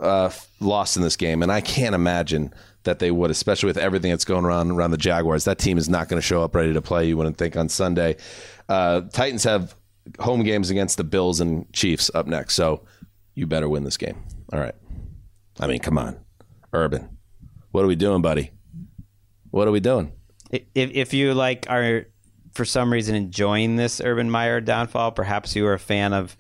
uh, lost in this game, and I can't imagine that they would, especially with everything that's going around around the Jaguars, that team is not going to show up ready to play. You wouldn't think on Sunday. Uh, Titans have home games against the Bills and Chiefs up next, so you better win this game. All right. I mean, come on, Urban, what are we doing, buddy? What are we doing? If if you like are for some reason enjoying this Urban Meyer downfall, perhaps you are a fan of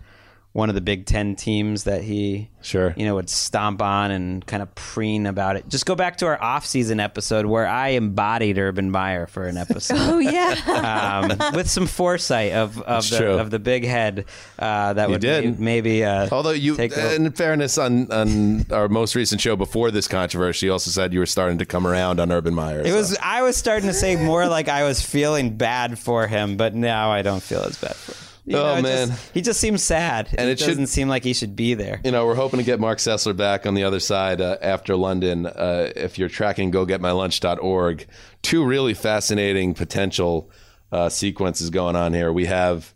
one of the Big Ten teams that he Sure. you know would stomp on and kind of preen about it. Just go back to our off-season episode where I embodied Urban Meyer for an episode. Oh yeah. um, with some foresight of of the, of the big head uh, that You would did. may- maybe uh, Although you, take a- in fairness, on on our most recent show before this controversy, you also said you were starting to come around on Urban Meyer. It so. was. I was starting to say more like I was feeling bad for him, but now I don't feel as bad for him. You Oh, it man. just- he just seems sad, And and it it should- doesn't seem like he should be there. you know, we're hoping to get Marc Sessler back on the other side uh, after London. Uh, if you're tracking gogetmylunch.org, two really fascinating potential uh, sequences going on here. We have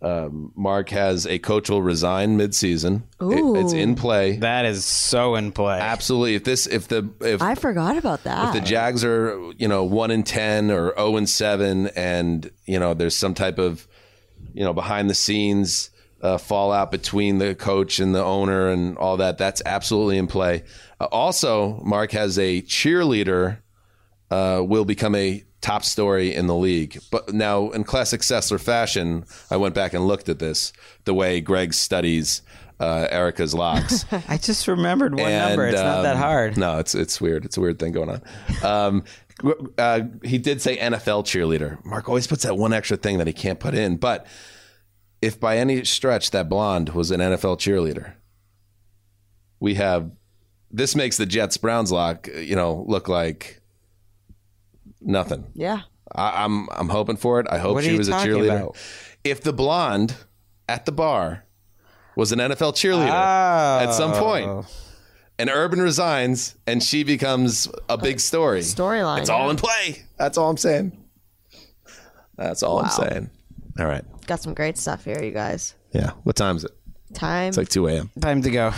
um, Marc has a coach will resign midseason. It, it's in play. That is so in play. Absolutely. If this, if the, if I forgot about that. if the Jags are, you know, one in ten or zero and seven, and you know, there's some type of, you know, behind the scenes uh, fallout between the coach and the owner and all that. That's absolutely in play. Uh, also, Marc has a cheerleader uh, will become a top story in the league. But now, in classic Sessler fashion, I went back and looked at this the way Gregg studies uh, Erica's locks. I just remembered one number. It's not that um, hard. No, it's it's weird. It's a weird thing going on. Um, uh, he did say NFL cheerleader. Marc always puts that one extra thing that he can't put in. But if by any stretch that blonde was an NFL cheerleader, we have this makes the Jets Browns lock you know look like nothing. yeah. I, I'm I'm hoping for it. I hope What she was a cheerleader. about? If the blonde at the bar was an NFL cheerleader Oh. at some point, and Urban resigns, and she becomes a big story. Storyline, It's all in play. That's all I'm saying. That's all I'm Wow. saying. All right. Got some great stuff here, you guys. Yeah. What time is it? Time. It's like 2 a.m. Time to go.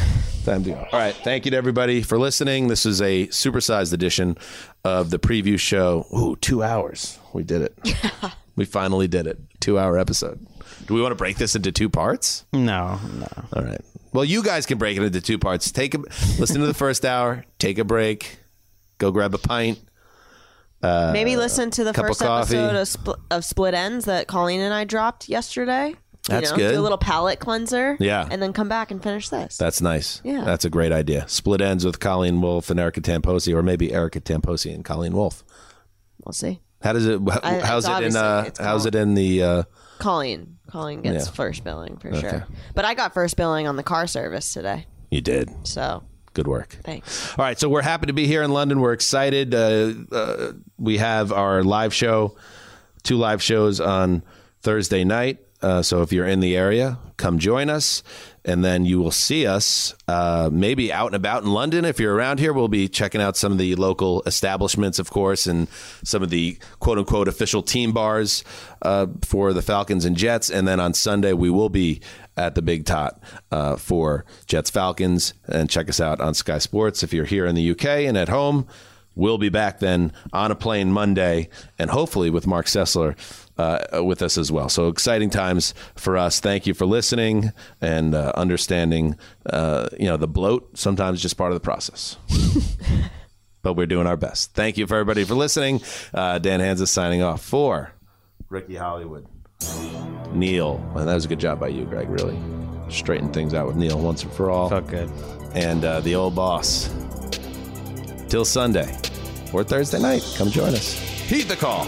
Time to go. All right. Thank you to everybody for listening. This is a supersized edition of the preview show. Ooh, two hours. We did it. we finally did it. Two hour episode. Do we want to break this into two parts? No, no. All right. Well, you guys can break it into two parts. Take a listen to the first hour, take a break, go grab a pint. Uh, Maybe listen to the first episode of, Spl- of Split Ends that Colleen and I dropped yesterday. That's know, good. Do a little palate cleanser. Yeah. And then come back and finish this. That's nice. Yeah. That's a great idea. Split ends with Colleen Wolf and Erica Tamposi, or maybe Erica Tamposi and Colleen Wolf. we'll see. How does it? How, I- how's it in? Uh, it's how's it in the? Uh, Colleen. Colleen gets Yeah. first billing for sure. But I got first billing on the car service today. you did. So Good work. thanks. All right, so we're happy to be here in London. We're excited. Uh, uh, we have our live show, two live shows on Thursday night. Uh, so if you're in the area, come join us. And then you will see us uh, maybe out and about in London. If you're around here, we'll be checking out some of the local establishments, of course, and some of the quote unquote official team bars uh, for the Falcons and Jets. And then on Sunday, we will be at the Big Tot uh, for Jets Falcons. And check us out on Sky Sports if you're here in the UK and at home. We'll be back then on a plane Monday, and hopefully with Marc Sessler uh, with us as well. So exciting times for us. Thank you for listening and uh, understanding. Uh, you know, the bloat sometimes just part of the process. but we're doing our best. Thank you for everybody for listening. Uh, Dan Hanzus signing off for Ricky Hollywood. Neil, well, that was a good job by you, Gregg. Really straightened things out with Neil once and for all. Felt good. And uh, the old boss. Till Sunday or Thursday night, come join us. Heed the call.